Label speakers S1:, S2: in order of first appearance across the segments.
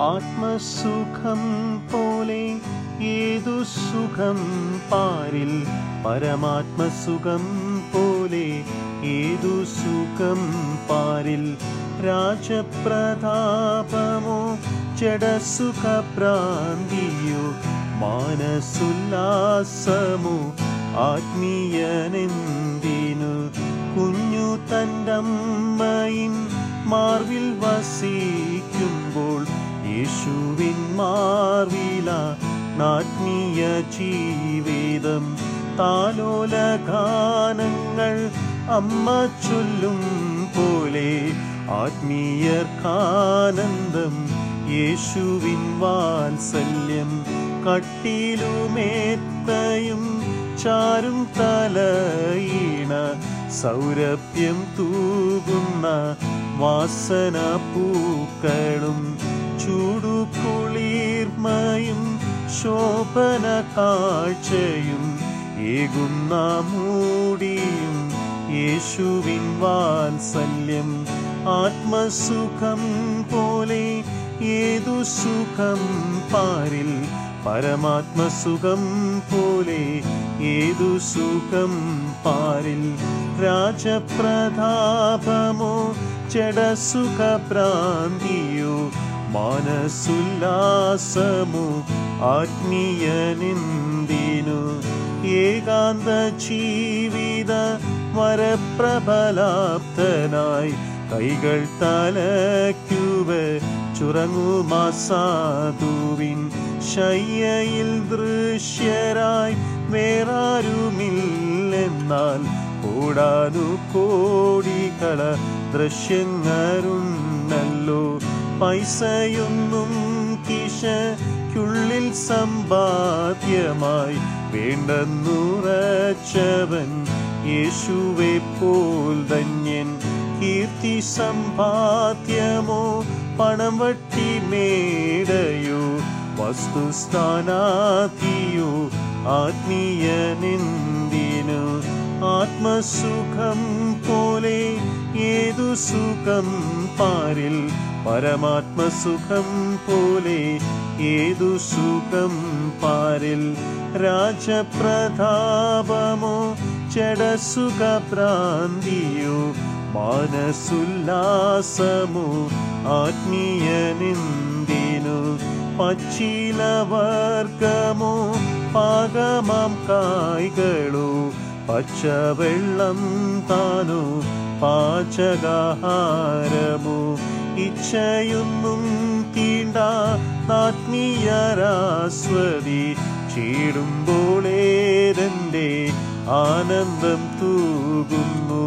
S1: ആത്മസുഖം പോലെ ഏതു സുഖം പാരിൽ? പരമാത്മസുഖം പോലെ ഏതു സുഖം പാരിൽ? രാജപ്രതാപമോ ജഡസുഖ ഭ്രാന്തിയോ മാനസുല്ലാസമോ ആത്മീയനെന്തിനു? കുഞ്ഞു തന്റമ്മയിൻ മാർവിൽ വസിക്കുമ്പോൾ യേശുവിൻ മാർവില നാത്മീയ ജീവിതം താലോല ഗാനങ്ങൾ അമ്മ ചൊല്ലും പോലെ ആത്മീയർക്കാനന്ദം യേശുവിൻ വാത്സല്യം കട്ടിലുമേത്തയും ചാരും തലയിണ സൗരഭ്യം തൂകുന്ന വാസന പൂക്കളും ചൂടുകുളിർമയും ശോഭന കാഴ്ചയും ഏകുന്ന മൂടിയും യേശുവിൻ വാത്സല്യം. ആത്മസുഖം പോലെ ഏതു സുഖം പാരിൽ പരമാത്മസുഖം പോലെ ഏതു സുഖം പാരിൽ രാജപ്രതാപമോ ജഡസുഖ ഭ്രാന്തിയോ മാനസുല്ലാസമോ ആത്മീയനിന്ദിനു ഏകാന്ത ജീവിത വരപ്രബലാപ്തനായി കൈകൾ തലയ്ക്കുവ ചുറങ്ങുമാസാധുവിൻ ശയ്യയിൽ ദൃശ്യരായി വേറാരുമില്ലെന്നാൽ കൂടാനു കോടികള ദൃശ്യങ്ങളുണ്ടല്ലോ. പൈസയൊന്നും കിശയ്ക്കുള്ളിൽ സമ്പാദ്യമായി വേണ്ടെന്നുറച്ചവൻ യേശുവെ പോൽ ധന്യൻ. കീർത്തി സമ്പാദ്യമോ പണം വട്ടി മേടയോ വസ്തുസ്ഥാനാധിയോ ആത്മീയനെന്തിനു? ആത്മസുഖം പോലെ ഏതു സുഖം പാരിൽ? പരമാത്മസുഖം പോലെ ഏതു സുഖം പാരിൽ? രാജപ്രതാപമോ ചടസുഖഭ്രാന്തിയോ മാനസുല്ലാസമോ ആത്മീയ നിന്ദിനു? പച്ചിലവർഗമോ പാകമാം കായ്കളോ പച്ചവെള്ളം താനോ പാചകാഹാരമോ. ഇച്ഛയൊന്നും തീണ്ട ആത്മീയരാസ്വതി ചീടുമ്പോളേതെന്റെ ആനന്ദം തൂകുന്നു.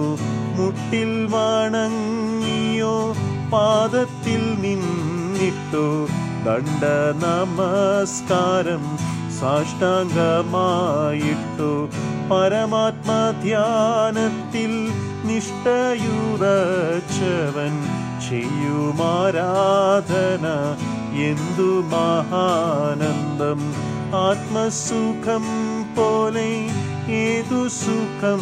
S1: മുട്ടിൽ വണങ്ങിയോ പാദത്തിൽ നിന്നിട്ടോ. ദണ്ഡ നമസ്കാരം സാഷ്ടാംഗമായിട്ടു. പരമാത്മധ്യാനത്തിൽ നിഷ്ഠയുറച്ചവൻ ചെയ്യുമാരാധന എന്തു മഹാനന്ദം? ആത്മസുഖം പോലെ ഏതു സുഖം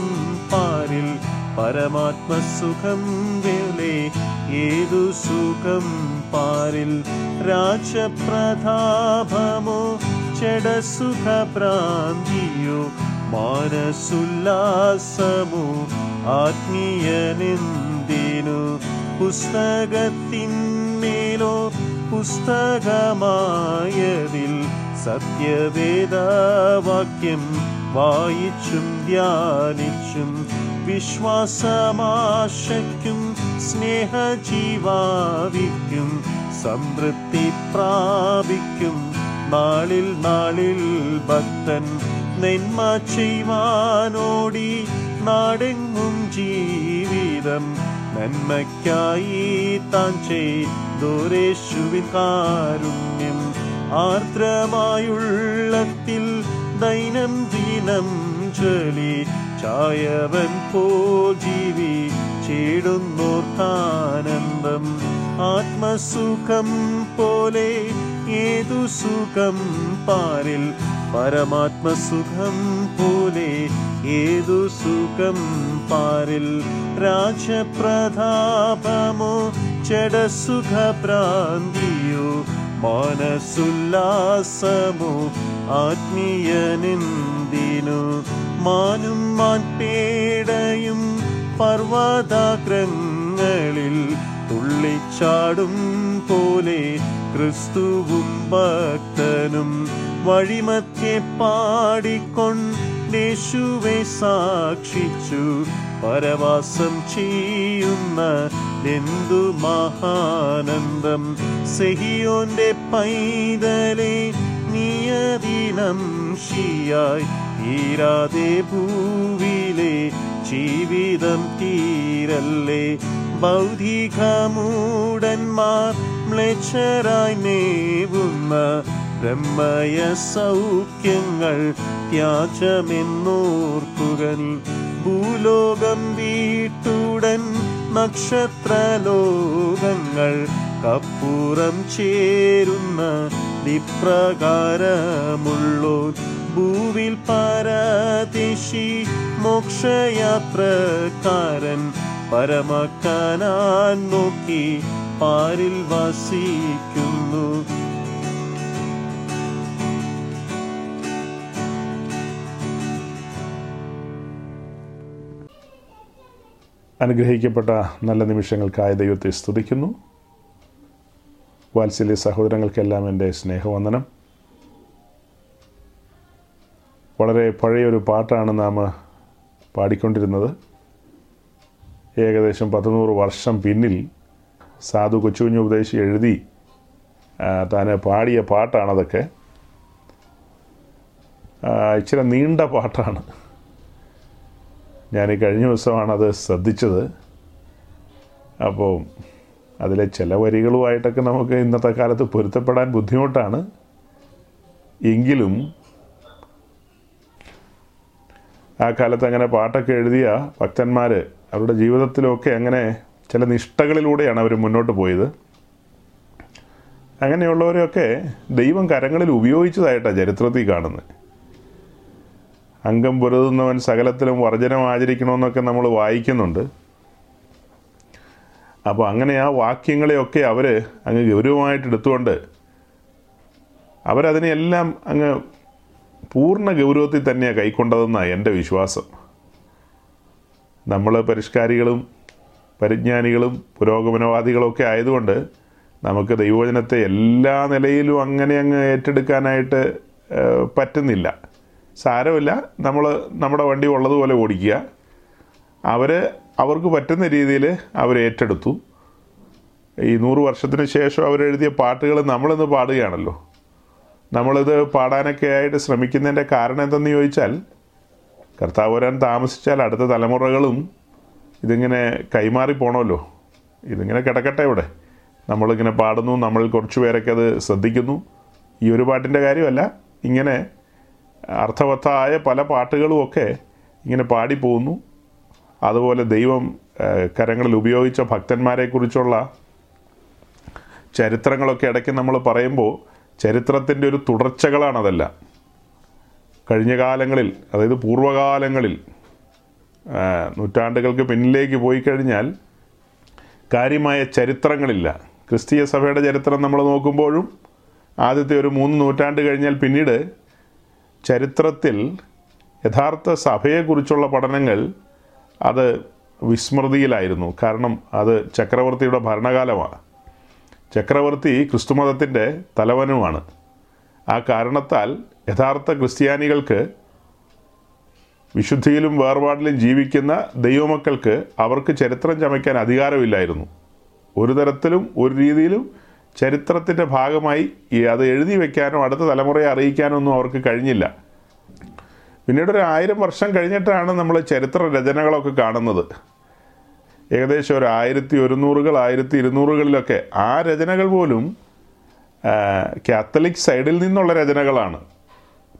S1: പാരിൽ? പരമാത്മസുഖം വേലെ ഏതു സുഖം പാരിൽ? രാജപ്രതാപമോ ജഡസുഖ ഭ്രാന്തിയോ മാനസുല്ലാസമോ ആത്മീയനെന്തിനു പുസ്തകത്തിന്മേലോ പുസ്തകമായതിൽ സത്യവേദവാക്യം വായിച്ചും ധ്യാനിച്ചും വിശ്വാസമാശയ്ക്കും സ്നേഹജീവാവിക്കും സംതൃപ്തി പ്രാപിക്കും. നാളിൽ നാളിൽ ഭക്തൻ നെന്മ ചെയ്യുവാനോടി നാടെങ്ങും ജീവിതം നന്മയ്ക്കായി താൻ ചെയ്തോരേശുവിൻ കാരുണ്യം. ആർദ്രമായുള്ളത്തിൽ ദൈനംദിനം ചൊലി ചായവൻ പോ ജീവി ചേടുന്നോർക്കാനന്ദം ആത്മസുഖം പോലെ ഏതു സുഖം പാരിൽ പരമാത്മസുഖം പോലെ ഏതു സുഖം പാരിൽ രാജപ്രതാപമോ ചടസുഖഭ്രാന്തിയോ ഭ്രാന്തിയോ ആത്മീയ നിന്ദിനു മാനും മാൻപേടയും പർവതാഗ്രങ്ങളിൽ തുള്ളിച്ചാടും പോലെ ക്രിസ്തുവും ഭക്തനും വഴിമധ്യേ പാടിക്കൊണ്ടേശുവെ സാക്ഷിച്ചു. പരവാസം ചെയ്യുന്ന എന്തു മഹാനന്ദം. സെഹിയോന്റെ പൈതലെ നിയതിനം ഷിയായി തീരാതെ ഭൂവിലെ ജീവിതം തീരല്ലേ. ഭൗതികമൂടന്മാർ മ്ലേച്ഛരായി നേവുന്ന ബ്രഹ്മയ സൗഖ്യങ്ങൾ ത്യാജമെന്നോർക്കുക നീ. ഭൂലോകം വീട്ടുടൻ നക്ഷത്രലോകങ്ങൾ കപ്പുറം ചേരുന്ന വിപ്രകാരമുള്ളോ ഭൂവിൽ പരദേശി മോക്ഷയാത്രക്കാരൻ പരമക്കാനാൻ നോക്കി പാരിൽ വസിക്കുന്നു.
S2: അനുഗ്രഹിക്കപ്പെട്ട നല്ല നിമിഷങ്ങൾക്കായ ദൈവത്തെ സ്തുതിക്കുന്നു. വാത്സല്യ സഹോദരങ്ങൾക്കെല്ലാം എന്റെ സ്നേഹവന്ദനം. വളരെ പഴയൊരു പാട്ടാണ് നാം പാടിക്കൊണ്ടിരുന്നത്. ഏകദേശം പത്തുനൂറ് വർഷം പിന്നിൽ സാധു കൊച്ചുകുഞ്ഞു ഉപദേശി എഴുതി താൻ പാടിയ പാട്ടാണതൊക്കെ. ഇച്ചിരി നീണ്ട പാട്ടാണ്. ഞാൻ കഴിഞ്ഞ ദിവസമാണ് അത് ശ്രദ്ധിച്ചത്. അപ്പോൾ അതിലെ ചില വരികളുമായിട്ടൊക്കെ നമുക്ക് ഇന്നത്തെ കാലത്ത് പൊരുത്തപ്പെടാൻ ബുദ്ധിമുട്ടാണ്. എങ്കിലും ആ കാലത്ത് അങ്ങനെ പാട്ടൊക്കെ എഴുതിയ ഭക്തന്മാർ അവരുടെ ജീവിതത്തിലൊക്കെ അങ്ങനെ ചില നിഷ്ഠകളിലൂടെയാണ് അവർ മുന്നോട്ട് പോയത്. അങ്ങനെയുള്ളവരെയൊക്കെ ദൈവം കരങ്ങളിൽ ഉപയോഗിച്ചതായിട്ടാണ് ചരിത്രത്തിൽ കാണുന്നത്. അംഗം പൊരുതുന്നവൻ സകലത്തിലും വർജനം ആചരിക്കണമെന്നൊക്കെ നമ്മൾ വായിക്കുന്നുണ്ട്. അപ്പോൾ അങ്ങനെ ആ വാക്യങ്ങളെയൊക്കെ അവർ അങ്ങ് ഗൗരവമായിട്ട് എടുത്തുകൊണ്ട് അവരതിനെയെല്ലാം അങ്ങ് പൂർണ ഗൗരവത്തിൽ തന്നെയാണ് കൈക്കൊണ്ടതെന്നാണ് എന്റെ വിശ്വാസം. നമ്മൾ പരിഷ്കാരികളും പരിജ്ഞാനികളും പുരോഗമനവാദികളൊക്കെ ആയതുകൊണ്ട് നമുക്ക് ദൈവവചനത്തെ എല്ലാ നിലയിലും അങ്ങനെ അങ്ങ് ഏറ്റെടുക്കാനായിട്ട് പറ്റുന്നില്ല. സാരമില്ല. നമ്മൾ നമ്മുടെ വണ്ടി ഉള്ളതുപോലെ ഓടിക്കുക. അവർ അവർക്ക് പറ്റുന്ന രീതിയിൽ അവർ ഏറ്റെടുത്തു. ഈ നൂറ് വർഷത്തിന് ശേഷം അവരെഴുതിയ പാട്ടുകൾ നമ്മളിന്ന് പാടുകയാണല്ലോ. നമ്മളിത് പാടാനൊക്കെ ആയിട്ട് ശ്രമിക്കുന്നതിന്റെ കാരണം എന്തെന്ന് ചോദിച്ചാൽ കർത്താവ് വരാൻ താമസിച്ചാൽ അടുത്ത തലമുറകളും ഇതിങ്ങനെ കൈമാറി പോണമല്ലോ ഇതിങ്ങനെ കിടക്കട്ടെ ഇവിടെ. നമ്മളിങ്ങനെ പാടുന്നു നമ്മൾ കുറച്ച് പേരൊക്കെ അത് ശ്രദ്ധിക്കുന്നു. ഈ ഒരു പാട്ടിന്റെ കാര്യമല്ല ഇങ്ങനെ അർത്ഥവത്തായ പല പാട്ടുകളുമൊക്കെ ഇങ്ങനെ പാടിപ്പോകുന്നു. അതുപോലെ ദൈവം കരങ്ങളിൽ ഉപയോഗിച്ച ഭക്തന്മാരെക്കുറിച്ചുള്ള ചരിത്രങ്ങളൊക്കെ ഇടയ്ക്ക് നമ്മൾ പറയുമ്പോൾ ചരിത്രത്തിന്റെ ഒരു തുടർച്ചകളാണതെല്ലാം. കഴിഞ്ഞ കാലങ്ങളിൽ അതായത് പൂർവകാലങ്ങളിൽ നൂറ്റാണ്ടുകൾക്ക് പിന്നിലേക്ക് പോയി കഴിഞ്ഞാൽ കാര്യമായ ചരിത്രങ്ങളില്ല. ക്രിസ്തീയ സഭയുടെ ചരിത്രം നമ്മൾ നോക്കുമ്പോഴും ആദ്യത്തെ ഒരു മൂന്ന് നൂറ്റാണ്ട് കഴിഞ്ഞാൽ പിന്നീട് ചരിത്രത്തിൽ യഥാർത്ഥ സഭയെക്കുറിച്ചുള്ള പഠനങ്ങൾ അത് വിസ്മൃതിയിലായിരുന്നു. കാരണം അത് ചക്രവർത്തിയുടെ ഭരണകാലമാണ്. ചക്രവർത്തി ക്രിസ്തുമതത്തിന്റെ തലവനുമാണ്. ആ കാരണത്താൽ യഥാർത്ഥ ക്രിസ്ത്യാനികൾക്ക് വിശുദ്ധിയിലും വേർപാടിലും ജീവിക്കുന്ന ദൈവമക്കൾക്ക് അവർക്ക് ചരിത്രം ചമയ്ക്കാൻ അധികാരമില്ലായിരുന്നു. ഒരു തരത്തിലും ഒരു രീതിയിലും ചരിത്രത്തിന്റെ ഭാഗമായി അത് എഴുതി വെക്കാനോ അടുത്ത തലമുറയെ അറിയിക്കാനോ ഒന്നും അവർക്ക് കഴിഞ്ഞില്ല. പിന്നീട് ഒരു ആയിരം വർഷം കഴിഞ്ഞിട്ടാണ് നമ്മൾ ചരിത്ര രചനകളൊക്കെ കാണുന്നത്. ഏകദേശം ഒരു ആയിരത്തി ഒരുന്നൂറുകൾ ആയിരത്തി ഇരുന്നൂറുകളിലൊക്കെ ആ രചനകൾ പോലും കാത്തലിക് സൈഡിൽ നിന്നുള്ള രചനകളാണ്.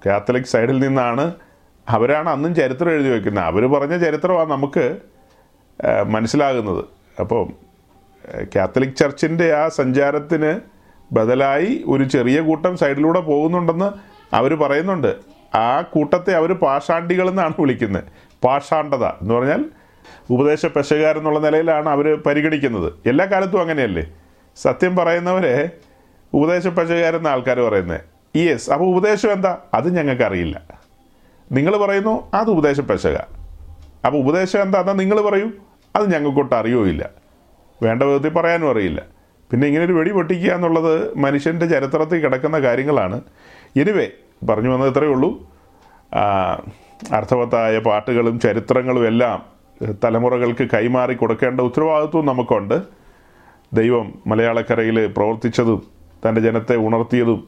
S2: കാത്തലിക് സൈഡിൽ നിന്നാണ് അവരാണ് അന്നും ചരിത്രം എഴുതി വയ്ക്കുന്നത് അവർ പറഞ്ഞ ചരിത്രമാണ് നമുക്ക് മനസ്സിലാകുന്നത്. അപ്പോൾ കാത്തലിക് ചർച്ചിന്റെ ആ സഞ്ചാരത്തിന് ബദലായി ഒരു ചെറിയ കൂട്ടം സൈഡിലൂടെ പോകുന്നുണ്ടെന്ന് അവർ പറയുന്നുണ്ട്. ആ കൂട്ടത്തെ അവർ പാഷാണ്ടികൾ എന്നാണ് വിളിക്കുന്നത്. പാഷാണ്ഡത എന്ന് പറഞ്ഞാൽ ഉപദേശ പെശകാരെന്നുള്ള നിലയിലാണ് അവർ പരിഗണിക്കുന്നത്. എല്ലാ കാലത്തും അങ്ങനെയല്ലേ? സത്യം പറയുന്നവരെ ഉപദേശ പെശകാരെന്ന ആൾക്കാർ പറയുന്നത് യെസ് അപ്പോൾ ഉപദേശം എന്താ? അത് ഞങ്ങൾക്ക് അറിയില്ല. നിങ്ങൾ പറയുന്നു അത് ഉപദേശ പെശക. അപ്പോൾ ഉപദേശം എന്താ? എന്നാൽ നിങ്ങൾ പറയൂ. അത് ഞങ്ങൾക്കൊട്ട് അറിയുമില്ല വേണ്ട വിധത്തിൽ പറയാനും അറിയില്ല. പിന്നെ ഇങ്ങനെ ഒരു വെടി പൊട്ടിക്കുക എന്നുള്ളത് മനുഷ്യന്റെ ചരിത്രത്തിൽ കിടക്കുന്ന കാര്യങ്ങളാണ്. എനിവേ പറഞ്ഞു വന്നത് ഇത്രയേ ഉള്ളൂ. അർത്ഥവത്തായ പാട്ടുകളും ചരിത്രങ്ങളും എല്ലാം തലമുറകൾക്ക് കൈമാറി കൊടുക്കേണ്ട ഉത്തരവാദിത്വം നമുക്കുണ്ട്. ദൈവം മലയാളക്കരയിൽ പ്രവർത്തിച്ചതും തന്റെ ജനത്തെ ഉണർത്തിയതും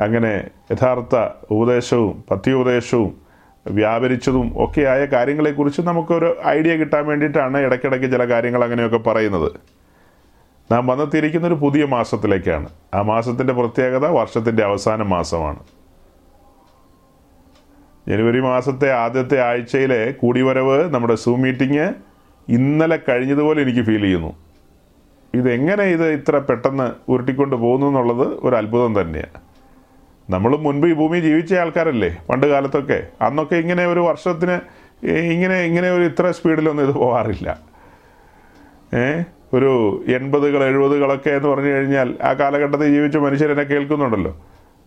S2: അങ്ങനെ യഥാർത്ഥ ഉപദേശവും പഥ്യോപദേശവും വ്യാപരിച്ചതും ഒക്കെയായ കാര്യങ്ങളെക്കുറിച്ച് നമുക്കൊരു ഐഡിയ കിട്ടാൻ വേണ്ടിയിട്ടാണ് ഇടയ്ക്കിടയ്ക്ക് ചില കാര്യങ്ങൾ അങ്ങനെയൊക്കെ പറയുന്നത്. നാം വന്നെത്തിയിരിക്കുന്ന ഒരു പുതിയ മാസത്തിലേക്കാണ്. ആ മാസത്തിന്റെ പ്രത്യേകത വർഷത്തിന്റെ അവസാന മാസമാണ്. ജനുവരി മാസത്തെ ആദ്യത്തെ ആഴ്ചയിലെ കൂടിവരവ് നമ്മുടെ സൂ മീറ്റിംഗ് ഇന്നലെ കഴിഞ്ഞതുപോലെ എനിക്ക് ഫീൽ ചെയ്യുന്നു. ഇതെങ്ങനെ ഇത് ഇത്ര പെട്ടെന്ന് ഉരുട്ടിക്കൊണ്ട് പോകുന്നു എന്നുള്ളത് ഒരു അത്ഭുതം തന്നെയാണ്. നമ്മൾ മുൻപ് ഈ ഭൂമി ജീവിച്ച ആൾക്കാരല്ലേ? പണ്ട് കാലത്തൊക്കെ. അന്നൊക്കെ ഇങ്ങനെ ഒരു വർഷത്തിന് ഇങ്ങനെ ഇങ്ങനെ ഒരു ഇത്ര സ്പീഡിലൊന്നും ഇത് പോകാറില്ല ഏ ഒരു എൺപതുകൾ എഴുപതുകളൊക്കെ എന്ന് പറഞ്ഞു കഴിഞ്ഞാൽ ആ കാലഘട്ടത്തിൽ ജീവിച്ച മനുഷ്യരെന്നെ കേൾക്കുന്നുണ്ടല്ലോ.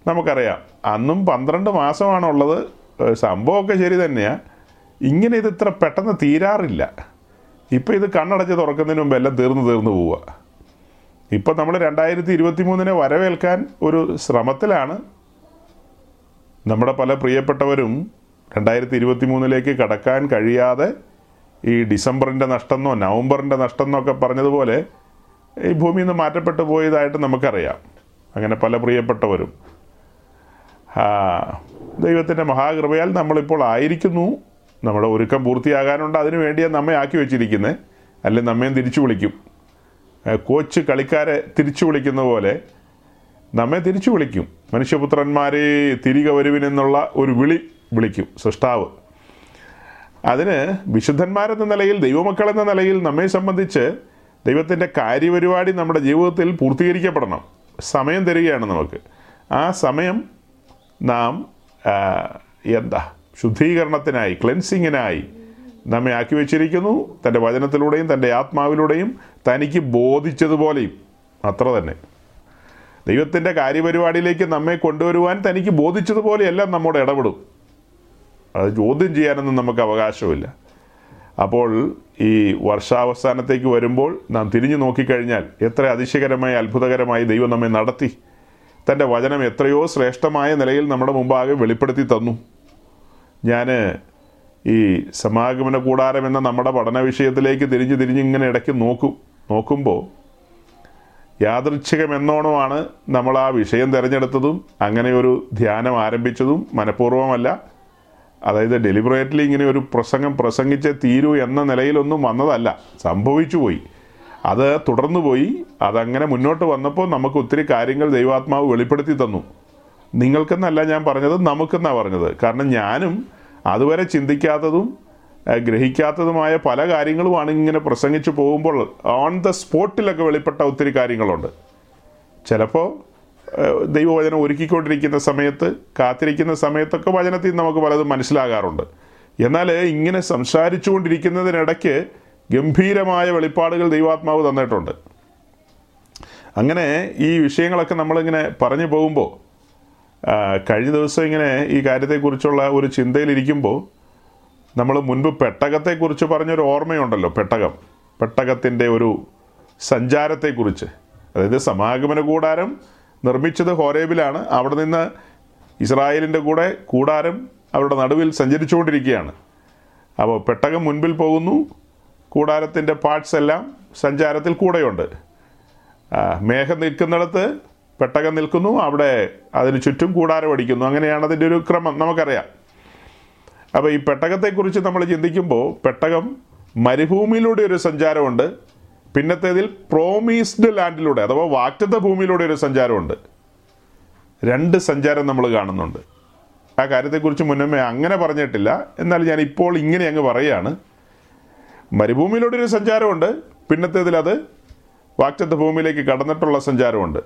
S2: നമുക്കറിയാം. അന്നും പന്ത്രണ്ട് മാസമാണുള്ളത്. സംഭവമൊക്കെ ശരി തന്നെയാണ് ഇങ്ങനെ ഇത് ഇത്ര പെട്ടെന്ന് തീരാറില്ല. ഇപ്പം ഇത് കണ്ണടച്ച് തുറക്കുന്നതിന് മുമ്പ് എല്ലാം തീർന്നു തീർന്നു പോവുക. ഇപ്പം നമ്മൾ രണ്ടായിരത്തി ഇരുപത്തി മൂന്നിനെ വരവേൽക്കാൻ ഒരു ശ്രമത്തിലാണ് നമ്മുടെ പല പ്രിയപ്പെട്ടവരും രണ്ടായിരത്തി ഇരുപത്തി മൂന്നിലേക്ക് കടക്കാൻ കഴിയാതെ ഈ ഡിസംബറിന്റെ നഷ്ടമെന്നോ നവംബറിന്റെ നഷ്ടമെന്നോ ഒക്കെ പറഞ്ഞതുപോലെ ഈ ഭൂമിയിൽ നിന്ന് മാറ്റപ്പെട്ടു പോയതായിട്ട് നമുക്കറിയാം. അങ്ങനെ പല പ്രിയപ്പെട്ടവരും. ദൈവത്തിന്റെ മഹാകൃപയാൽ നമ്മളിപ്പോൾ ആയിരിക്കുന്നു. നമ്മുടെ ഒരുക്കം പൂർത്തിയാകാനുണ്ട്. അതിനു വേണ്ടിയാണ് നമ്മെ ആക്കി വെച്ചിരിക്കുന്നത് അല്ലെങ്കിൽ നമ്മയും തിരിച്ചു വിളിക്കും. കോച്ച് കളിക്കാരെ തിരിച്ചു വിളിക്കുന്ന പോലെ നമ്മെ തിരിച്ചു വിളിക്കും. മനുഷ്യപുത്രന്മാരെ തിരികെ വരുവിനെന്നുള്ള ഒരു വിളി വിളിക്കും സൃഷ്ടാവ്. അതിന് വിശുദ്ധന്മാരെന്ന നിലയിൽ ദൈവമക്കളെന്ന നിലയിൽ നമ്മെ സംബന്ധിച്ച് ദൈവത്തിന്റെ കാര്യപരിപാടി നമ്മുടെ ജീവിതത്തിൽ പൂർത്തീകരിക്കപ്പെടണം. സമയം തരികയാണ് നമുക്ക്. ആ സമയം നാം എന്താ ശുദ്ധീകരണത്തിനായി ക്ലെൻസിങ്ങിനായി നമ്മെ ആക്കി വെച്ചിരിക്കുന്നു. തന്റെ വചനത്തിലൂടെയും തന്റെ ആത്മാവിലൂടെയും തനിക്ക് ബോധിച്ചതുപോലെയും. അത്ര തന്നെ. ദൈവത്തിന്റെ കാര്യപരിപാടിയിലേക്ക് നമ്മെ കൊണ്ടുവരുവാൻ തനിക്ക് ബോധിച്ചതുപോലെയെല്ലാം നമ്മോട് ഇടപെടും. അത് ചോദ്യം ചെയ്യാനൊന്നും നമുക്ക് അവകാശമില്ല അപ്പോൾ ഈ വർഷാവസാനത്തേക്ക് വരുമ്പോൾ നാം തിരിഞ്ഞു നോക്കിക്കഴിഞ്ഞാൽ എത്ര അതിശയകരമായി അത്ഭുതകരമായി ദൈവം നമ്മെ നടത്തി. തന്റെ വചനം എത്രയോ ശ്രേഷ്ഠമായ നിലയിൽ നമ്മുടെ മുമ്പാകെ വെളിപ്പെടുത്തി തന്നു. ഞാൻ ഈ സമാഗമന കൂടാരം എന്ന നമ്മുടെ പഠന വിഷയത്തിലേക്ക് തിരിഞ്ഞ് തിരിഞ്ഞ് ഇങ്ങനെ ഇടയ്ക്ക് നോക്കും നോക്കുമ്പോൾ യാദൃച്ഛികമെന്നോണമാണ് നമ്മൾ ആ വിഷയം തിരഞ്ഞെടുത്തതും അങ്ങനെ ഒരു ധ്യാനം ആരംഭിച്ചതും മനഃപൂർവമല്ല. അതായത് ഡെലിബറേറ്റ്ലി ഇങ്ങനെ ഒരു പ്രസംഗം പ്രസംഗിച്ച് തീരൂ എന്ന നിലയിലൊന്നും വന്നതല്ല. സംഭവിച്ചു പോയി. അത് തുടർന്നു പോയി. അതങ്ങനെ മുന്നോട്ട് വന്നപ്പോൾ നമുക്ക് ഒത്തിരി കാര്യങ്ങൾ ദൈവാത്മാവ് വെളിപ്പെടുത്തി തന്നു. നിങ്ങൾക്കെന്നല്ല ഞാൻ പറഞ്ഞത് നമുക്കെന്നാണ് പറഞ്ഞത്. കാരണം ഞാനും അതുവരെ ചിന്തിക്കാത്തതും ഗ്രഹിക്കാത്തതുമായ പല കാര്യങ്ങളുമാണ് ഇങ്ങനെ പ്രസംഗിച്ചു പോകുമ്പോൾ ഓൺ ദ സ്പോട്ടിലൊക്കെ വെളിപ്പെട്ട ഒത്തിരി കാര്യങ്ങളുണ്ട്. ചിലപ്പോൾ ദൈവവചനം ഒരുക്കിക്കൊണ്ടിരിക്കുന്ന സമയത്ത് കാത്തിരിക്കുന്ന സമയത്തൊക്കെ വചനത്തിൽ നമുക്ക് പലതും മനസ്സിലാകാറുണ്ട്. എന്നാൽ ഇങ്ങനെ സംസാരിച്ചുകൊണ്ടിരിക്കുന്നതിനിടയ്ക്ക് ഗംഭീരമായ വെളിപ്പാടുകൾ ദൈവാത്മാവ് തന്നിട്ടുണ്ട്. അങ്ങനെ ഈ വിഷയങ്ങളൊക്കെ നമ്മളിങ്ങനെ പറഞ്ഞു പോകുമ്പോൾ കഴിഞ്ഞ ദിവസം ഇങ്ങനെ ഈ കാര്യത്തെക്കുറിച്ചുള്ള ഒരു ചിന്തയിലിരിക്കുമ്പോൾ നമ്മൾ മുൻപ് പെട്ടകത്തെക്കുറിച്ച് പറഞ്ഞൊരു ഓർമ്മയുണ്ടല്ലോ പെട്ടകം. പെട്ടകത്തിന്റെ ഒരു സഞ്ചാരത്തെക്കുറിച്ച്. അതായത് സമാഗമന കൂടാരം നിർമ്മിച്ചത് ഹോരേബിലാണ്. അവിടെ നിന്ന് ഇസ്രായേലിന്റെ കൂടെ കൂടാരം അവരുടെ നടുവിൽ സഞ്ചരിച്ചുകൊണ്ടിരിക്കുകയാണ്. അപ്പോൾ പെട്ടകം മുൻപിൽ പോകുന്നു കൂടാരത്തിന്റെ പാർട്സ് എല്ലാം സഞ്ചാരത്തിൽ കൂടെയുണ്ട്. മേഘം നിൽക്കുന്നിടത്ത് പെട്ടകം നിൽക്കുന്നു അവിടെ അതിന് ചുറ്റും കൂടാരം അടിക്കുന്നു. അങ്ങനെയാണ് അതിന്റെ ഒരു ക്രമം നമുക്കറിയാം. അപ്പോൾ ഈ പെട്ടകത്തെക്കുറിച്ച് നമ്മൾ ചിന്തിക്കുമ്പോൾ പെട്ടകം മരുഭൂമിയിലൂടെ ഒരു സഞ്ചാരമുണ്ട്. പിന്നത്തേതിൽ പ്രോമീസ്ഡ് ലാൻഡിലൂടെ അഥവാ വാറ്റത്ത ഭൂമിയിലൂടെ ഒരു സഞ്ചാരമുണ്ട്. രണ്ട് സഞ്ചാരം നമ്മൾ കാണുന്നുണ്ട്. ആ കാര്യത്തെക്കുറിച്ച് മുന്നമേ അങ്ങനെ പറഞ്ഞിട്ടില്ല. എന്നാൽ ഞാൻ ഇപ്പോൾ ഇങ്ങനെ അങ്ങ് പറയുകയാണ്. മരുഭൂമിയിലൂടെ ഒരു സഞ്ചാരമുണ്ട്. പിന്നത്തേതിൽ അത് വാക്റ്റത്ത ഭൂമിയിലേക്ക് കടന്നിട്ടുള്ള സഞ്ചാരമുണ്ട്.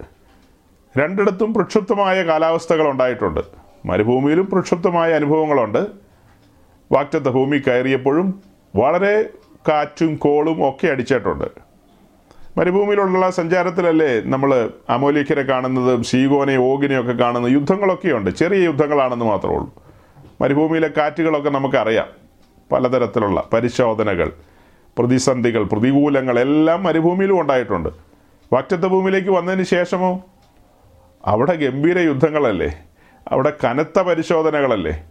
S2: രണ്ടിടത്തും പ്രക്ഷുബ്ധമായ കാലാവസ്ഥകൾ ഉണ്ടായിട്ടുണ്ട്. മരുഭൂമിയിലും പ്രക്ഷുബ്ധമായ അനുഭവങ്ങളുണ്ട്. വാക്റ്റത്ത ഭൂമി കയറിയപ്പോഴും വളരെ കാറ്റും കോളും ഒക്കെ അടിച്ചിട്ടുണ്ട്. മരുഭൂമിയിലുള്ള സഞ്ചാരത്തിലല്ലേ നമ്മൾ അമോലിക്കരെ കാണുന്നതും സീഗോനെ ഓഗിനെ ഒക്കെ കാണുന്നത് യുദ്ധങ്ങളൊക്കെയുണ്ട്. ചെറിയ യുദ്ധങ്ങളാണെന്ന് മാത്രമേ ഉള്ളൂ. മരുഭൂമിയിലെ കാറ്റുകളൊക്കെ നമുക്കറിയാം. പലതരത്തിലുള്ള പരിശോധനകൾ പ്രതിസന്ധികൾ പ്രതികൂലങ്ങൾ എല്ലാം മരുഭൂമിയിലും ഉണ്ടായിട്ടുണ്ട്. വാക്റ്റത്ത ഭൂമിയിലേക്ക് വന്നതിന് ശേഷമോ? അവിടെ ഗംഭീര യുദ്ധങ്ങളല്ലേ? അവിടെ കനത്ത പരിശോധനകളല്ലേ?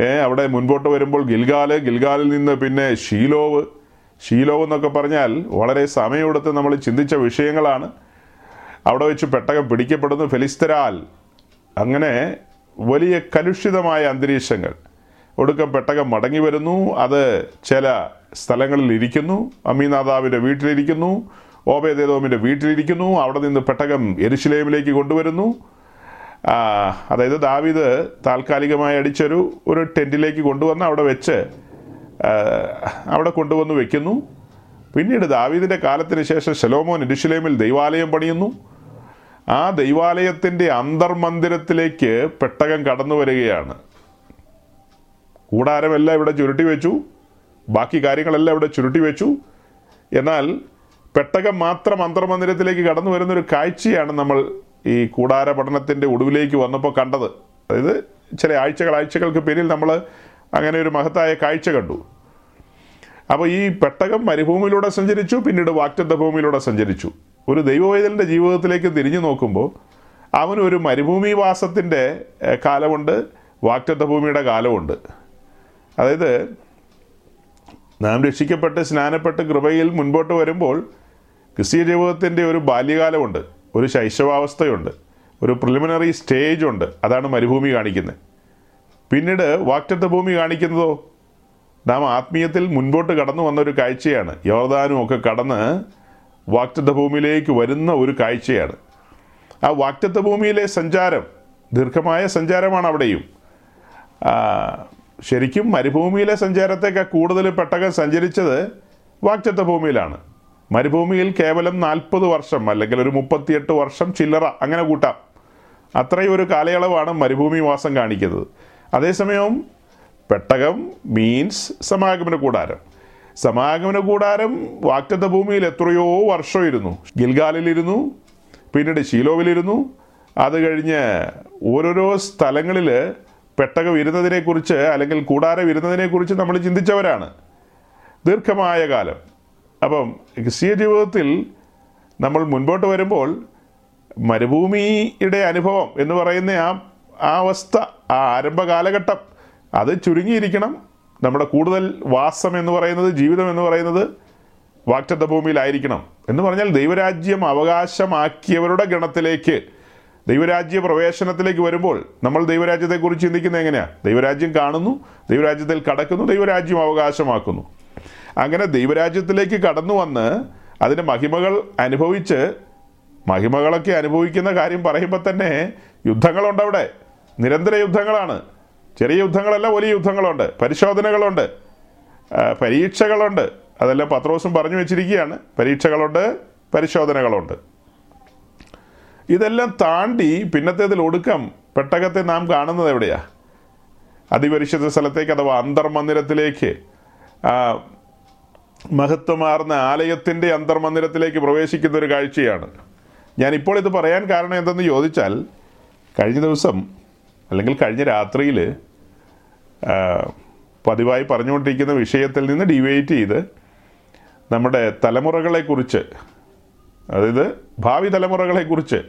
S2: അവിടെ മുൻപോട്ട് വരുമ്പോൾ ഗിൽഗാൽ ഗിൽഗാലിൽ നിന്ന് പിന്നെ ഷീലോവ്. ഷീലോവ് എന്നൊക്കെ പറഞ്ഞാൽ വളരെ സമയമെടുത്ത് നമ്മൾ ചിന്തിച്ച വിഷയങ്ങളാണ്. അവിടെ വെച്ച് പെട്ടകം പിടിക്കപ്പെടുന്നു ഫെലിസ്തരാൽ. അങ്ങനെ വലിയ കലുഷിതമായ അന്തരീക്ഷങ്ങൾ. ഒടുക്കം പെട്ടകം മടങ്ങി വരുന്നു. അത് ചില സ്ഥലങ്ങളിൽ ഇരിക്കുന്നു. അമീനാദാവിന്റെ വീട്ടിലിരിക്കുന്നു. ഓബേദേദോമിന്റെ വീട്ടിലിരിക്കുന്നു. അവിടെ നിന്ന് പെട്ടകം എരുശിലേമിലേക്ക് കൊണ്ടുവരുന്നു. അതായത് ദാവീദ് താൽക്കാലികമായി അടിച്ചൊരു ഒരു ടെന്റിലേക്ക് കൊണ്ടുവന്ന് അവിടെ വെച്ച് അവിടെ കൊണ്ടുവന്ന് വെക്കുന്നു. പിന്നീട് ദാവീദിന്റെ കാലത്തിന് ശേഷം ശലോമോൻ ഇരുഷലേമിൽ ദൈവാലയം പണിയുന്നു. ആ ദൈവാലയത്തിന്റെ അന്തർമന്ദിരത്തിലേക്ക് പെട്ടകം കടന്നു വരികയാണ്. കൂടാരമെല്ലാം ഇവിടെ ചുരുട്ടി വെച്ചു. ബാക്കി കാര്യങ്ങളെല്ലാം ഇവിടെ ചുരുട്ടി വെച്ചു. എന്നാൽ പെട്ടകം മാത്രം അന്തർമന്ദിരത്തിലേക്ക് കടന്നു വരുന്നൊരു കാഴ്ചയാണ് നമ്മൾ ഈ കൂടാര പഠനത്തിന്റെ ഒടുവിലേക്ക് വന്നപ്പോൾ കണ്ടത്. അതായത് ചില ആഴ്ചകൾ ആഴ്ചകൾക്ക് പിന്നിൽ നമ്മൾ അങ്ങനെ ഒരു മഹത്തായ കാഴ്ച കണ്ടു. അപ്പോൾ ഈ പെട്ടകം മരുഭൂമിയിലൂടെ സഞ്ചരിച്ചു പിന്നീട് വാക്റ്റത്ത ഭൂമിയിലൂടെ സഞ്ചരിച്ചു. ഒരു ദൈവവൈതലിന്റെ ജീവിതത്തിലേക്ക് തിരിഞ്ഞു നോക്കുമ്പോൾ അവനൊരു മരുഭൂമിവാസത്തിന്റെ വാസത്തിന്റെ കാലമുണ്ട് വാക്റ്റത്ത ഭൂമിയുടെ കാലമുണ്ട്. അതായത് നാം രക്ഷിക്കപ്പെട്ട് സ്നാനപ്പെട്ട് കൃപയിൽ മുൻപോട്ട് വരുമ്പോൾ ക്രിസ്തീയ ജീവിതത്തിന്റെ ഒരു ബാല്യകാലമുണ്ട്. ഒരു ശൈശവാവസ്ഥയുണ്ട്. ഒരു പ്രിലിമിനറി സ്റ്റേജ് ഉണ്ട്. അതാണ് മരുഭൂമി കാണിക്കുന്നത്. പിന്നീട് വാക്റ്റത്ത് ഭൂമി കാണിക്കുന്നതോ? നാം ആത്മീയത്തിൽ മുൻപോട്ട് കടന്നു വന്ന ഒരു കാഴ്ചയാണ്. യോർദാനും ഒക്കെ കടന്ന് വാക്റ്റത്ത ഭൂമിയിലേക്ക് വരുന്ന ഒരു കാഴ്ചയാണ്. ആ വാക്റ്റത്ത ഭൂമിയിലെ സഞ്ചാരം ദീർഘമായ സഞ്ചാരമാണ് അവിടെയും. ശരിക്കും മരുഭൂമിയിലെ സഞ്ചാരത്തേക്കാൾ കൂടുതൽ പെട്ടകം സഞ്ചരിച്ചത് വാക്റ്റത്ത ഭൂമിയിലാണ്. മരുഭൂമിയിൽ കേവലം നാൽപ്പത് വർഷം അല്ലെങ്കിൽ ഒരു മുപ്പത്തിയെട്ട് വർഷം ചില്ലറ അങ്ങനെ കൂട്ടാം. അത്രയും ഒരു കാലയളവാണ് മരുഭൂമി വാസം കാണിക്കുന്നത്. അതേസമയം പെട്ടകം മീൻസ് സമാഗമന കൂടാരം. സമാഗമന കൂടാരം വാക്റ്റത്ത ഭൂമിയിൽ എത്രയോ വർഷം ഇരുന്നു. ഗിൽഗാലിലിരുന്നു പിന്നീട് ഷീലോവിലിരുന്നു അത് കഴിഞ്ഞ് ഓരോരോ സ്ഥലങ്ങളിൽ പെട്ടകം ഇരുന്നതിനെക്കുറിച്ച് അല്ലെങ്കിൽ കൂടാരം ഇരുന്നതിനെക്കുറിച്ച് നമ്മൾ ചിന്തിച്ചവരാണ്. ദീർഘമായ കാലം. അപ്പം ക്രിസ്തീയ ജീവിതത്തിൽ നമ്മൾ മുൻപോട്ട് വരുമ്പോൾ മരുഭൂമിയുടെ അനുഭവം എന്ന് പറയുന്ന ആ ആ അവസ്ഥ ആ ആരംഭ കാലഘട്ടം അത് ചുരുങ്ങിയിരിക്കണം. നമ്മുടെ കൂടുതൽ വാസം എന്ന് പറയുന്നത് ജീവിതം എന്ന് പറയുന്നത് വാക്റ്റത്ത ഭൂമിയിലായിരിക്കണം എന്ന് പറഞ്ഞാൽ ദൈവരാജ്യം അവകാശമാക്കിയവരുടെ ഗണത്തിലേക്ക് ദൈവരാജ്യ പ്രവേശനത്തിലേക്ക് വരുമ്പോൾ നമ്മൾ ദൈവരാജ്യത്തെക്കുറിച്ച് ചിന്തിക്കുന്നത് എങ്ങനെയാണ് ദൈവരാജ്യം കാണുന്നു ദൈവരാജ്യത്തിൽ കടക്കുന്നു ദൈവരാജ്യം അവകാശമാക്കുന്നു. അങ്ങനെ ദൈവരാജ്യത്തിലേക്ക് കടന്നു വന്ന് അതിന്റെ മഹിമകൾ അനുഭവിച്ച് മഹിമകളൊക്കെ അനുഭവിക്കുന്ന കാര്യം പറയുമ്പോൾ തന്നെ യുദ്ധങ്ങളുണ്ട് അവിടെ. നിരന്തര യുദ്ധങ്ങളാണ്. ചെറിയ യുദ്ധങ്ങളല്ല വലിയ യുദ്ധങ്ങളുണ്ട്. പരിശോധനകളുണ്ട്. പരീക്ഷകളുണ്ട്. അതെല്ലാം പത്രോസും പറഞ്ഞു വെച്ചിരിക്കുകയാണ്. പരീക്ഷകളുണ്ട് പരിശോധനകളുണ്ട്. ഇതെല്ലാം താണ്ടി പിന്നത്തേതിൽ ഒടുക്കം പെട്ടകത്തെ നാം കാണുന്നത് എവിടെയാ? അതിപരിശുദ്ധ സ്ഥലത്തേക്ക് അഥവാ അന്തർമന്ദിരത്തിലേക്ക് മഹത്വമാർന്ന ആലയത്തിന്റെ അന്തർമന്ദിരത്തിലേക്ക് പ്രവേശിക്കുന്ന ഒരു കാഴ്ചയാണ്. ഞാനിപ്പോൾ ഇത് പറയാൻ കാരണം എന്തെന്ന് ചോദിച്ചാൽ കഴിഞ്ഞ ദിവസം അല്ലെങ്കിൽ കഴിഞ്ഞ രാത്രിയിൽ പതിവായി പറഞ്ഞുകൊണ്ടിരിക്കുന്ന വിഷയത്തിൽ നിന്ന് ഡിവൈറ്റ് ചെയ്ത് നമ്മുടെ തലമുറകളെക്കുറിച്ച് അതായത് ഭാവി തലമുറകളെക്കുറിച്ച്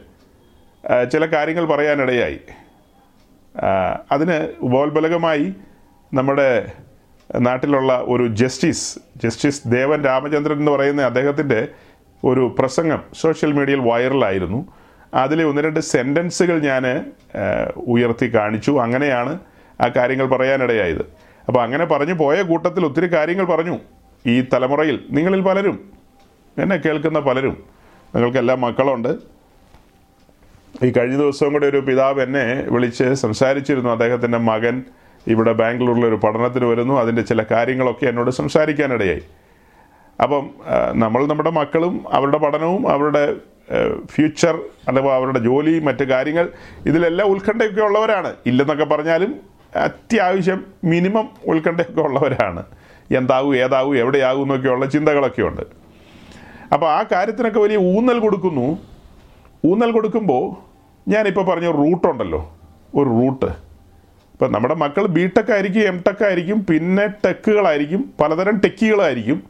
S2: ചില കാര്യങ്ങൾ പറയാനിടയായി. അതിന് ഉപോത്ബലകമായി നമ്മുടെ നാട്ടിലുള്ള ഒരു ജസ്റ്റിസ് ജസ്റ്റിസ് ദേവൻ രാമചന്ദ്രൻ എന്ന് പറയുന്ന അദ്ദേഹത്തിന്റെ ഒരു പ്രസംഗം സോഷ്യൽ മീഡിയയിൽ വൈറലായിരുന്നു അതിലെ ഒന്ന് രണ്ട് സെന്റൻസുകൾ ഞാൻ ഉയർത്തി കാണിച്ചു. അങ്ങനെയാണ് ആ കാര്യങ്ങൾ പറയാനിടയായത്. അപ്പോൾ അങ്ങനെ പറഞ്ഞു പോയ കൂട്ടത്തിൽ ഒത്തിരി കാര്യങ്ങൾ പറഞ്ഞു ഈ തലമുറയിൽ. നിങ്ങളിൽ പലരും എന്നെ കേൾക്കുന്ന പലരും നിങ്ങൾക്കെല്ലാം മക്കളുണ്ട്. ഈ കഴിഞ്ഞ ദിവസവും കൂടെ ഒരു പിതാവ് എന്നെ വിളിച്ച് സംസാരിച്ചിരുന്നു അദ്ദേഹത്തിന്റെ മകൻ ഇവിടെ ബാംഗ്ലൂരിൽ ഒരു പഠനത്തിന് വരുന്നു. അതിന്റെ ചില കാര്യങ്ങളൊക്കെ എന്നോട് സംസാരിക്കാനിടയായി. അപ്പം നമ്മൾ നമ്മുടെ മക്കളും അവരുടെ പഠനവും അവരുടെ ഫ്യൂച്ചർ അഥവാ അവരുടെ ജോലി മറ്റു കാര്യങ്ങൾ ഇതിലെല്ലാം ഉത്കണ്ഠയൊക്കെ ഉള്ളവരാണ്. ഇല്ലെന്നൊക്കെ പറഞ്ഞാലും അത്യാവശ്യം മിനിമം ഉത്കണ്ഠയൊക്കെ ഉള്ളവരാണ്. എന്താകും ഏതാകും എവിടെയാകും എന്നൊക്കെയുള്ള ചിന്തകളൊക്കെ ഉണ്ട്. അപ്പോൾ ആ കാര്യത്തിനൊക്കെ വലിയ ഊന്നൽ കൊടുക്കുന്നു. ഊന്നൽ കൊടുക്കുമ്പോൾ ഞാനിപ്പോൾ പറഞ്ഞ റൂട്ടുണ്ടല്ലോ. ഒരു റൂട്ട്. ഇപ്പം നമ്മുടെ മക്കൾ ബി ടെക് ആയിരിക്കും എം ടെക് ആയിരിക്കും പിന്നെ ടെക്കുകളായിരിക്കും പലതരം ടെക്കുകളായിരിക്കും.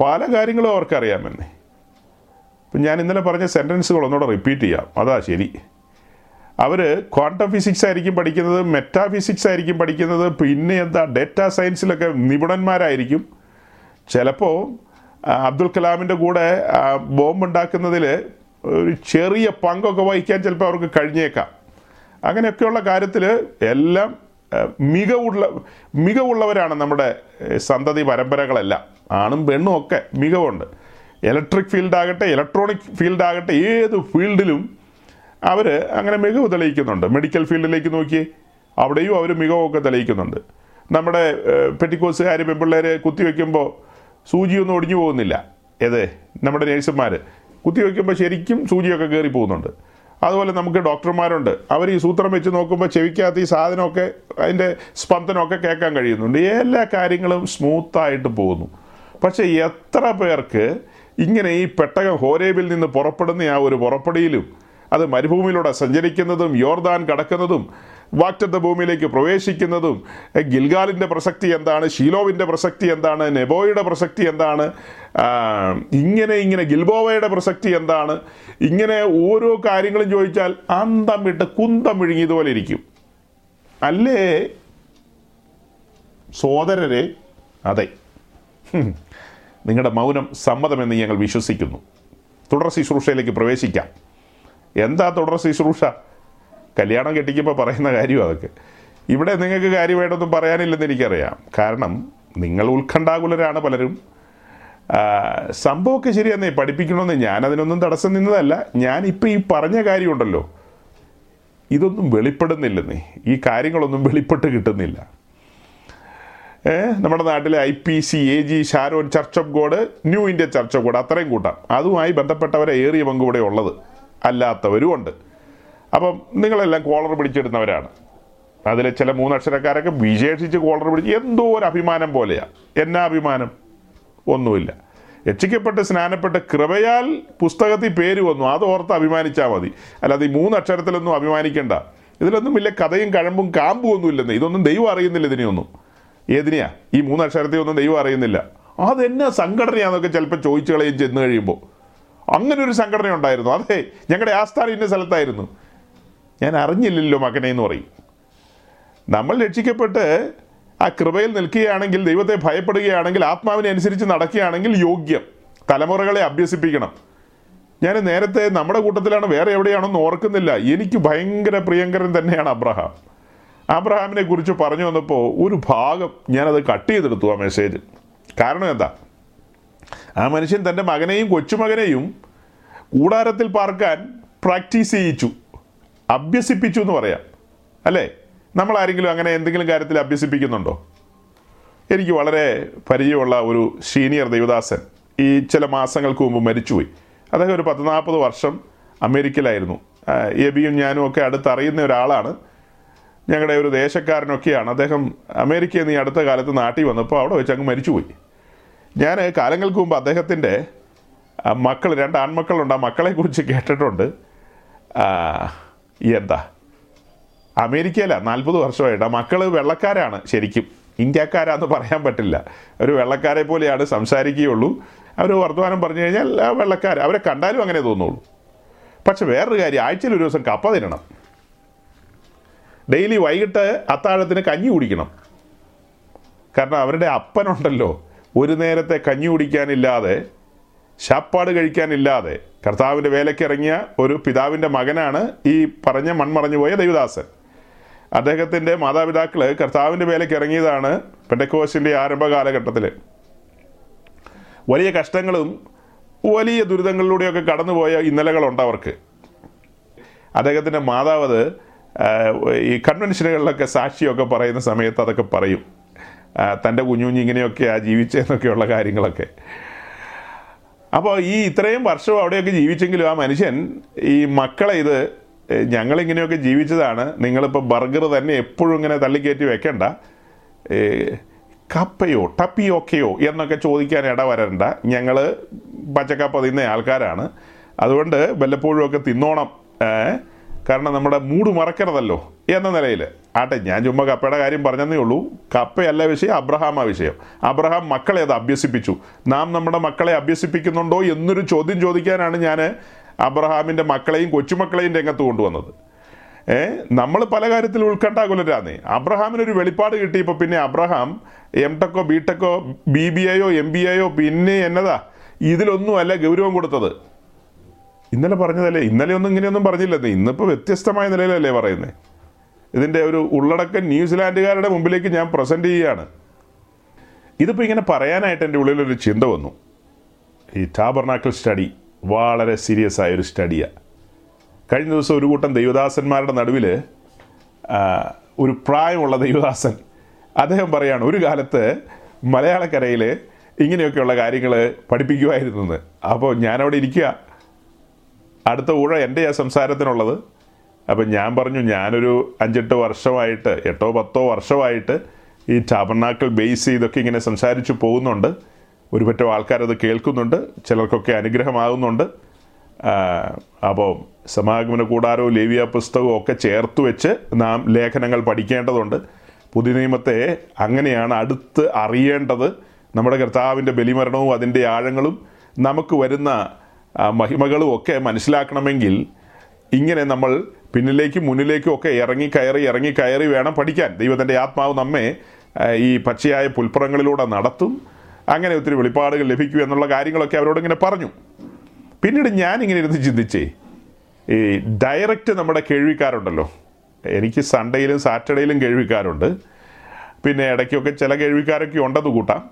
S2: പല കാര്യങ്ങളും അവർക്കറിയാമെന്നേ. ഇപ്പം ഞാൻ ഇന്നലെ പറഞ്ഞ സെന്റൻസുകൾ ഒന്നുകൂടെ റിപ്പീറ്റ് ചെയ്യാം. അതാ ശരി. അവർ ക്വാണ്ടം ഫിസിക്സ് ആയിരിക്കും പഠിക്കുന്നത് മെറ്റാഫിസിക്സ് ആയിരിക്കും പഠിക്കുന്നത് പിന്നെ എന്താ ഡേറ്റ സയൻസിലൊക്കെ നിപുണന്മാരായിരിക്കും. ചിലപ്പോൾ അബ്ദുൽ കലാമിന്റെ കൂടെ ബോംബ് ഉണ്ടാക്കുന്നതിൽ ഒരു ചെറിയ പങ്കൊക്കെ വഹിക്കാൻ ചിലപ്പോൾ അവർക്ക് കഴിഞ്ഞേക്കാം. അങ്ങനെയൊക്കെയുള്ള കാര്യത്തിൽ എല്ലാം മികവുള്ള മികവുള്ളവരാണ് നമ്മുടെ സന്തതി പരമ്പരകളെല്ലാം. ആണും പെണ്ണും ഒക്കെ മികവുണ്ട്. ഇലക്ട്രിക് ഫീൽഡാകട്ടെ ഇലക്ട്രോണിക് ഫീൽഡാകട്ടെ ഏത് ഫീൽഡിലും അവർ അങ്ങനെ മികവ് തെളിയിക്കുന്നുണ്ട്. മെഡിക്കൽ ഫീൽഡിലേക്ക് നോക്കി അവിടെയും അവർ മികവൊക്കെ തെളിയിക്കുന്നുണ്ട്. നമ്മുടെ പെറ്റിക്കോസുകാർ പെൺപിള്ളേരെ കുത്തിവെക്കുമ്പോൾ സൂചിയൊന്നും ഒടിഞ്ഞു പോകുന്നില്ല. ഏത്? നമ്മുടെ നേഴ്സുമാർ കുത്തിവെക്കുമ്പോൾ ശരിക്കും സൂചിയൊക്കെ കയറി പോകുന്നുണ്ട്. അതുപോലെ നമുക്ക് ഡോക്ടർമാരുണ്ട്. അവർ ഈ സൂത്രം വെച്ച് നോക്കുമ്പോൾ ചെവിക്കകത്ത് ഈ സാധനമൊക്കെ അതിന്റെ സ്പന്ദനമൊക്കെ കേൾക്കാൻ കഴിയുന്നുണ്ട്. എല്ലാ കാര്യങ്ങളും സ്മൂത്തായിട്ട് പോകുന്നു. പക്ഷേ എത്ര പേർക്ക് ഇങ്ങനെ ഈ പെട്ടകം ഹോരേബിൽ നിന്ന് പുറപ്പെടുന്ന ആ ഒരു പുറപ്പെടിയിലും അത് മരുഭൂമിയിലൂടെ സഞ്ചരിക്കുന്നതും യോർദാൻ കടക്കുന്നതും വാക്റ്റത്ത ഭൂമിയിലേക്ക് പ്രവേശിക്കുന്നതും ഗിൽഗാലിന്റെ പ്രസക്തി എന്താണ് ഷീലോവിന്റെ പ്രസക്തി എന്താണ് നെബോയുടെ പ്രസക്തി എന്താണ് ഇങ്ങനെ ഇങ്ങനെ ഗിൽബോവയുടെ പ്രസക്തി എന്താണ് ഇങ്ങനെ ഓരോ കാര്യങ്ങളും ചോദിച്ചാൽ അന്തം വിട്ട് കുന്തം വിഴുങ്ങിയതുപോലെ ഇരിക്കും. അല്ലേ? സോദരരെ അതെ. നിങ്ങളുടെ മൗനം സമ്മതമെന്ന് ഞങ്ങൾ വിശ്വസിക്കുന്നു. തുടർ ശുശ്രൂഷയിലേക്ക് പ്രവേശിക്കാം. എന്താ തുടർ ശുശ്രൂഷ? കല്യാണം കെട്ടിക്കുമ്പോൾ പറയുന്ന കാര്യം അതൊക്കെ. ഇവിടെ നിങ്ങൾക്ക് കാര്യമായിട്ടൊന്നും പറയാനില്ലെന്ന് എനിക്കറിയാം. കാരണം നിങ്ങൾ ഉത്കണ്ഠാകുലരാണ് പലരും. സംഭവമൊക്കെ ശരിയെന്നേ പഠിപ്പിക്കണമെന്ന് ഞാൻ അതിനൊന്നും തടസ്സം നിന്നതല്ല. ഞാൻ ഇപ്പം ഈ പറഞ്ഞ കാര്യമുണ്ടല്ലോ. ഇതൊന്നും വെളിപ്പെടുന്നില്ലെന്നേ. ഈ കാര്യങ്ങളൊന്നും വെളിപ്പെട്ട് കിട്ടുന്നില്ല. നമ്മുടെ നാട്ടിലെ I P C A G Sharon church of God new India church of God അത്രയും കൂട്ടാം. അതുമായി ബന്ധപ്പെട്ടവരെ ഏറിയ പങ്കുകൂടെ ഉള്ളത് അല്ലാത്തവരും ഉണ്ട്. അപ്പം നിങ്ങളെല്ലാം കോളർ പിടിച്ചെടുന്നവരാണ്. അതിലെ ചില മൂന്നക്ഷരക്കാരൊക്കെ വിശേഷിച്ച് കോളർ പിടിച്ച് എന്തോ ഒരു അഭിമാനം പോലെയാണ് എന്നാ അഭിമാനം? ഒന്നുമില്ല. രക്ഷിക്കപ്പെട്ട് സ്നാനപ്പെട്ട് കൃപയാൽ പുസ്തകത്തിൽ പേര് വന്നു. അത് ഓർത്ത് അഭിമാനിച്ചാൽ മതി. അല്ലാതെ ഈ മൂന്നക്ഷരത്തിലൊന്നും അഭിമാനിക്കേണ്ട. ഇതിലൊന്നും വലിയ കഥയും കഴമ്പും കാമ്പും ഒന്നും ഇല്ലെന്ന് ഇതൊന്നും ദൈവം അറിയുന്നില്ല ഇതിനെയൊന്നും ഏതിനെയാ? ഈ മൂന്നക്ഷരത്തെ ഒന്നും ദൈവം അറിയുന്നില്ല. അതെന്നെ സംഘടനയാന്നൊക്കെ ചിലപ്പോൾ ചോദിച്ചു കളയും ചെന്ന് കഴിയുമ്പോൾ അങ്ങനെ ഒരു സംഘടന ഉണ്ടായിരുന്നു അതെ ഞങ്ങളുടെ ആസ്ഥാനം ഇന്ന സ്ഥലത്തായിരുന്നു. ഞാൻ അറിഞ്ഞില്ലല്ലോ മകനെ എന്ന് പറയും. നമ്മൾ രക്ഷിക്കപ്പെട്ട് ആ കൃപയിൽ നിൽക്കുകയാണെങ്കിൽ ദൈവത്തെ ഭയപ്പെടുകയാണെങ്കിൽ ആത്മാവിനെ അനുസരിച്ച് നടക്കുകയാണെങ്കിൽ യോഗ്യം. തലമുറകളെ അഭ്യസിപ്പിക്കണം. ഞാൻ നേരത്തെ നമ്മുടെ കൂട്ടത്തിലാണ് വേറെ എവിടെയാണെന്ന് ഓർക്കുന്നില്ല. എനിക്ക് ഭയങ്കര പ്രിയങ്കരൻ തന്നെയാണ് അബ്രഹാം. അബ്രഹാമിനെ കുറിച്ച് പറഞ്ഞു വന്നപ്പോൾ ഒരു ഭാഗം ഞാനത് കട്ട് ചെയ്തെടുത്തു ആ മെസ്സേജ് കാരണം എന്താ? ആ മനുഷ്യൻ തന്റെ മകനെയും കൊച്ചുമകനെയും കൂടാരത്തിൽ പാർക്കാൻ പ്രാക്ടീസ് ചെയ്യിച്ചു. അഭ്യസിപ്പിച്ചു എന്ന് പറയാം. അല്ലേ? നമ്മൾ ആരെങ്കിലും അങ്ങനെ എന്തെങ്കിലും കാര്യത്തിൽ അഭ്യസിപ്പിക്കുന്നുണ്ടോ? എനിക്ക് വളരെ പരിചയമുള്ള ഒരു സീനിയർ ദേവദാസൻ ഈ ചില മാസങ്ങൾക്ക് മുമ്പ് മരിച്ചുപോയി. അദ്ദേഹം ഒരു പത്ത് നാൽപ്പത് വർഷം അമേരിക്കയിലായിരുന്നു. എബിയും ഞാനും ഒക്കെ അടുത്തറിയുന്ന ഒരാളാണ്. ഞങ്ങളുടെ ഒരു ദേശക്കാരനൊക്കെയാണ്. അദ്ദേഹം അമേരിക്കയിൽ നിന്ന് ഈ അടുത്ത കാലത്ത് നാട്ടിൽ വന്നപ്പോൾ അവിടെ വെച്ച് അങ്ങ് മരിച്ചുപോയി. ഞാൻ കാലങ്ങൾക്ക് മുമ്പ് അദ്ദേഹത്തിന്റെ മക്കൾ രണ്ട് ആൺമക്കളുണ്ട്. ആ മക്കളെ കുറിച്ച് കേട്ടിട്ടുണ്ട് എന്താ? അമേരിക്കയില നാൽപ്പത് വർഷമായിട്ട്. മക്കൾ വെള്ളക്കാരാണ് ശരിക്കും. ഇന്ത്യക്കാരാന്ന് പറയാൻ പറ്റില്ല. ഒരു വെള്ളക്കാരെ പോലെയാണ് സംസാരിക്കുകയുള്ളൂ. അവർ വർത്തമാനം പറഞ്ഞു കഴിഞ്ഞാൽ വെള്ളക്കാർ അവരെ കണ്ടാലും അങ്ങനെ തോന്നുള്ളൂ. പക്ഷെ വേറൊരു കാര്യം ആഴ്ചയിൽ ഒരു ദിവസം കപ്പ തിന്നണം. ഡെയിലി വൈകിട്ട് അത്താഴത്തിന് കഞ്ഞി കുടിക്കണം. കാരണം അവരുടെ അപ്പനുണ്ടല്ലോ ഒരു നേരത്തെ കഞ്ഞി കുടിക്കാനില്ലാതെ ശാപ്പാട് കഴിക്കാനില്ലാതെ. കർത്താവിന്റെ വേലയ്ക്കിറങ്ങിയ ഒരു പിതാവിന്റെ മകനാണ് ഈ പറഞ്ഞ മൺമറഞ്ഞു പോയ ദൈവദാസൻ. അദ്ദേഹത്തിന്റെ മാതാപിതാക്കൾ കർത്താവിന്റെ വേലയ്ക്ക് ഇറങ്ങിയതാണ് പെൻഡക്കോസിന്റെ ആരംഭ കാലഘട്ടത്തിൽ വലിയ കഷ്ടങ്ങളും വലിയ ദുരിതങ്ങളിലൂടെയൊക്കെ കടന്നുപോയ ഇന്നലകളുണ്ട് അവർക്ക്. അദ്ദേഹത്തിന്റെ മാതാവ് അത് ഈ കൺവെൻഷനുകളിലൊക്കെ സാക്ഷിയൊക്കെ പറയുന്ന സമയത്ത് അതൊക്കെ പറയും. തന്റെ കുഞ്ഞുഞ്ഞ് ഇങ്ങനെയൊക്കെയാ ജീവിച്ചതെന്നൊക്കെയുള്ള കാര്യങ്ങളൊക്കെ. അപ്പോൾ ഈ ഇത്രയും വർഷം അവിടെയൊക്കെ ജീവിച്ചെങ്കിലും ആ മനുഷ്യൻ ഈ മക്കളെ ഇത് ഞങ്ങളിങ്ങനെയൊക്കെ ജീവിച്ചതാണ്. നിങ്ങളിപ്പോൾ ബർഗർ തന്നെ എപ്പോഴും ഇങ്ങനെ തള്ളിക്കയറ്റി വെക്കണ്ട. കപ്പയോ ടപ്പിയോക്കയോ എന്നൊക്കെ ചോദിക്കാൻ ഇട വരണ്ട. ഞങ്ങൾ പച്ചക്കപ്പ തിന്ന ആൾക്കാരാണ്. അതുകൊണ്ട് വല്ലപ്പോഴും ഒക്കെ തിന്നോണം? കാരണം നമ്മുടെ മൂഡ് മറക്കരുതല്ലോ എന്ന നിലയിൽ ആട്ടെ ഞാൻ ചുമ്മാ കപ്പയുടെ കാര്യം പറഞ്ഞതേ ഉള്ളൂ. കപ്പയല്ല വിഷയം അബ്രഹാമാ വിഷയം. അബ്രഹാം മക്കളെ അത് അഭ്യസിപ്പിച്ചു. നാം നമ്മുടെ മക്കളെ അഭ്യസിപ്പിക്കുന്നുണ്ടോ എന്നൊരു ചോദ്യം ചോദിക്കാനാണ് ഞാൻ അബ്രഹാമിന്റെ മക്കളെയും കൊച്ചുമക്കളെയും രംഗത്ത് കൊണ്ടുവന്നത്. ഏ നമ്മൾ പല കാര്യത്തിൽ ഉത്കണ്ഠാകുലരാന്നേ അബ്രഹാമിനൊരു വെളിപ്പാട് കിട്ടിയപ്പോൾ പിന്നെ അബ്രഹാം എം ടെക്കോ ബി ടെക്കോ ബി ബി ഐയോ എം ബി ഐയോ പിന്നെ എന്നതാ? ഇതിലൊന്നുമല്ല ഗൗരവം കൊടുത്തത്. ഇന്നലെ പറഞ്ഞതല്ലേ? ഇന്നലെ ഒന്നും ഇങ്ങനെയൊന്നും പറഞ്ഞില്ലെന്നേ. ഇന്നിപ്പോൾ വ്യത്യസ്തമായ നിലയിലല്ലേ പറയുന്നത് ഇതിന്റെ ഒരു ഉള്ളടക്കം ന്യൂസിലാൻഡുകാരുടെ മുമ്പിലേക്ക് ഞാൻ പ്രസന്റ് ചെയ്യുകയാണ്. ഇതിപ്പോൾ ഇങ്ങനെ പറയാനായിട്ട് എന്റെ ഉള്ളിലൊരു ചിന്ത വന്നു. ഈ ടാബർനാക്കൽ സ്റ്റഡി വളരെ സീരിയസ് ആയൊരു സ്റ്റഡിയാണ് കഴിഞ്ഞ ദിവസം ഒരു കൂട്ടം ദൈവദാസന്മാരുടെ നടുവിൽ ഒരു പ്രായമുള്ള ദൈവദാസൻ അദ്ദേഹം പറയാണ് ഒരു കാലത്ത് മലയാളക്കരയിൽ ഇങ്ങനെയൊക്കെയുള്ള കാര്യങ്ങൾ പഠിപ്പിക്കുമായിരുന്നെന്ന് അപ്പോൾ ഞാനവിടെ ഇരിക്കുക അടുത്ത ഊഴ എന്റെ ആ സംസാരത്തിനുള്ളത്. അപ്പം ഞാൻ പറഞ്ഞു ഞാനൊരു അഞ്ചെട്ട് വർഷമായിട്ട് എട്ടോ പത്തോ വർഷമായിട്ട് ഈ ടാബർനാക്കൾ ബേസ് ചെയ്തൊക്കെ ഇങ്ങനെ സംസാരിച്ചു പോകുന്നുണ്ട്. ഒരു പറ്റം ആൾക്കാരത് കേൾക്കുന്നുണ്ട് ചിലർക്കൊക്കെ അനുഗ്രഹമാകുന്നുണ്ട്. അപ്പോൾ സമാഗമന കൂടാരവും ലേവിയ പുസ്തകവും ഒക്കെ ചേർത്ത് വെച്ച് നാം ലേഖനങ്ങൾ പഠിക്കേണ്ടതുണ്ട്. പുതിയ നിയമത്തെ അങ്ങനെയാണ് അടുത്ത് അറിയേണ്ടത്. നമ്മുടെ കർത്താവിന്റെ ബലിമരണവും അതിന്റെ ആഴങ്ങളും നമുക്ക് വരുന്ന മഹിമകളും ഒക്കെ മനസ്സിലാക്കണമെങ്കിൽ ഇങ്ങനെ നമ്മൾ പിന്നിലേക്കും മുന്നിലേക്കും ഒക്കെ ഇറങ്ങി കയറി ഇറങ്ങി കയറി വേണം പഠിക്കാൻ. ദൈവത്തിന്റെ ആത്മാവ് നമ്മെ ഈ പച്ചയായ പുൽപ്പുറങ്ങളിലൂടെ നടത്തും. അങ്ങനെ ഒത്തിരി വെളിപ്പാടുകൾ ലഭിക്കും എന്നുള്ള കാര്യങ്ങളൊക്കെ അവരോട് ഇങ്ങനെ പറഞ്ഞു. പിന്നീട് ഞാൻ ഇങ്ങനെ ഇരുന്ന് ചിന്തിച്ചേ ഈ ഡയറക്റ്റ് നമ്മുടെ കേൾവിക്കാരുണ്ടല്ലോ. എനിക്ക് സൺഡേയിലും സാറ്റർഡേയിലും കേൾവിക്കാരുണ്ട്. പിന്നെ ഇടയ്ക്കൊക്കെ ചില കേൾവിക്കാരൊക്കെ ഉണ്ടെന്ന് കൂട്ടാം.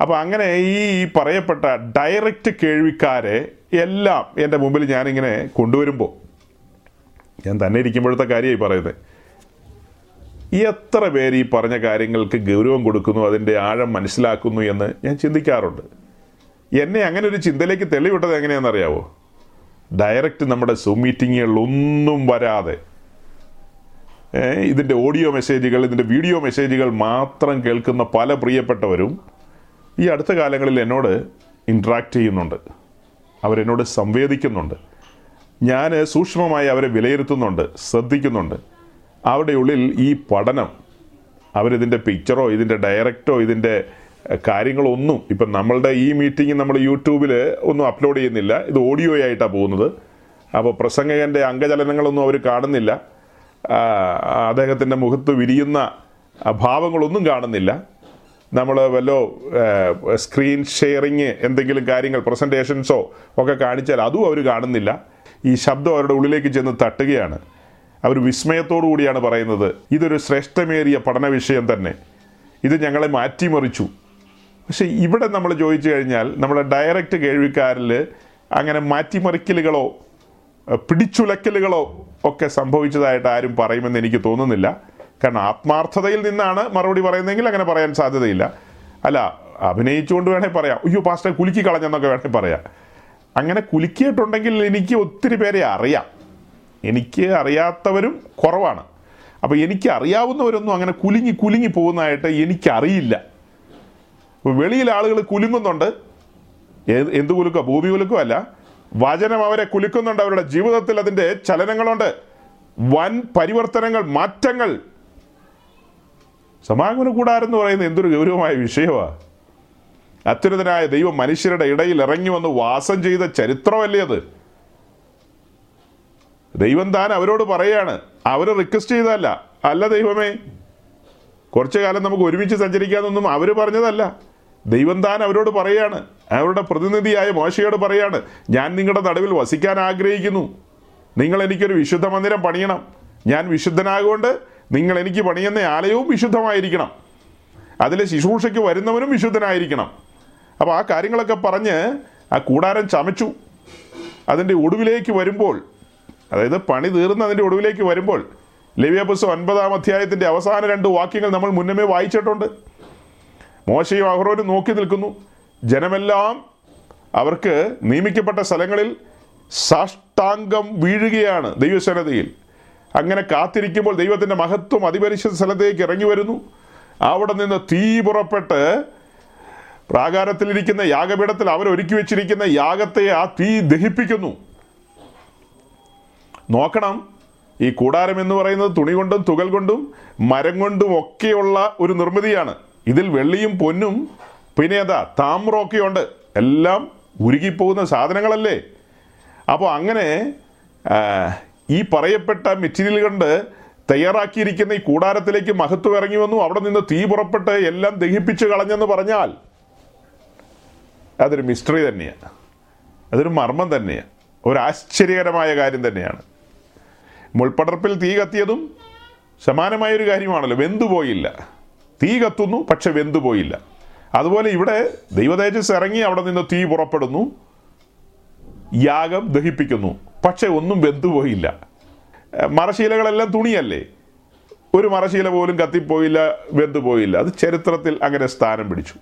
S2: അപ്പോൾ അങ്ങനെ ഈ ഈ പറയപ്പെട്ട ഡയറക്റ്റ് കേൾവിക്കാരെ എല്ലാം എന്റെ മുമ്പിൽ ഞാനിങ്ങനെ കൊണ്ടുവരുമ്പോൾ ഞാൻ തന്നെ ഇരിക്കുമ്പോഴത്തെ കാര്യമായി പറയുന്നത് എത്ര പേര് ഈ പറഞ്ഞ കാര്യങ്ങൾക്ക് ഗൗരവം കൊടുക്കുന്നു അതിന്റെ ആഴം മനസ്സിലാക്കുന്നു എന്ന് ഞാൻ ചിന്തിക്കാറുണ്ട്. എന്നെ അങ്ങനെ ഒരു ചിന്തയിലേക്ക് തെളിവിട്ടത് എങ്ങനെയാണെന്നറിയാവോ? ഡയറക്റ്റ് നമ്മുടെ സൂം മീറ്റിങ്ങുകളിലൊന്നും വരാതെ. ഇതിന്റെ ഓഡിയോ മെസ്സേജുകൾ ഇതിന്റെ വീഡിയോ മെസ്സേജുകൾ മാത്രം കേൾക്കുന്ന പല പ്രിയപ്പെട്ടവരും ഈ അടുത്ത കാലങ്ങളിൽ എന്നോട് ഇൻട്രാക്ട് ചെയ്യുന്നുണ്ട്. അവരെന്നോട് സംവേദിക്കുന്നുണ്ട്. ഞാൻ സൂക്ഷ്മമായി അവരെ വിലയിരുത്തുന്നുണ്ട് ശ്രദ്ധിക്കുന്നുണ്ട്. അവരുടെ ഉള്ളിൽ ഈ പഠനം അവരിതിന്റെ പിക്ചറോ ഇതിന്റെ ഡയറക്റ്റോ ഇതിന്റെ കാര്യങ്ങളൊന്നും ഇപ്പം നമ്മളുടെ ഈ മീറ്റിംഗ് നമ്മൾ യൂട്യൂബിൽ ഒന്നും അപ്ലോഡ് ചെയ്യുന്നില്ല. ഇത് ഓഡിയോ ആയിട്ടാണ് പോകുന്നത്. അപ്പോൾ പ്രസംഗകന്റെ അംഗചലനങ്ങളൊന്നും അവർ കാണുന്നില്ല. അദ്ദേഹത്തിന്റെ മുഖത്ത് വിരിയുന്ന ഭാവങ്ങളൊന്നും കാണുന്നില്ല. നമ്മൾ വല്ലോ സ്ക്രീൻ ഷെയറിങ് എന്തെങ്കിലും കാര്യങ്ങൾ പ്രസന്റേഷൻസോ ഒക്കെ കാണിച്ചാൽ അതും അവർ കാണുന്നില്ല. ഈ ശബ്ദം അവരുടെ ഉള്ളിലേക്ക് ചെന്ന് തട്ടുകയാണ്. അവർ വിസ്മയത്തോടു കൂടിയാണ് പറയുന്നത് ഇതൊരു ശ്രേഷ്ഠമേറിയ പഠന വിഷയം തന്നെ. ഇത് ഞങ്ങളെ മാറ്റിമറിച്ചു. പക്ഷേ ഇവിടെ നമ്മൾ ചോദിച്ചു കഴിഞ്ഞാൽ നമ്മുടെ ഡയറക്റ്റ് കേൾവിക്കാരിൽ അങ്ങനെ മാറ്റിമറിക്കലുകളോ പിടിച്ചുലക്കലുകളോ ഒക്കെ സംഭവിച്ചതായിട്ട് ആരും പറയുമെന്ന് എനിക്ക് തോന്നുന്നില്ല. കാരണം ആത്മാർത്ഥതയിൽ നിന്നാണ് മറുപടി പറയുന്നതെങ്കിൽ അങ്ങനെ പറയാൻ സാധ്യതയില്ല. അല്ല അഭിനയിച്ചുകൊണ്ട് വേണേൽ പറയാം. അയ്യോ പാസ്റ്റർ കുലുക്കി കളഞ്ഞെന്നൊക്കെ വേണേൽ പറയാം. അങ്ങനെ കുലുക്കിയിട്ടുണ്ടെങ്കിൽ എനിക്ക് ഒത്തിരി പേരെ അറിയാം. എനിക്ക് അറിയാത്തവരും കുറവാണ്. അപ്പോൾ എനിക്ക് അറിയാവുന്നവരൊന്നും അങ്ങനെ കുലുങ്ങി കുലുങ്ങി പോകുന്നതായിട്ട് എനിക്കറിയില്ല. അപ്പോൾ വെളിയിൽ ആളുകൾ കുലുങ്ങുന്നുണ്ട്. എന്ത് കുലുക്കോ? ഭൂമി കുലുക്കോ അല്ല. വചനം അവരെ കുലുക്കുന്നുണ്ട്. അവരുടെ ജീവിതത്തിൽ അതിന്റെ ചലനങ്ങളുണ്ട്. വൻ പരിവർത്തനങ്ങൾ മാറ്റങ്ങൾ സമാഗമന കൂടാരം എന്ന് പറയുന്നത് എന്തൊരു ഗൗരവമായ വിഷയമാണ് അത്യുന്നതനായ ദൈവം മനുഷ്യരുടെ ഇടയിൽ ഇറങ്ങി വന്ന് വാസം ചെയ്ത ചരിത്രമല്ലേ അത്. ദൈവം താൻ അവരോട് പറയാണ് അവർ റിക്വസ്റ്റ് ചെയ്തതല്ല. അല്ല ദൈവമേ കുറച്ചു കാലം നമുക്ക് ഒരുമിച്ച് സഞ്ചരിക്കാമെന്നൊന്നും അവർ പറഞ്ഞതല്ല. ദൈവം താൻ അവരോട് പറയാണ് അവരുടെ പ്രതിനിധിയായ മോശയോട് പറയാണ് ഞാൻ നിങ്ങളുടെ നടുവിൽ വസിക്കാൻ ആഗ്രഹിക്കുന്നു. നിങ്ങൾ എനിക്കൊരു വിശുദ്ധ മന്ദിരം പണിയണം. ഞാൻ വിശുദ്ധനാകൊണ്ട് നിങ്ങൾ എനിക്ക് പണിയുന്ന ആലയവും വിശുദ്ധമായിരിക്കണം. അതിലെ ശുശ്രൂഷയ്ക്ക് വരുന്നവനും വിശുദ്ധനായിരിക്കണം. അപ്പോൾ ആ കാര്യങ്ങളൊക്കെ പറഞ്ഞ് ആ കൂടാരം ചമച്ചു. അതിന്റെ ഒടുവിലേക്ക് വരുമ്പോൾ അതായത് പണി തീർന്ന് അതിന്റെ ഒടുവിലേക്ക് വരുമ്പോൾ ലിവിയപ്പുസ് ഒൻപതാം അധ്യായത്തിന്റെ അവസാന രണ്ട് വാക്യങ്ങൾ നമ്മൾ മുന്നമേ വായിച്ചിട്ടുണ്ട്. മോശയും അഹ്റോനും നോക്കി നിൽക്കുന്നു. ജനമെല്ലാം അവർക്ക് നിയമിക്കപ്പെട്ട സ്ഥലങ്ങളിൽ സാഷ്ടാംഗം വീഴുകയാണ് ദൈവസന്നതയിൽ അങ്ങനെ കാത്തിരിക്കുമ്പോൾ ദൈവത്തിന്റെ മഹത്വം അതിപരിശുദ്ധ സ്ഥലത്തേക്ക് ഇറങ്ങി വരുന്നു. അവിടെ നിന്ന് തീ പുറപ്പെട്ട് പ്രാകാരത്തിലിരിക്കുന്ന യാഗപീഠത്തിൽ അവർ ഒരുക്കി വെച്ചിരിക്കുന്ന യാഗത്തെ ആ തീ ദഹിപ്പിക്കുന്നു. നോക്കണം ഈ കൂടാരം എന്ന് പറയുന്നത് തുണി കൊണ്ടും തുകൽ കൊണ്ടും മരം കൊണ്ടും ഒക്കെയുള്ള ഒരു നിർമ്മിതിയാണ്. ഇതിൽ വെള്ളിയും പൊന്നും പിന്നെ എന്താ താമ്രമൊക്കെ ഉണ്ട് എല്ലാം ഉരുകിപ്പോകുന്ന സാധനങ്ങളല്ലേ? അപ്പോൾ അങ്ങനെ ഈ പറയപ്പെട്ട മെറ്റീരിയൽ കണ്ട് തയ്യാറാക്കിയിരിക്കുന്ന ഈ കൂടാരത്തിലേക്ക് മഹത്വം ഇറങ്ങി വന്നു. അവിടെ നിന്ന് തീ പുറപ്പെട്ട് എല്ലാം ദഹിപ്പിച്ച് കളഞ്ഞെന്ന് പറഞ്ഞാൽ അതൊരു മിസ്റ്ററി തന്നെയാണ് അതൊരു മർമ്മം തന്നെയാണ് ഒരു ആശ്ചര്യകരമായ കാര്യം തന്നെയാണ്. മുൾപ്പടർപ്പിൽ തീ കത്തിയതും സമാനമായൊരു കാര്യമാണല്ലോ. വെന്തുപോയില്ല തീ കത്തുന്നു പക്ഷെ വെന്തുപോയില്ല അതുപോലെ ഇവിടെ ദൈവതേജസ് ഇറങ്ങി അവിടെ നിന്ന് തീ പുറപ്പെടുന്നു. യാഗം ദഹിപ്പിക്കുന്നു. പക്ഷെ ഒന്നും വെന്തുപോയില്ല. മറശീലകളെല്ലാം തുണിയല്ലേ? ഒരു മറശീല പോലും കത്തിപ്പോയില്ല വെന്തുപോയില്ല. അത് ചരിത്രത്തിൽ അങ്ങനെ സ്ഥാനം പിടിച്ചു.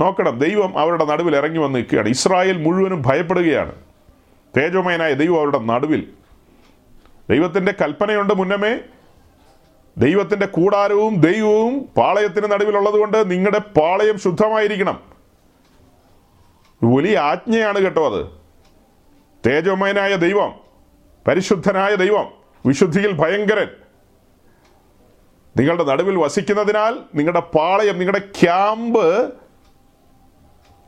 S2: നോക്കണം ദൈവം അവരുടെ നടുവിൽ ഇറങ്ങി വന്ന് നിൽക്കുകയാണ്. ഇസ്രായേൽ മുഴുവനും ഭയപ്പെടുകയാണ്. തേജോമയനായ ദൈവം അവരുടെ നടുവിൽ. ദൈവത്തിന്റെ കൽപ്പനയുണ്ട് മുന്നമേ. ദൈവത്തിന്റെ കൂടാരവും ദൈവവും പാളയത്തിന് നടുവിലുള്ളത് കൊണ്ട് നിങ്ങളുടെ പാളയം ശുദ്ധമായിരിക്കണം. വലിയ ആജ്ഞയാണ് കേട്ടോ അത്. തേജോമയനായ ദൈവം പരിശുദ്ധനായ ദൈവം വിശുദ്ധിയിൽ ഭയങ്കരൻ. നിങ്ങളുടെ നടുവിൽ വസിക്കുന്നതിനാൽ നിങ്ങളുടെ പാളയം നിങ്ങളുടെ ക്യാമ്പ്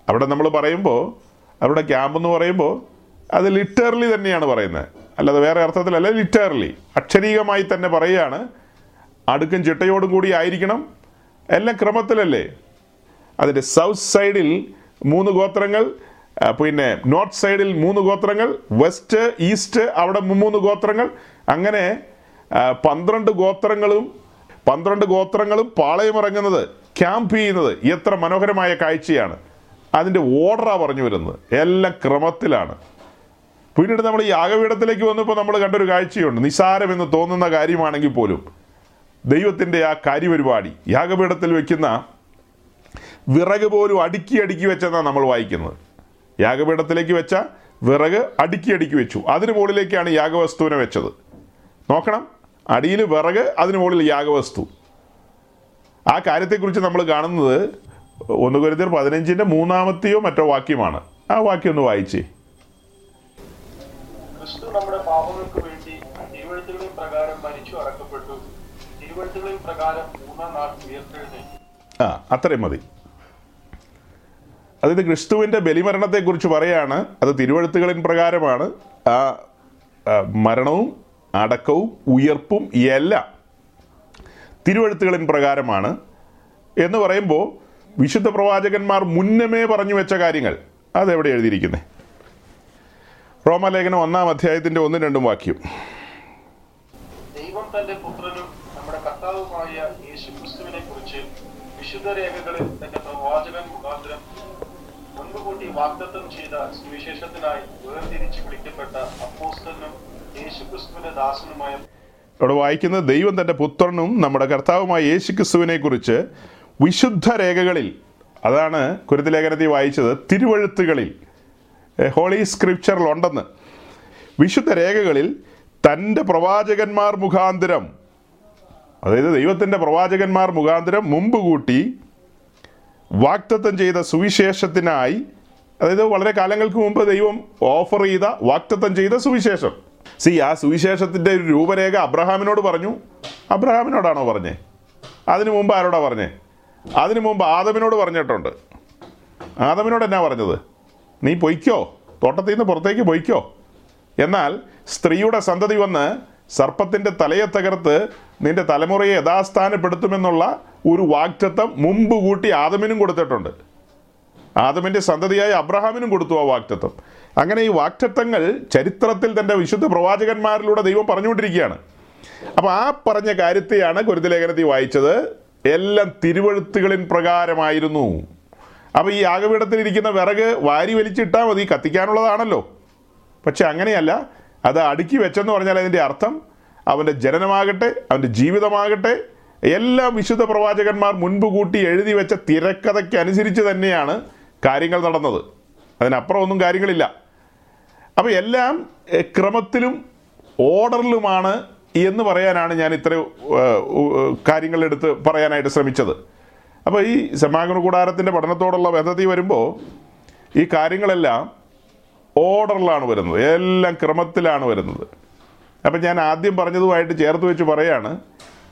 S2: അവിടെ നമ്മൾ പറയുമ്പോൾ അവിടെ ക്യാമ്പ് എന്ന് പറയുമ്പോൾ അത് ലിറ്ററലി തന്നെയാണ് പറയുന്നത്. അല്ലാതെ വേറെ അർത്ഥത്തിലല്ല ലിറ്ററലി അക്ഷരീകമായി തന്നെ പറയുകയാണ്. അടുക്കും ചിട്ടയോടും കൂടി ആയിരിക്കണം. എല്ലാം ക്രമത്തിലല്ലേ? അതിന്റെ സൗത്ത് സൈഡിൽ മൂന്ന് ഗോത്രങ്ങൾ പിന്നെ നോർത്ത് സൈഡിൽ മൂന്ന് ഗോത്രങ്ങൾ വെസ്റ്റ് ഈസ്റ്റ് അവിടെ മൂന്ന് ഗോത്രങ്ങൾ. അങ്ങനെ പന്ത്രണ്ട് ഗോത്രങ്ങളും പന്ത്രണ്ട് ഗോത്രങ്ങളും പാളയമിറങ്ങുന്നത് ക്യാമ്പ് ചെയ്യുന്നത് എത്ര മനോഹരമായ കാഴ്ചയാണ്. അതിന്റെ ഓർഡറാണ് പറഞ്ഞു വരുന്നത്. എല്ലാം ക്രമത്തിലാണ്. പിന്നീട് നമ്മൾ ഈ യാഗപീഠത്തിലേക്ക് വന്നപ്പോൾ നമ്മൾ കണ്ടൊരു കാഴ്ചയുണ്ട്. നിസാരമെന്ന് തോന്നുന്ന കാര്യമാണെങ്കിൽ പോലും ദൈവത്തിന്റെ ആ കാര്യപരിപാടി യാഗപീഠത്തിൽ വെക്കുന്ന വിറക് പോലും അടുക്കി അടുക്കി വെച്ചെന്നാണ് നമ്മൾ വായിക്കുന്നത്. യാഗപീഠത്തിലേക്ക് വെച്ച വിറക് അടുക്കി അടുക്കി വെച്ചു. അതിന് മുകളിലേക്കാണ് യാഗവസ്തുവിനെ വെച്ചത്. നോക്കണം. അടിയിൽ വിറക് അതിന് മുകളിൽ യാഗവസ്തു. ആ കാര്യത്തെക്കുറിച്ച് നമ്മൾ കാണുന്നത് ഒന്ന് കരുതിയർ പതിനഞ്ചിന്റെ മൂന്നാമത്തെയോ മറ്റോ വാക്യമാണ്. ആ വാക്യം ഒന്ന് വായിച്ചേ.
S3: ക്രിസ്തു നമ്മുടെ പാപങ്ങൾക്ക് വേണ്ടി പ്രകാരം മരിച്ചു അടക്കപ്പെട്ടു. പ്രകാരം മൂന്നാം നാൾ ഉയർത്തെഴുന്നേറ്റു.
S2: ആ അത്രയും മതി. അതായത് ക്രിസ്തുവിന്റെ ബലിമരണത്തെക്കുറിച്ച് പറയാണ്. അത് തിരുവഴുത്തുകളിൻ പ്രകാരമാണ്. ആ മരണവും അടക്കവും ഉയർപ്പും എല്ലാം തിരുവഴുത്തുകളിൻ പ്രകാരമാണ്. എന്ന് പറയുമ്പോൾ വിശുദ്ധ പ്രവാചകന്മാർ മുന്നമേ പറഞ്ഞു വെച്ച കാര്യങ്ങൾ. അതെവിടെ എഴുതിയിരിക്കുന്നത് റോമലേഖനം ഒന്നാം അധ്യായത്തിന്റെ ഒന്നും രണ്ടും വാക്യം.
S3: ദൈവം തന്റെ പുത്രനും നമ്മുടെ കർത്താവുമായ വിശുദ്ധ രേഖകളിൽ വാഗ്ദത്തം ചെയ്ത സുവിശേഷത്തിനായി വേർതിരിച്ച് വിളിക്കപ്പെട്ട അപ്പോസ്തലനും യേശു ക്രിസ്തുവിന്റെ ദാസനുമായ
S2: ഇവിടെ വായിക്കുന്നത് ദൈവം തന്റെ പുത്രനും നമ്മുടെ കർത്താവുമായ യേശു ക്രിസ്തുവിനെ കുറിച്ച് വിശുദ്ധ രേഖകളിൽ അതാണ് കുരുത്തലേഖനത്തിൽ വായിച്ചത് തിരുവഴുത്തുകളിൽ ഹോളി സ്ക്രിപ്ചറിൽ ഉണ്ടെന്ന്. വിശുദ്ധ രേഖകളിൽ തന്റെ പ്രവാചകന്മാർ മുഖാന്തരം അതായത് ദൈവത്തിന്റെ പ്രവാചകന്മാർ മുഖാന്തരം മുമ്പ് കൂട്ടി വാക്തത്വം ചെയ്ത സുവിശേഷത്തിനായി അതായത് വളരെ കാലങ്ങൾക്ക് മുമ്പ് ദൈവം ഓഫർ ചെയ്ത വാക്തത്വം ചെയ്ത സുവിശേഷം. സി ആ സുവിശേഷത്തിന്റെ ഒരു രൂപരേഖ അബ്രഹാമിനോട് പറഞ്ഞു. അബ്രഹാമിനോടാണോ പറഞ്ഞേ? അതിനു മുമ്പ് ആരോടാ പറഞ്ഞേ? അതിനു മുമ്പ് ആദമിനോട് പറഞ്ഞിട്ടുണ്ട്. ആദമിനോട് എന്നാ പറഞ്ഞത്? നീ പൊയ്ക്കോ? തോട്ടത്തിൽ നിന്ന് പുറത്തേക്ക് പൊയ്ക്കോ? എന്നാൽ സ്ത്രീയുടെ സന്തതി വന്ന് സർപ്പത്തിന്റെ തലയെ തകർത്ത് നിന്റെ തലമുറയെ യഥാസ്ഥാനപ്പെടുത്തുമെന്നുള്ള ഒരു വാക്റ്റത്വം മുമ്പ് കൂട്ടി ആദമിനും കൊടുത്തിട്ടുണ്ട്. ആദമിന്റെ സന്തതിയായ അബ്രഹാമിനും കൊടുത്തു ആ വാക്റ്റത്വം അങ്ങനെ ഈ വാക്റ്റത്വങ്ങൾ ചരിത്രത്തിൽ തന്റെ വിശുദ്ധ പ്രവാചകന്മാരിലൂടെ ദൈവം പറഞ്ഞുകൊണ്ടിരിക്കുകയാണ്. അപ്പോൾ ആ പറഞ്ഞ കാര്യത്തെയാണ് ഗുരുതലേഖനത്തിൽ വായിച്ചത്. എല്ലാം തിരുവഴുത്തുകളിൻ പ്രകാരമായിരുന്നു. അപ്പോൾ ഈ യാഗപീഠത്തിൽ ഇരിക്കുന്ന വിറക് വാരി വലിച്ചിട്ടാൽ മതി കത്തിക്കാനുള്ളതാണല്ലോ. പക്ഷെ അങ്ങനെയല്ല അത് അടുക്കി വെച്ചെന്ന് പറഞ്ഞാൽ അതിന്റെ അർത്ഥം അവന്റെ ജനനമാകട്ടെ അവന്റെ ജീവിതമാകട്ടെ എല്ലാം വിശുദ്ധ പ്രവാചകന്മാർ മുൻപ് കൂട്ടി എഴുതി വെച്ച തിരക്കഥയ്ക്ക് അനുസരിച്ച് തന്നെയാണ് കാര്യങ്ങൾ നടന്നത്. അതിനപ്പുറം ഒന്നും കാര്യങ്ങളില്ല. അപ്പോൾ എല്ലാം ക്രമത്തിലും ഓർഡറിലുമാണ് എന്ന് പറയാനാണ് ഞാൻ ഇത്ര കാര്യങ്ങളെടുത്ത് പറയാനായിട്ട് ശ്രമിച്ചത്. അപ്പോൾ ഈ സമാഗമ കൂടാരത്തിന്റെ പഠനത്തോടുള്ള ബന്ധത്തിൽ വരുമ്പോൾ ഈ കാര്യങ്ങളെല്ലാം ഓർഡറിലാണ് വരുന്നത്. എല്ലാം ക്രമത്തിലാണ് വരുന്നത്. അപ്പം ഞാൻ ആദ്യം പറഞ്ഞതുമായിട്ട് ചേർത്ത് വെച്ച് പറയാണ്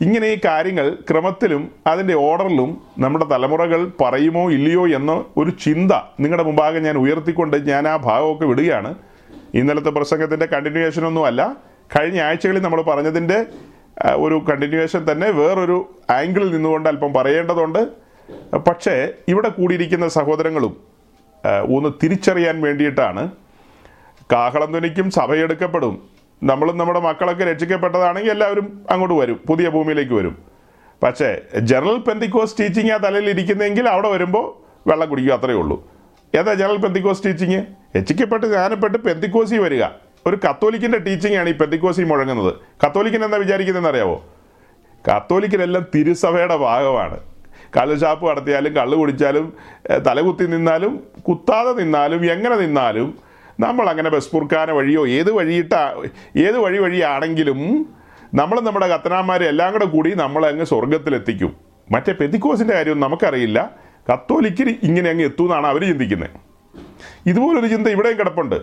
S2: ഇങ്ങനെ ഈ കാര്യങ്ങൾ ക്രമത്തിലും അതിന്റെ ഓർഡറിലും നമ്മുടെ തലമുറകൾ പറയുമോ ഇല്ലയോ എന്ന ഒരു ചിന്ത നിങ്ങളുടെ മുമ്പാകെ ഞാൻ ഉയർത്തിക്കൊണ്ട് ഞാൻ ആ ഭാഗമൊക്കെ വിടുകയാണ്. ഇന്നലത്തെ പ്രസംഗത്തിന്റെ കണ്ടിന്യൂവേഷനൊന്നും അല്ല. കഴിഞ്ഞ ആഴ്ചകളിൽ നമ്മൾ പറഞ്ഞതിന്റെ ഒരു കണ്ടിന്യൂവേഷൻ തന്നെ വേറൊരു ആംഗിളിൽ നിന്നുകൊണ്ട് അല്പം പറയേണ്ടതുണ്ട്. പക്ഷേ ഇവിടെ കൂടിയിരിക്കുന്ന സഹോദരങ്ങളും ഒന്ന് തിരിച്ചറിയാൻ വേണ്ടിയിട്ടാണ്. കാഹളം ധ്വനിക്കും സഭയെടുക്കപ്പെടും നമ്മളും നമ്മുടെ മക്കളൊക്കെ രക്ഷിക്കപ്പെട്ടതാണെങ്കിൽ എല്ലാവരും അങ്ങോട്ട് വരും. പുതിയ ഭൂമിയിലേക്ക് വരും. പക്ഷേ ജനറൽ പെന്തിക്കോസ് ടീച്ചിങ് ആ തലയിൽ ഇരിക്കുന്നെങ്കിൽ അവിടെ വരുമ്പോൾ വെള്ളം കുടിക്കുക അത്രയേ ഉള്ളൂ. ഏതാ ജനറൽ പെന്തിക്കോസ് ടീച്ചിങ് രക്ഷിക്കപ്പെട്ട് ജ്ഞാനപ്പെട്ട് പെന്തിക്കോസി വരിക. ഒരു കത്തോലിക്കിന്റെ ടീച്ചിങ് ആണ് ഈ പെന്തിക്കോസി മുഴങ്ങുന്നത്. കത്തോലിക്കൻ എന്താ വിചാരിക്കുന്നതെന്ന് അറിയാവോ? കത്തോലിക്കനെല്ലാം തിരുസഭയുടെ ഭാഗമാണ്. കള്ളുഷാപ്പ് നടത്തിയാലും കള്ളു കുടിച്ചാലും തലകുത്തി നിന്നാലും കുത്താതെ നിന്നാലും എങ്ങനെ നിന്നാലും നമ്മൾ അങ്ങനെ ബസ്പുർക്കാന വഴിയോ ഏത് വഴിയിട്ട ഏത് വഴി വഴിയാണെങ്കിലും നമ്മൾ നമ്മുടെ കത്തനാന്മാരെ എല്ലാം കൂടെ കൂടി നമ്മളെ അങ്ങ് സ്വർഗത്തിലെത്തിക്കും മറ്റേ പെതിക്കോസിന്റെ കാര്യം നമുക്കറിയില്ല. കത്തോലിക്കർ ഇങ്ങനെ അങ്ങ് എത്തുമെന്നാണ് അവർ ചിന്തിക്കുന്നത് ഇതുപോലൊരു ചിന്ത ഇവിടെയും കിടപ്പുണ്ട്.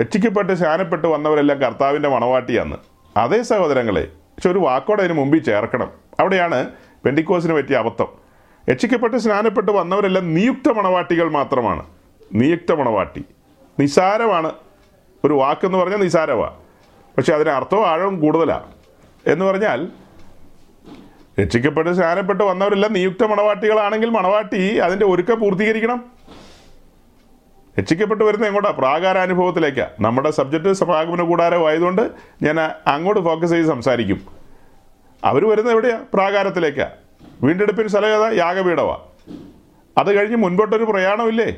S2: രക്ഷിക്കപ്പെട്ട് ശാനപ്പെട്ട് വന്നവരെല്ലാം കർത്താവിന്റെ മണവാട്ടിയാന്ന്. അതേ സഹോദരങ്ങളെ പക്ഷെ ഒരു വാക്കോടെ അതിന് മുമ്പിൽ ചേർക്കണം. അവിടെയാണ് പെൻഡിക്കോസിന് പറ്റിയ അബദ്ധം. രക്ഷിക്കപ്പെട്ട് സ്നാനപ്പെട്ട് വന്നവരെല്ലാം നിയുക്ത മണവാട്ടികൾ മാത്രമാണ്. നിയുക്ത മണവാട്ടി. നിസാരമാണ്. ഒരു വാക്കെന്ന് പറഞ്ഞാൽ നിസാരമാണ് പക്ഷെ അതിന് അർത്ഥവും ആഴവും കൂടുതലാണ് എന്ന് പറഞ്ഞാൽ രക്ഷിക്കപ്പെട്ട് സ്നാനപ്പെട്ട് വന്നവരെല്ലാം നിയുക്ത മണവാട്ടികളാണെങ്കിൽ മണവാട്ടി അതിന്റെ ഒരുക്കം പൂർത്തീകരിക്കണം. രക്ഷിക്കപ്പെട്ട് വരുന്ന എങ്ങോട്ടാ? പ്രാകാരാനുഭവത്തിലേക്കാണ് നമ്മുടെ സബ്ജക്റ്റ് സമാഗമന കൂടാരമായതുകൊണ്ട് ഞാൻ അങ്ങോട്ട് ഫോക്കസ് ചെയ്ത് സംസാരിക്കും. അവർ വരുന്നത് എവിടെയാ? പ്രാകാരത്തിലേക്കാ. വീണ്ടെടുപ്പിന് സ്ഥലം ഏതാ? യാഗപീഠവാ. അത് കഴിഞ്ഞ് മുൻപോട്ടൊരു പ്രയാണമില്ലേ?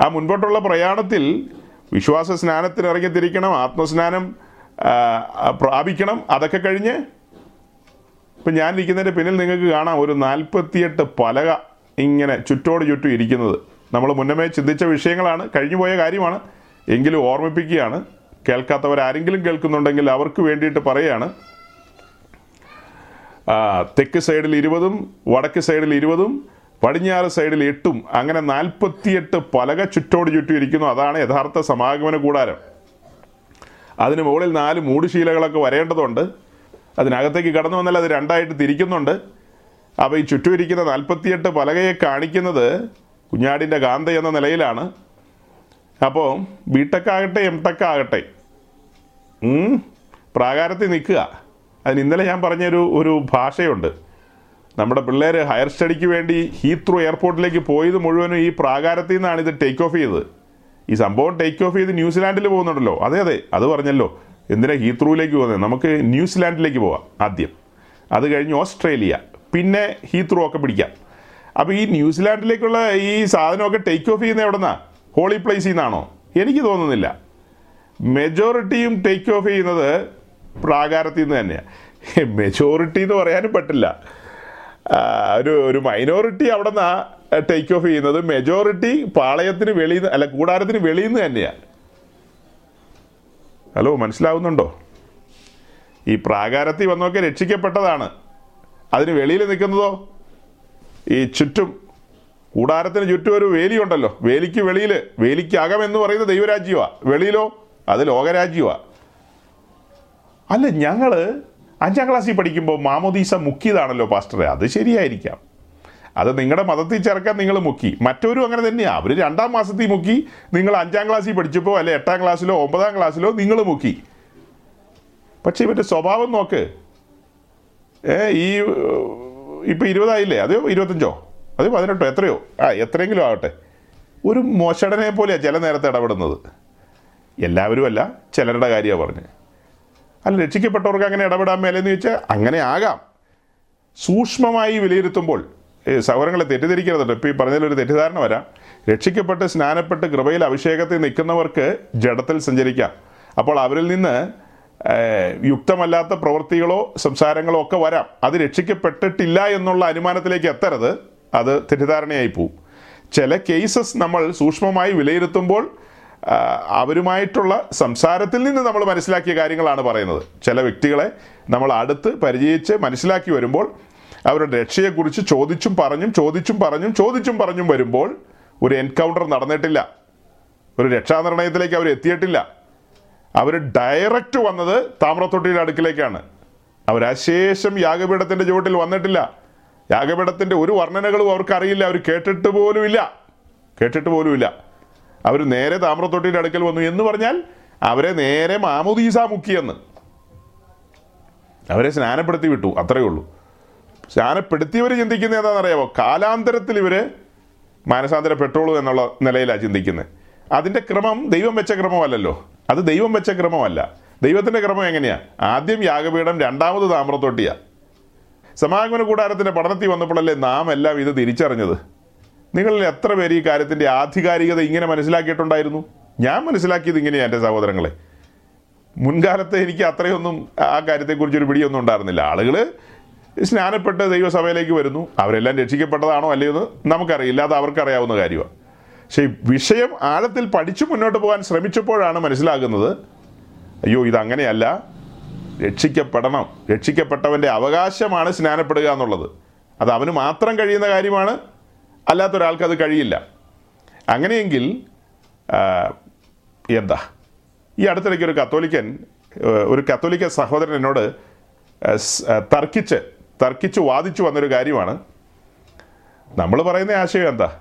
S2: ആ മുൻപോട്ടുള്ള പ്രയാണത്തിൽ വിശ്വാസ സ്നാനത്തിന് ഇറങ്ങിത്തിരിക്കണം ആത്മസ്നാനം പ്രാപിക്കണം അതൊക്കെ കഴിഞ്ഞ് ഇപ്പം ഞാൻ ഇരിക്കുന്നതിന്റെ പിന്നിൽ നിങ്ങൾക്ക് കാണാം ഒരു നാൽപ്പത്തിയെട്ട് പലക ഇങ്ങനെ ചുറ്റോട് ചുറ്റും ഇരിക്കുന്നത്. നമ്മൾ മുന്നമേ ചിന്തിച്ച വിഷയങ്ങളാണ് കഴിഞ്ഞുപോയ കാര്യമാണ്. എങ്കിലും ഓർമ്മിപ്പിക്കുകയാണ് കേൾക്കാത്തവരാരെങ്കിലും കേൾക്കുന്നുണ്ടെങ്കിൽ അവർക്ക് വേണ്ടിയിട്ട് പറയുകയാണ്. തെക്ക് സൈഡിൽ ഇരുപതും വടക്ക് സൈഡിൽ ഇരുപതും പടിഞ്ഞാറ് സൈഡിൽ എട്ടും അങ്ങനെ നാൽപ്പത്തിയെട്ട് പലക ചുറ്റോട് ചുറ്റും ഇരിക്കുന്നു. അതാണ് യഥാർത്ഥ സമാഗമന കൂടാരം. അതിന് മുകളിൽ നാല് മൂടുശീലകളൊക്കെ വരേണ്ടതുണ്ട്. അതിനകത്തേക്ക് കടന്നു വന്നാൽ അത് രണ്ടായിട്ട് തിരിക്കുന്നുണ്ട്. അപ്പോൾ ഈ ചുറ്റും ഇരിക്കുന്ന നാൽപ്പത്തിയെട്ട് പലകയെ കാണിക്കുന്നത് കുഞ്ഞാടിന്റെ കാന്ത എന്ന നിലയിലാണ്. അപ്പോൾ ബിടെക്കാകട്ടെ എം ടെക്കാകട്ടെ പ്രാകാരത്തിൽ നിൽക്കുക. അതിന് ഇന്നലെ ഞാൻ പറഞ്ഞൊരു ഒരു ഭാഷയുണ്ട്. നമ്മുടെ പിള്ളേർ ഹയർ സ്റ്റഡിക്ക് വേണ്ടി ഹീത്രൂ എയർപോർട്ടിലേക്ക് പോയത് മുഴുവനും ഈ പ്രാകാരത്തിൽ നിന്നാണ് ഇത് ടേക്ക് ഓഫ് ചെയ്തത്. ഈ സംഭവം ടേക്ക് ഓഫ് ചെയ്ത് ന്യൂസിലാൻഡിൽ പോകുന്നുണ്ടല്ലോ. അതെ അതെ അത് പറഞ്ഞല്ലോ. എന്തിനാ ഹീത്രൂയിലേക്ക് പോകുന്നത് നമുക്ക് ന്യൂസിലാൻഡിലേക്ക് പോവാം ആദ്യം. അത് കഴിഞ്ഞ് ഓസ്ട്രേലിയ പിന്നെ ഹീത്രൂ ഒക്കെ പിടിക്കാം. അപ്പോൾ ഈ ന്യൂസിലാൻഡിലേക്കുള്ള ഈ സാധനമൊക്കെ ടേക്ക് ഓഫ് ചെയ്യുന്നത് എവിടെന്നാ? ഹോളി പ്ലേസിൽ നിന്നാണോ? എനിക്ക് തോന്നുന്നില്ല. മെജോറിറ്റിയും ടേക്ക് ഓഫ് ചെയ്യുന്നത് പ്രാകാരത്തിൽ നിന്ന് തന്നെയാണ് മെജോറിറ്റി എന്ന് പറയാനും പറ്റില്ല. ഒരു ഒരു മൈനോറിറ്റി അവിടെ നിന്നാണ് ടേക്ക് ഓഫ് ചെയ്യുന്നത്. മെജോറിറ്റി പാളയത്തിന് വെളിയിൽ നിന്ന് അല്ല കൂടാരത്തിന് വെളിയിൽ നിന്ന് തന്നെയാണ് ഹലോ മനസ്സിലാവുന്നുണ്ടോ? ഈ പ്രാകാരത്തിൽ വന്നൊക്കെ രക്ഷിക്കപ്പെട്ടതാണ്. അതിന് വെളിയിൽ നിൽക്കുന്നതോ? ഈ ചുറ്റും കൂടാരത്തിന് ചുറ്റും ഒരു വേലിയുണ്ടല്ലോ. വേലിക്ക് വെളിയിൽ വേലിക്കകം എന്ന് പറയുന്നത് ദൈവരാജ്യമാണ് വെളിയിലോ അത് ലോകരാജ്യമാണ് അല്ല ഞങ്ങൾ അഞ്ചാം ക്ലാസ്സിൽ പഠിക്കുമ്പോൾ മാമോദീസ മുക്കിയതാണല്ലോ പാസ്റ്ററെ. അത് ശരിയായിരിക്കാം. അത് നിങ്ങളുടെ മതത്തിൽ ചേർക്കാൻ നിങ്ങൾ മുക്കി. മറ്റൊരു അങ്ങനെ തന്നെയാണ് അവർ രണ്ടാം മാസത്തിൽ മുക്കി. നിങ്ങൾ അഞ്ചാം ക്ലാസ്സിൽ പഠിച്ചപ്പോൾ അല്ലെ എട്ടാം ക്ലാസ്സിലോ ഒമ്പതാം ക്ലാസ്സിലോ നിങ്ങൾ മുക്കി. പക്ഷേ ഇവന്റെ സ്വഭാവം നോക്ക്. ഏ ഈ ഇപ്പം ഇരുപതായില്ലേ? അതെയോ ഇരുപത്തഞ്ചോ? അതെയോ പതിനെട്ടോ? എത്രയോ? ആ എത്രയെങ്കിലും ആവട്ടെ. ഒരു മോശടനെ പോലെയാണ് ചില നേരത്തെ ഇടപെടുന്നത്. എല്ലാവരും അല്ല ചിലരുടെ കാര്യമാണ് പറഞ്ഞത് അല്ല രക്ഷിക്കപ്പെട്ടവർക്ക് അങ്ങനെ ഇടപെടാൻ മേലെന്ന് ചോദിച്ചാൽ അങ്ങനെ ആകാം. സൂക്ഷ്മമായി വിലയിരുത്തുമ്പോൾ സൗകര്യങ്ങളെ തെറ്റിദ്ധരിക്കരുത് ഇപ്പോൾ ഈ പറഞ്ഞതിലൊരു തെറ്റിദ്ധാരണ വരാം. രക്ഷിക്കപ്പെട്ട് സ്നാനപ്പെട്ട് കൃപയിൽ അഭിഷേകത്തിൽ നിൽക്കുന്നവർക്ക് ജഡത്തിൽ സഞ്ചരിക്കാം. അപ്പോൾ അവരിൽ നിന്ന് യുക്തമല്ലാത്ത പ്രവൃത്തികളോ സംസാരങ്ങളോ ഒക്കെ വരാം. അത് രക്ഷിക്കപ്പെട്ടിട്ടില്ല എന്നുള്ള അനുമാനത്തിലേക്ക് എത്തരുത്. അത് തെറ്റിദ്ധാരണയായി പോവും. ചില കേസസ് നമ്മൾ സൂക്ഷ്മമായി വിലയിരുത്തുമ്പോൾ അവരുമായിട്ടുള്ള സംസാരത്തിൽ നിന്ന് നമ്മൾ മനസ്സിലാക്കിയ കാര്യങ്ങളാണ് പറയുന്നത്. ചില വ്യക്തികളെ നമ്മൾ അടുത്ത് പരിചയിച്ച് മനസ്സിലാക്കി വരുമ്പോൾ അവരുടെ രക്ഷയെക്കുറിച്ച് ചോദിച്ചും പറഞ്ഞും ചോദിച്ചും പറഞ്ഞും ചോദിച്ചും പറഞ്ഞും വരുമ്പോൾ ഒരു എൻകൗണ്ടർ നടന്നിട്ടില്ല. ഒരു രക്ഷാനിർണയത്തിലേക്ക് അവർ എത്തിയിട്ടില്ല. അവർ ഡയറക്റ്റ് വന്നത് താമ്രത്തൊട്ടിയുടെ അടുക്കിലേക്കാണ്. അവരാശേഷം യാഗപീഠത്തിന്റെ ചുവട്ടിൽ വന്നിട്ടില്ല. യാഗപീഠത്തിന്റെ ഒരു വർണനകളും അവർക്കറിയില്ല. അവർ കേട്ടിട്ട് പോലുമില്ല. കേട്ടിട്ട് പോലുമില്ല. അവർ നേരെ താമ്രത്തൊട്ടിയുടെ അടുക്കൽ വന്നു എന്ന് പറഞ്ഞാൽ അവരെ നേരെ മാമുദീസ മുക്കിയെന്ന് അവരെ സ്നാനപ്പെടുത്തി വിട്ടു അത്രയേ ഉള്ളൂ. സ്നാനപ്പെടുത്തിയവർ ചിന്തിക്കുന്നത് എന്താണെന്നറിയാമോ കാലാന്തരത്തിൽ ഇവർ മാനസാന്തരപ്പെട്ടോളൂ എന്നുള്ള നിലയിലാണ് ചിന്തിക്കുന്നത് അതിന്റെ ക്രമം ദൈവം വെച്ച ക്രമമല്ലല്ലോ. അത് ദൈവം വെച്ച ക്രമമല്ല. ദൈവത്തിന്റെ ക്രമം എങ്ങനെയാണ് ആദ്യം യാഗപീഠം രണ്ടാമത് താമ്രത്തൊട്ടിയാണ് സമാഗമന കൂടാരത്തിന്റെ പഠനത്തിൽ വന്നപ്പോഴല്ലേ നാം എല്ലാം ഇത് തിരിച്ചറിഞ്ഞത്? നിങ്ങളിൽ എത്ര പേര് ഈ കാര്യത്തിന്റെ ആധികാരികത ഇങ്ങനെ മനസ്സിലാക്കിയിട്ടുണ്ടായിരുന്നു? ഞാൻ മനസ്സിലാക്കിയത് ഇങ്ങനെയാണ് എന്റെ സഹോദരങ്ങളെ. മുൻകാലത്ത് എനിക്ക് അത്രയൊന്നും ആ കാര്യത്തെക്കുറിച്ച് ഒരു പിടിയൊന്നും ഉണ്ടായിരുന്നില്ല. ആളുകൾ സ്നാനപ്പെട്ട് ദൈവസഭയിലേക്ക് വരുന്നു. അവരെല്ലാം രക്ഷിക്കപ്പെട്ടതാണോ അല്ലയോ എന്ന് നമുക്കറിയില്ല. അത് അവർക്കറിയാവുന്ന കാര്യമാണ്. പക്ഷേ വിഷയം ആഴത്തിൽ പഠിച്ചു മുന്നോട്ട് പോകാൻ ശ്രമിച്ചപ്പോഴാണ് മനസ്സിലാകുന്നത് അയ്യോ ഇതങ്ങനെയല്ല. രക്ഷിക്കപ്പെടണം. രക്ഷിക്കപ്പെട്ടവന്റെ അവകാശമാണ് സ്നാനപ്പെടുക എന്നുള്ളത്. അത് അവന് മാത്രം കഴിയുന്ന കാര്യമാണ്. അല്ലാത്തൊരാൾക്ക് അത് കഴിയില്ല. അങ്ങനെയെങ്കിൽ എന്താ? ഈ അടുത്തിടയ്ക്ക് ഒരു കത്തോലിക്കൻ ഒരു കത്തോലിക്ക സഹോദരൻ എന്നോട് തർക്കിച്ച് തർക്കിച്ച് വാദിച്ചു വന്നൊരു കാര്യമാണ്. നമ്മൾ പറയുന്ന ആശയം എന്താ?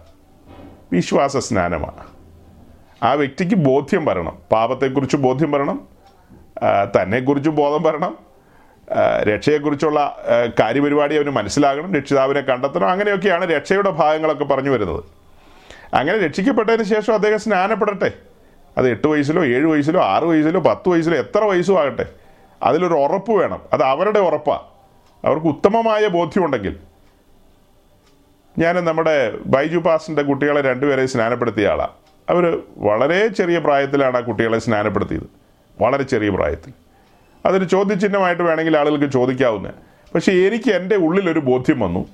S2: വിശ്വാസ സ്നാനമാണ് ആ വ്യക്തിക്ക് ബോധ്യം വരണം. പാപത്തെക്കുറിച്ച് ബോധ്യം വരണം. തന്നെക്കുറിച്ച് ബോധം വരണം. രക്ഷയെക്കുറിച്ചുള്ള കാര്യപരിപാടി അവന് മനസ്സിലാകണം രക്ഷിതാവിനെ കണ്ടെത്തണം അങ്ങനെയൊക്കെയാണ് രക്ഷയുടെ ഭാഗങ്ങളൊക്കെ പറഞ്ഞു വരുന്നത്. അങ്ങനെ രക്ഷിക്കപ്പെട്ടതിന് ശേഷം അദ്ദേഹം സ്നാനപ്പെടട്ടെ. അത് എട്ട് വയസ്സിലോ ഏഴ് വയസ്സിലോ ആറ് വയസ്സിലോ പത്ത് വയസ്സിലോ എത്ര വയസ്സും ആകട്ടെ. അതിലൊരു ഉറപ്പ് വേണം. അത് അവരുടെ ഉറപ്പാണ് അവർക്ക് ഉത്തമമായ ബോധ്യമുണ്ടെങ്കിൽ. ഞാൻ നമ്മുടെ ബൈജു പാസിന്റെ കുട്ടികളെ രണ്ടുപേരെ സ്നാനപ്പെടുത്തിയ ആളാണ് അവർ വളരെ ചെറിയ പ്രായത്തിലാണ് ആ കുട്ടികളെ സ്നാനപ്പെടുത്തിയത്. വളരെ ചെറിയ പ്രായത്തിൽ. അതൊരു ചോദ്യചിഹ്നമായിട്ട് വേണമെങ്കിൽ ആളുകൾക്ക് ചോദിക്കാവുന്ന. പക്ഷേ എനിക്ക് എന്റെ ഉള്ളിലൊരു ബോധ്യം വന്നു.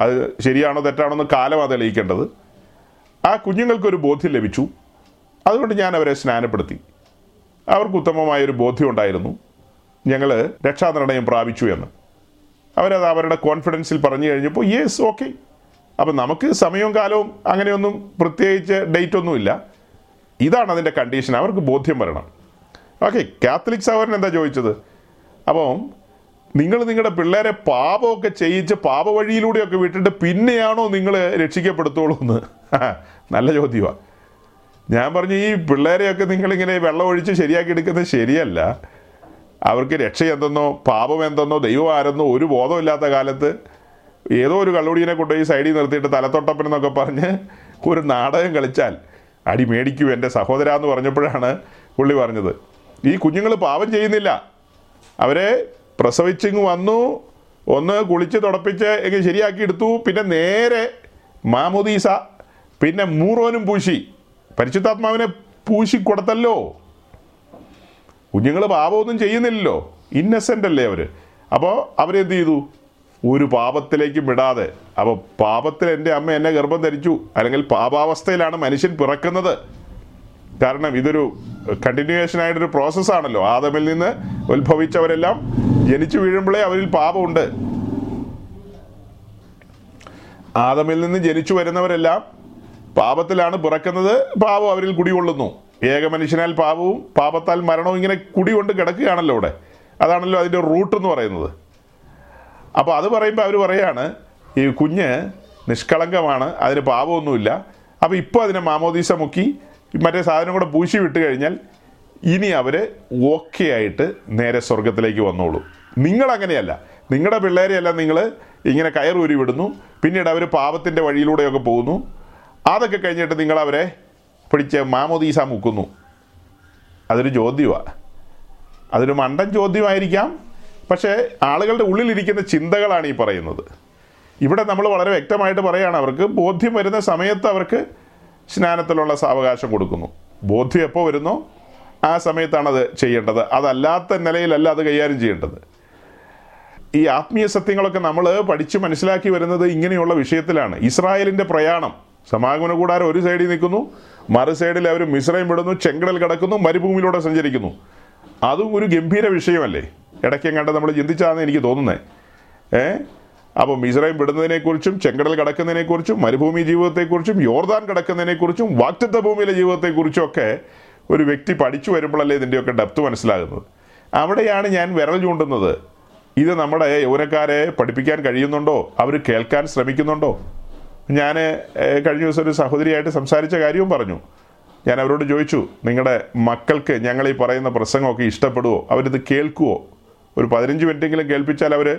S2: അത് ശരിയാണോ തെറ്റാണോ എന്ന് കാലം അത് തെളിയിക്കേണ്ടത്. ആ കുഞ്ഞുങ്ങൾക്കൊരു ബോധ്യം ലഭിച്ചു. അതുകൊണ്ട് ഞാൻ അവരെ സ്നാനപ്പെടുത്തി. അവർക്ക് ഉത്തമമായൊരു ബോധ്യം ഉണ്ടായിരുന്നു. ഞങ്ങൾ രക്ഷാനിർണയം പ്രാപിച്ചു എന്ന്. അവരത് അവരുടെ കോൺഫിഡൻസിൽ പറഞ്ഞു കഴിഞ്ഞപ്പോൾ യെസ് ഓക്കെ. അപ്പം നമുക്ക് സമയവും കാലവും അങ്ങനെയൊന്നും പ്രത്യേകിച്ച് ഡേറ്റ് ഒന്നുമില്ല. ഇതാണ് അതിന്റെ കണ്ടീഷൻ. അവർക്ക് ബോധ്യം വരണം. ഓക്കെ കാത്തലിക് സഹോദരൻ എന്താ ചോദിച്ചത്? അപ്പം നിങ്ങൾ നിങ്ങളുടെ പിള്ളേരെ പാപമൊക്കെ ചെയ്യിച്ച് പാപ വഴിയിലൂടെയൊക്കെ വിട്ടിട്ട് പിന്നെയാണോ നിങ്ങൾ രക്ഷിക്കപ്പെടുത്തോളൂ എന്ന്? നല്ല ചോദ്യമാണ് ഞാൻ പറഞ്ഞു ഈ പിള്ളേരെയൊക്കെ നിങ്ങളിങ്ങനെ വെള്ളം ഒഴിച്ച് ശരിയാക്കി എടുക്കുന്നത് ശരിയല്ല. അവർക്ക് രക്ഷ എന്തെന്നോ പാപം എന്തെന്നോ ദൈവം ആരെന്നോ ഒരു ബോധമില്ലാത്ത കാലത്ത് ഏതോ ഒരു കള്ളുടിയനെ കൊണ്ടുപോയി സൈഡിൽ നിർത്തിയിട്ട് തലത്തൊട്ടപ്പനെന്നൊക്കെ പറഞ്ഞ് ഒരു നാടകം കളിച്ചാൽ അടി മേടിക്കൂ എന്റെ സഹോദര എന്ന് പറഞ്ഞപ്പോഴാണ് പുള്ളി പറഞ്ഞത്. ഈ കുഞ്ഞുങ്ങൾ പാവം ചെയ്യുന്നില്ല. അവരെ പ്രസവിച്ചിങ് വന്നു ഒന്ന് കുളിച്ച് തുടപ്പിച്ച് എങ്കിൽ ശരിയാക്കി എടുത്തു പിന്നെ നേരെ മാമുദീസ പിന്നെ മൂറോനും പൂശി. പരിശുദ്ധാത്മാവിനെ പൂശി കൊടുത്തല്ലോ. കുഞ്ഞുങ്ങൾ പാപമൊന്നും ചെയ്യുന്നില്ലല്ലോ. ഇന്നസെന്റ് അല്ലേ അവർ അപ്പോൾ അവരെന്ത് ചെയ്തു? ഒരു പാപത്തിലേക്കും വിടാതെ. അപ്പോൾ പാപത്തിൽ എന്റെ അമ്മ എന്നെ ഗർഭം ധരിച്ചു. അല്ലെങ്കിൽ പാപാവസ്ഥയിലാണ് മനുഷ്യൻ പിറക്കുന്നത്. കാരണം ഇതൊരു കണ്ടിന്യൂവേഷൻ ആയിട്ടൊരു പ്രോസസ്സാണല്ലോ ആദമിൽ നിന്ന് ഉത്ഭവിച്ചവരെല്ലാം ജനിച്ചു വീഴുമ്പോഴേ അവരിൽ പാപമുണ്ട്. ആദമിൽ നിന്ന് ജനിച്ചു വരുന്നവരെല്ലാം പാപത്തിലാണ് പിറക്കുന്നത്. പാപം അവരിൽ കുടികൊള്ളുന്നു. ഏക മനുഷ്യനാൽ പാപവും പാപത്താൽ മരണവും ഇങ്ങനെ കുടികൊണ്ട് കിടക്കുകയാണല്ലോ ഇവിടെ. അതാണല്ലോ അതിന്റെ റൂട്ട് എന്ന് പറയുന്നത്. അപ്പോൾ അത് പറയുമ്പോൾ അവർ പറയാണ് ഈ കുഞ്ഞ് നിഷ്കളങ്കമാണ് അതിന് പാപമൊന്നുമില്ല. അപ്പോൾ ഇപ്പോൾ അതിനെ മാമോദീസ മുക്കി മറ്റേ സാധനം കൂടെ പൂശി വിട്ട് കഴിഞ്ഞാൽ ഇനി അവർ ഓക്കെ ആയിട്ട് നേരെ സ്വർഗത്തിലേക്ക് വന്നോളൂ. നിങ്ങളങ്ങനെയല്ല നിങ്ങളുടെ പിള്ളേരെയെല്ലാം നിങ്ങൾ ഇങ്ങനെ കയറൂരി വിടുന്നു. പിന്നീട് അവർ പാപത്തിന്റെ വഴിയിലൂടെയൊക്കെ പോകുന്നു. അതൊക്കെ കഴിഞ്ഞിട്ട് നിങ്ങൾ അവരെ പിടിച്ച് മാമോദീസ മുക്കുന്നു. അതൊരു ചോദ്യമാണ് അതൊരു മണ്ടൻ ചോദ്യമായിരിക്കാം. പക്ഷേ ആളുകളുടെ ഉള്ളിലിരിക്കുന്ന ചിന്തകളാണ് ഈ പറയുന്നത്. ഇവിടെ നമ്മൾ വളരെ വ്യക്തമായിട്ട് പറയുകയാണ് അവർക്ക് ബോധ്യം വരുന്ന സമയത്ത് അവർക്ക് സ്നാനത്തിലുള്ള സാവകാശം കൊടുക്കുന്നു. ബോധ്യം എപ്പോൾ വരുന്നോ? ആ സമയത്താണ് അത് ചെയ്യേണ്ടത്. അതല്ലാത്ത നിലയിലല്ല അത് കൈകാര്യം ചെയ്യേണ്ടത്. ഈ ആത്മീയ സത്യങ്ങളൊക്കെ നമ്മൾ പഠിച്ച് മനസ്സിലാക്കി വരുന്നത് ഇങ്ങനെയുള്ള വിഷയത്തിലാണ്. ഇസ്രായേലിന്റെ പ്രയാണം. സമാഗമന കൂടാരം ഒരു സൈഡിൽ നിൽക്കുന്നു. മറു സൈഡിൽ അവർ മിശ്രയും വിടുന്നു ചെങ്കടൽ കിടക്കുന്നു മരുഭൂമിയിലൂടെ സഞ്ചരിക്കുന്നു. അതും ഒരു ഗംഭീര വിഷയമല്ലേ? ഇടയ്ക്കെങ്ങാണ്ട് നമ്മൾ ചിന്തിച്ചാന്ന് എനിക്ക് തോന്നുന്നത്. ഏ? അപ്പോൾ മിസ്രൈം വിടുന്നതിനെക്കുറിച്ചും ചെങ്കടൽ കടക്കുന്നതിനെക്കുറിച്ചും മരുഭൂമി ജീവിതത്തെക്കുറിച്ചും യോർദാൻ കടക്കുന്നതിനെക്കുറിച്ചും വാക്തത്വ ഭൂമിയിലെ ജീവിതത്തെക്കുറിച്ചും ഒക്കെ ഒരു വ്യക്തി പഠിച്ചു വരുമ്പോഴല്ലേ ഇതിന്റെയൊക്കെ ഡെപ്ത് മനസ്സിലാകുന്നത്. അവിടെയാണ് ഞാൻ വിരൽ ചൂണ്ടുന്നത്. ഇത് നമ്മുടെ യൗവനക്കാരെ പഠിപ്പിക്കാൻ കഴിയുന്നുണ്ടോ? അവർ കേൾക്കാൻ ശ്രമിക്കുന്നുണ്ടോ? ഞാൻ കഴിഞ്ഞ ദിവസം ഒരു സഹോദരിയായിട്ട് സംസാരിച്ച കാര്യവും പറഞ്ഞു. ഞാൻ അവരോട് ചോദിച്ചു നിങ്ങളുടെ മക്കൾക്ക് ഞങ്ങൾ ഈ പറയുന്ന പ്രസംഗമൊക്കെ ഇഷ്ടപ്പെടുവോ? അവരിത് കേൾക്കുവോ? ഒരു പതിനഞ്ച് മിനിറ്റെങ്കിലും കേൾപ്പിച്ചാൽ അവർ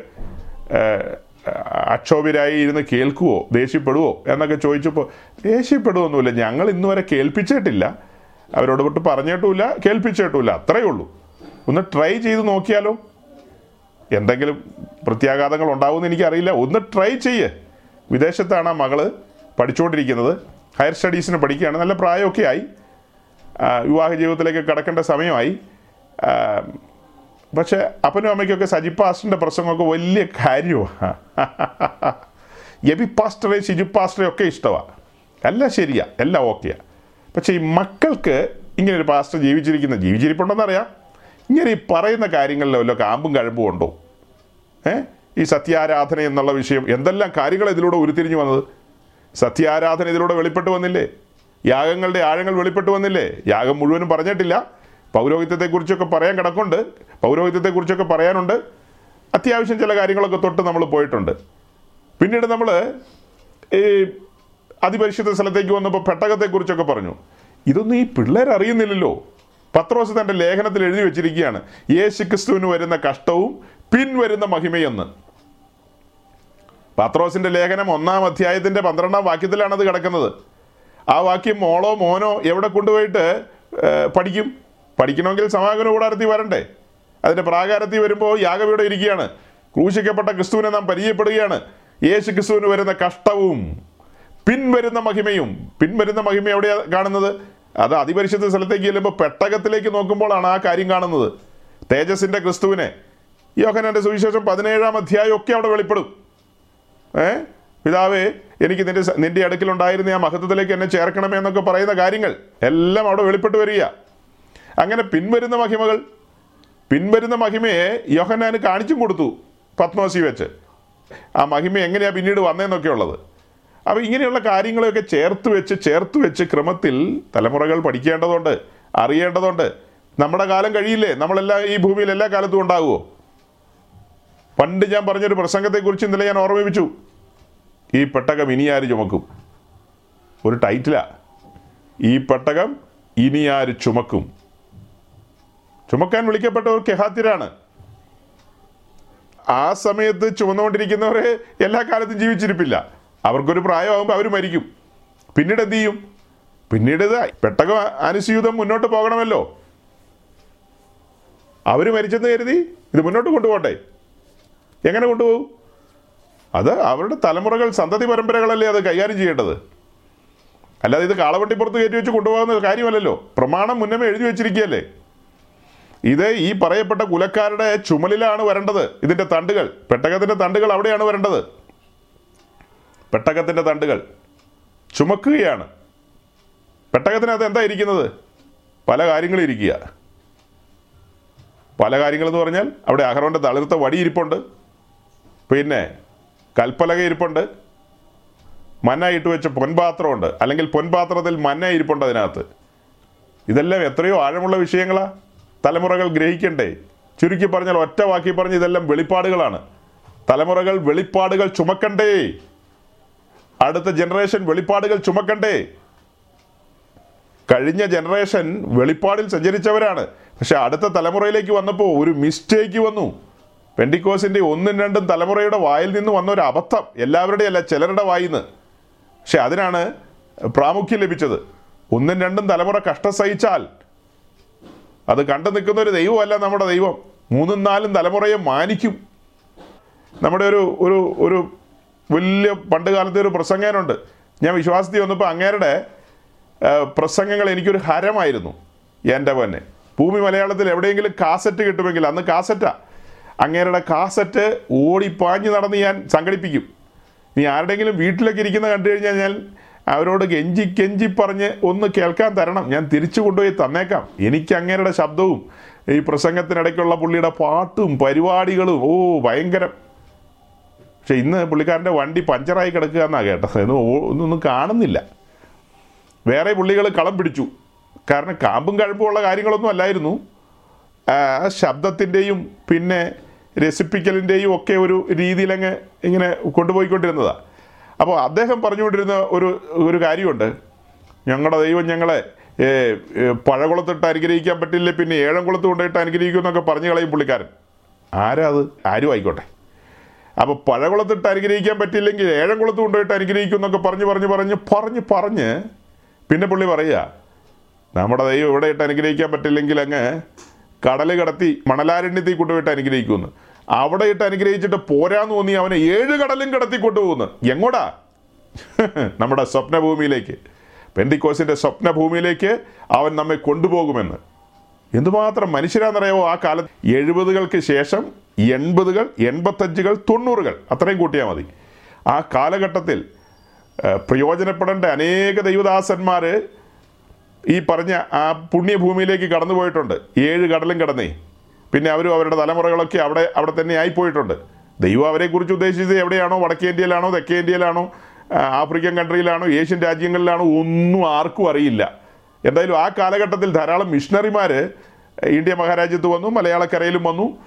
S2: അക്ഷോഭരായി ഇരുന്ന് കേൾക്കുവോ? ദേഷ്യപ്പെടുവോ? എന്നൊക്കെ ചോദിച്ചപ്പോൾ ദേഷ്യപ്പെടുവൊന്നുമില്ല. ഞങ്ങൾ ഇന്ന് വരെ കേൾപ്പിച്ചിട്ടില്ല. അവരോട് വിട്ട് പറഞ്ഞിട്ടുമില്ല കേൾപ്പിച്ചിട്ടുമില്ല. അത്രയേ ഉള്ളൂ. ഒന്ന് ട്രൈ ചെയ്ത് നോക്കിയാലോ? എന്തെങ്കിലും പ്രത്യാഘാതങ്ങൾ ഉണ്ടാവുമെന്ന് എനിക്കറിയില്ല. ഒന്ന് ട്രൈ ചെയ്യ്. വിദേശത്താണ് ആ മകൾ പഠിച്ചുകൊണ്ടിരിക്കുന്നത്. ഹയർ സ്റ്റഡീസിന് പഠിക്കുകയാണ്. നല്ല പ്രായമൊക്കെ ആയി. വിവാഹ ജീവിതത്തിലേക്ക് കടക്കേണ്ട സമയമായി. പക്ഷേ അപ്പനും അമ്മയ്ക്കൊക്കെ സജി പാസ്റ്ററിന്റെ പ്രസംഗമൊക്കെ വലിയ കാര്യമാണ് എബി പാസ്റ്ററേ ഷിജു പാസ്റ്ററേ ഒക്കെ ഇഷ്ടമാണ് എല്ലാം ശരിയാ എല്ലാം ഓക്കെയാണ് പക്ഷേ ഈ മക്കൾക്ക് ഇങ്ങനെ ഒരു പാസ്റ്റർ ജീവിച്ചിരിക്കുന്ന ജീവിച്ചിരിപ്പുണ്ടെന്നറിയാം. ഇങ്ങനെ ഈ പറയുന്ന കാര്യങ്ങളിൽ വല്ല കാമ്പും കഴമ്പും ഉണ്ടോ? ഏ? ഈ സത്യാരാധന എന്നുള്ള വിഷയം എന്തെല്ലാം കാര്യങ്ങൾ ഇതിലൂടെ ഉരുത്തിരിഞ്ഞു വന്നത്? സത്യാരാധന ഇതിലൂടെ വെളിപ്പെട്ട് വന്നില്ലേ? യാഗങ്ങളുടെ ആഴങ്ങൾ വെളിപ്പെട്ട് വന്നില്ലേ? യാഗം മുഴുവനും പറഞ്ഞിട്ടില്ല. പൗരോഹിത്യത്തെക്കുറിച്ചൊക്കെ പറയാൻ കിടക്കുന്നുണ്ട് പൗരോഹിത്യത്തെക്കുറിച്ചൊക്കെ പറയാനുണ്ട്. അത്യാവശ്യം ചില കാര്യങ്ങളൊക്കെ തൊട്ട് നമ്മൾ പോയിട്ടുണ്ട്. പിന്നീട് നമ്മൾ ഈ അതിപരിശുദ്ധ സ്ഥലത്തേക്ക് വന്നപ്പോൾ പെട്ടകത്തെക്കുറിച്ചൊക്കെ പറഞ്ഞു. ഇതൊന്നും ഈ പിള്ളേർ അറിയുന്നില്ലല്ലോ. പത്രോസ് തന്റെ ലേഖനത്തിൽ എഴുതി വെച്ചിരിക്കുകയാണ്. യേശു ക്രിസ്തുവിന് വരുന്ന കഷ്ടവും പിൻവരുന്ന മഹിമയെന്ന്. പത്രോസിന്റെ ലേഖനം ഒന്നാം അധ്യായത്തിന്റെ പന്ത്രണ്ടാം വാക്യത്തിലാണത് കിടക്കുന്നത്. ആ വാക്യം മോളോ മോനോ എവിടെ കൊണ്ടുപോയിട്ട് പഠിക്കും? പഠിക്കണമെങ്കിൽ സമാഗമന കൂടാരത്തിൽ വരണ്ടേ? അതിന്റെ പ്രാകാരത്തിൽ വരുമ്പോൾ യാഗവിടെ ഇരിക്കുകയാണ്. ക്രൂശിക്കപ്പെട്ട ക്രിസ്തുവിനെ നാം പരിചയപ്പെടുകയാണ്. യേശു ക്രിസ്തുവിന് വരുന്ന കഷ്ടവും പിൻവരുന്ന മഹിമയും പിൻവരുന്ന മഹിമ എവിടെയാണ് കാണുന്നത്? അത് അതിപരിശുദ്ധ സ്ഥലത്തേക്ക് ചെല്ലുമ്പോൾ പെട്ടകത്തിലേക്ക് നോക്കുമ്പോഴാണ് ആ കാര്യം കാണുന്നത്. തേജസിന്റെ ക്രിസ്തുവിനെ. യോഹനന്റെ സുവിശേഷം പതിനേഴാം അധ്യായം ഒക്കെ അവിടെ വെളിപ്പെടും. ഏ? പിതാവേ എനിക്ക് നിന്റെ നിന്റെ അടുക്കിലുണ്ടായിരുന്ന ആ മഹത്വത്തിലേക്ക് എന്നെ ചേർക്കണമേ എന്നൊക്കെ പറയുന്ന കാര്യങ്ങൾ എല്ലാം അവിടെ വെളിപ്പെട്ട് വരിക. അങ്ങനെ പിൻവരുന്ന മഹിമകൾ പിൻവരുന്ന മഹിമയെ യോഹന്നാന് കാണിച്ചും കൊടുത്തു പത്മോസി വെച്ച്. ആ മഹിമ എങ്ങനെയാണ് പിന്നീട് വന്നതെന്നൊക്കെ ഉള്ളത്. അപ്പോൾ ഇങ്ങനെയുള്ള കാര്യങ്ങളെയൊക്കെ ചേർത്ത് വെച്ച് ചേർത്ത് വെച്ച് ക്രമത്തിൽ തലമുറകൾ പഠിക്കേണ്ടതുണ്ട് അറിയേണ്ടതുണ്ട്. നമ്മുടെ കാലം കഴിയില്ലേ? നമ്മളെല്ലാം ഈ ഭൂമിയിൽ എല്ലാ കാലത്തും ഉണ്ടാകുമോ പണ്ട് ഞാൻ പറഞ്ഞൊരു പ്രസംഗത്തെക്കുറിച്ച് ഇന്നലെ ഞാൻ ഓർമ്മിപ്പിച്ചു. ഈ പെട്ടകം ഇനി ആര് ചുമക്കും? ഒരു ടൈറ്റിലാ. ഈ പെട്ടകം ഇനി ആര് ചുമക്കും? ചുമക്കാൻ വിളിക്കപ്പെട്ടവർ കെഹാത്തിരാണ്. ആ സമയത്ത് ചുമന്നുകൊണ്ടിരിക്കുന്നവരെ എല്ലാ കാലത്തും ജീവിച്ചിരിപ്പില്ല. അവർക്കൊരു പ്രായമാകുമ്പോൾ അവർ മരിക്കും. പിന്നീട് എന്ത് ചെയ്യും? പിന്നീട് പെട്ടകം അനുസ്യൂതം മുന്നോട്ട് പോകണമല്ലോ. അവർ മരിച്ചെന്ന് കരുതി ഇത് മുന്നോട്ട് കൊണ്ടുപോകട്ടെ. എങ്ങനെ കൊണ്ടുപോകും? അത് അവരുടെ തലമുറകൾ സന്തതി പരമ്പരകളല്ലേ അത് കൈകാര്യം ചെയ്യേണ്ടത്. അല്ലാതെ ഇത് കാളവട്ടിപ്പുറത്ത് കയറ്റി വെച്ച് കൊണ്ടുപോകുന്ന കാര്യമല്ലല്ലോ. പ്രമാണം മുന്നമേ എഴുതി വെച്ചിരിക്കുകയല്ലേ. ഇത് ഈ പറയപ്പെട്ട കുലക്കാരുടെ ചുമലിലാണ് വരേണ്ടത്. ഇതിന്റെ തണ്ടുകൾ. പെട്ടകത്തിന്റെ തണ്ടുകൾ അവിടെയാണ് വരേണ്ടത്. പെട്ടകത്തിന്റെ തണ്ടുകൾ. ചുമക്കുകയാണ്. പെട്ടകത്തിനകത്ത് എന്താ ഇരിക്കുന്നത്? പല കാര്യങ്ങളും ഇരിക്കുക. പല കാര്യങ്ങളെന്ന് പറഞ്ഞാൽ അവിടെ അഹ്റോന്റെ തളിർത്ത വടി ഇരിപ്പുണ്ട്. പിന്നെ കൽപ്പലക ഇരിപ്പുണ്ട്. മന്ന ഇട്ട് വെച്ച പൊൻപാത്രമുണ്ട്. അല്ലെങ്കിൽ പൊൻപാത്രത്തിൽ മന്ന ഇരിപ്പുണ്ട് അതിനകത്ത്. ഇതെല്ലാം എത്രയോ ആഴമുള്ള വിഷയങ്ങളാ. തലമുറകൾ ഗ്രഹിക്കണ്ടേ? ചുരുക്കി പറഞ്ഞാൽ ഒറ്റ വാക്കി പറഞ്ഞ് ഇതെല്ലാം വെളിപ്പാടുകളാണ്. തലമുറകൾ വെളിപ്പാടുകൾ ചുമക്കണ്ടേ? അടുത്ത ജനറേഷൻ വെളിപ്പാടുകൾ ചുമക്കണ്ടേ? കഴിഞ്ഞ ജനറേഷൻ വെളിപ്പാടിൽ സഞ്ചരിച്ചവരാണ്. പക്ഷെ അടുത്ത തലമുറയിലേക്ക് വന്നപ്പോൾ ഒരു മിസ്റ്റേക്ക് വന്നു. പെൻഡിക്കോസിന്റെ ഒന്നും രണ്ടും തലമുറയുടെ വായിൽ നിന്ന് വന്ന ഒരു അബദ്ധം. എല്ലാവരുടെയും അല്ല ചിലരുടെ വായിൽ നിന്ന് പക്ഷെ അതിനാണ് പ്രാമുഖ്യം ലഭിച്ചത്. ഒന്നും രണ്ടും തലമുറ കഷ്ടം സഹിച്ചാൽ അത് കണ്ടു നിൽക്കുന്ന ഒരു ദൈവമല്ല നമ്മുടെ ദൈവം. മൂന്നും നാലും തലമുറയെ മാനിക്കും. നമ്മുടെ ഒരു ഒരു ഒരു വലിയ പണ്ട് കാലത്തെ ഒരു പ്രസംഗനുണ്ട്. ഞാൻ വിശ്വാസത്തിൽ വന്നപ്പോൾ അങ്ങേരുടെ പ്രസംഗങ്ങൾ എനിക്കൊരു ഹരമായിരുന്നു. എന്റെ പൊന്നെ. ഭൂമി മലയാളത്തിൽ എവിടെയെങ്കിലും കാസറ്റ് കിട്ടുമെങ്കിൽ അന്ന് കാസറ്റാ. അങ്ങേരുടെ കാസറ്റ് ഓടിപ്പാഞ്ഞ് നടന്ന് ഞാൻ സംഘടിപ്പിക്കും. ഇനി ആരുടെങ്കിലും വീട്ടിലൊക്കെ ഇരിക്കുന്ന കണ്ടു കഴിഞ്ഞാൽ ഞാൻ അവരോട് കെഞ്ചി കെഞ്ചി പറഞ്ഞ് ഒന്ന് കേൾക്കാൻ തരണം. ഞാൻ തിരിച്ചു കൊണ്ടുപോയി തന്നേക്കാം. എനിക്ക് അങ്ങേരുടെ ശബ്ദവും ഈ പ്രസംഗത്തിനിടയ്ക്കുള്ള പുള്ളിയുടെ പാട്ടും പരിപാടികളും ഓ ഭയങ്കരം. പക്ഷെ ഇന്ന് പുള്ളിക്കാരന്റെ വണ്ടി പഞ്ചറായി കിടക്കുക എന്നാണ് കേട്ടത്. ഒന്നും കാണുന്നില്ല. വേറെ പുള്ളികൾ കളം പിടിച്ചു. കാരണം കാമ്പും കഴമ്പും ഉള്ള കാര്യങ്ങളൊന്നും അല്ലായിരുന്നു. ശബ്ദത്തിന്റെയും പിന്നെ രസിപ്പിക്കലിന്റെയും ഒക്കെ ഒരു രീതിയിലങ്ങ് ഇങ്ങനെ കൊണ്ടുപോയിക്കൊണ്ടിരുന്നതാണ് അപ്പോൾ അദ്ദേഹം പറഞ്ഞുകൊണ്ടിരുന്ന ഒരു ഒരു കാര്യമുണ്ട്. ഞങ്ങളുടെ ദൈവം ഞങ്ങളെ പഴകുളത്തിട്ട് അനുഗ്രഹിക്കാൻ പറ്റില്ല പിന്നെ ഏഴംകുളത്ത് കൊണ്ടുപോയിട്ട് അനുഗ്രഹിക്കും എന്നൊക്കെ പറഞ്ഞു കളയും പുള്ളിക്കാരൻ. ആരാ അത്? ആരും ആയിക്കോട്ടെ. അപ്പോൾ പഴകുളത്തിട്ട് അനുഗ്രഹിക്കാൻ പറ്റില്ലെങ്കിൽ ഏഴംകുളത്ത് കൊണ്ടുപോയിട്ട് അനുഗ്രഹിക്കും എന്നൊക്കെ പറഞ്ഞ് പറഞ്ഞ് പറഞ്ഞ് പറഞ്ഞ് പറഞ്ഞ് പിന്നെ പുള്ളി പറയുക നമ്മുടെ ദൈവം ഇവിടെ ഇട്ട് അനുഗ്രഹിക്കാൻ പറ്റില്ലെങ്കിൽ അങ്ങ് കടൽ കടത്തി മണലാരണ്യത്തിൽ കൊണ്ടുപോയിട്ട് അനുഗ്രഹിക്കുമെന്ന്. അവിടെ ഇട്ട് അനുഗ്രഹിച്ചിട്ട് പോരാന്ന് തോന്നി അവനെ ഏഴ് കടലും കടത്തി കൊണ്ടുപോകുന്നു. എങ്ങോടാ? നമ്മുടെ സ്വപ്നഭൂമിയിലേക്ക്. പെന്തിക്കോസിന്റെ സ്വപ്നഭൂമിയിലേക്ക് അവൻ നമ്മെ കൊണ്ടുപോകുമെന്ന്. എന്തുമാത്രം മനുഷ്യരാന്നറിയാവോ ആ കാലത്ത്? എഴുപതുകൾക്ക് ശേഷം എൺപതുകൾ എൺപത്തഞ്ചുകൾ തൊണ്ണൂറുകൾ അത്രയും കൂട്ടിയാൽ മതി. ആ കാലഘട്ടത്തിൽ പ്രയോജനപ്പെടേണ്ട അനേക ദൈവദാസന്മാർ ഈ പറഞ്ഞ ആ പുണ്യഭൂമിയിലേക്ക് കടന്നു പോയിട്ടുണ്ട് ഏഴ് കടലും കടന്നേ. പിന്നെ അവരും അവരുടെ തലമുറകളൊക്കെ അവിടെ അവിടെ തന്നെ ആയിപ്പോയിട്ടുണ്ട്. ദൈവം അവരെക്കുറിച്ച് ഉദ്ദേശിച്ചത് എവിടെയാണോ? വടക്കേ ഇന്ത്യയിലാണോ? തെക്കേ ഇന്ത്യയിലാണോ? ആഫ്രിക്കൻ കൺട്രിയിലാണോ? ഏഷ്യൻ രാജ്യങ്ങളിലാണോ? ഒന്നും ആർക്കും അറിയില്ല. എന്തായാലും ആ കാലഘട്ടത്തിൽ ധാരാളം മിഷണറിമാർ ഇന്ത്യ മഹാരാജ്യത്ത് വന്നു മലയാളക്കരയിലും വന്നു.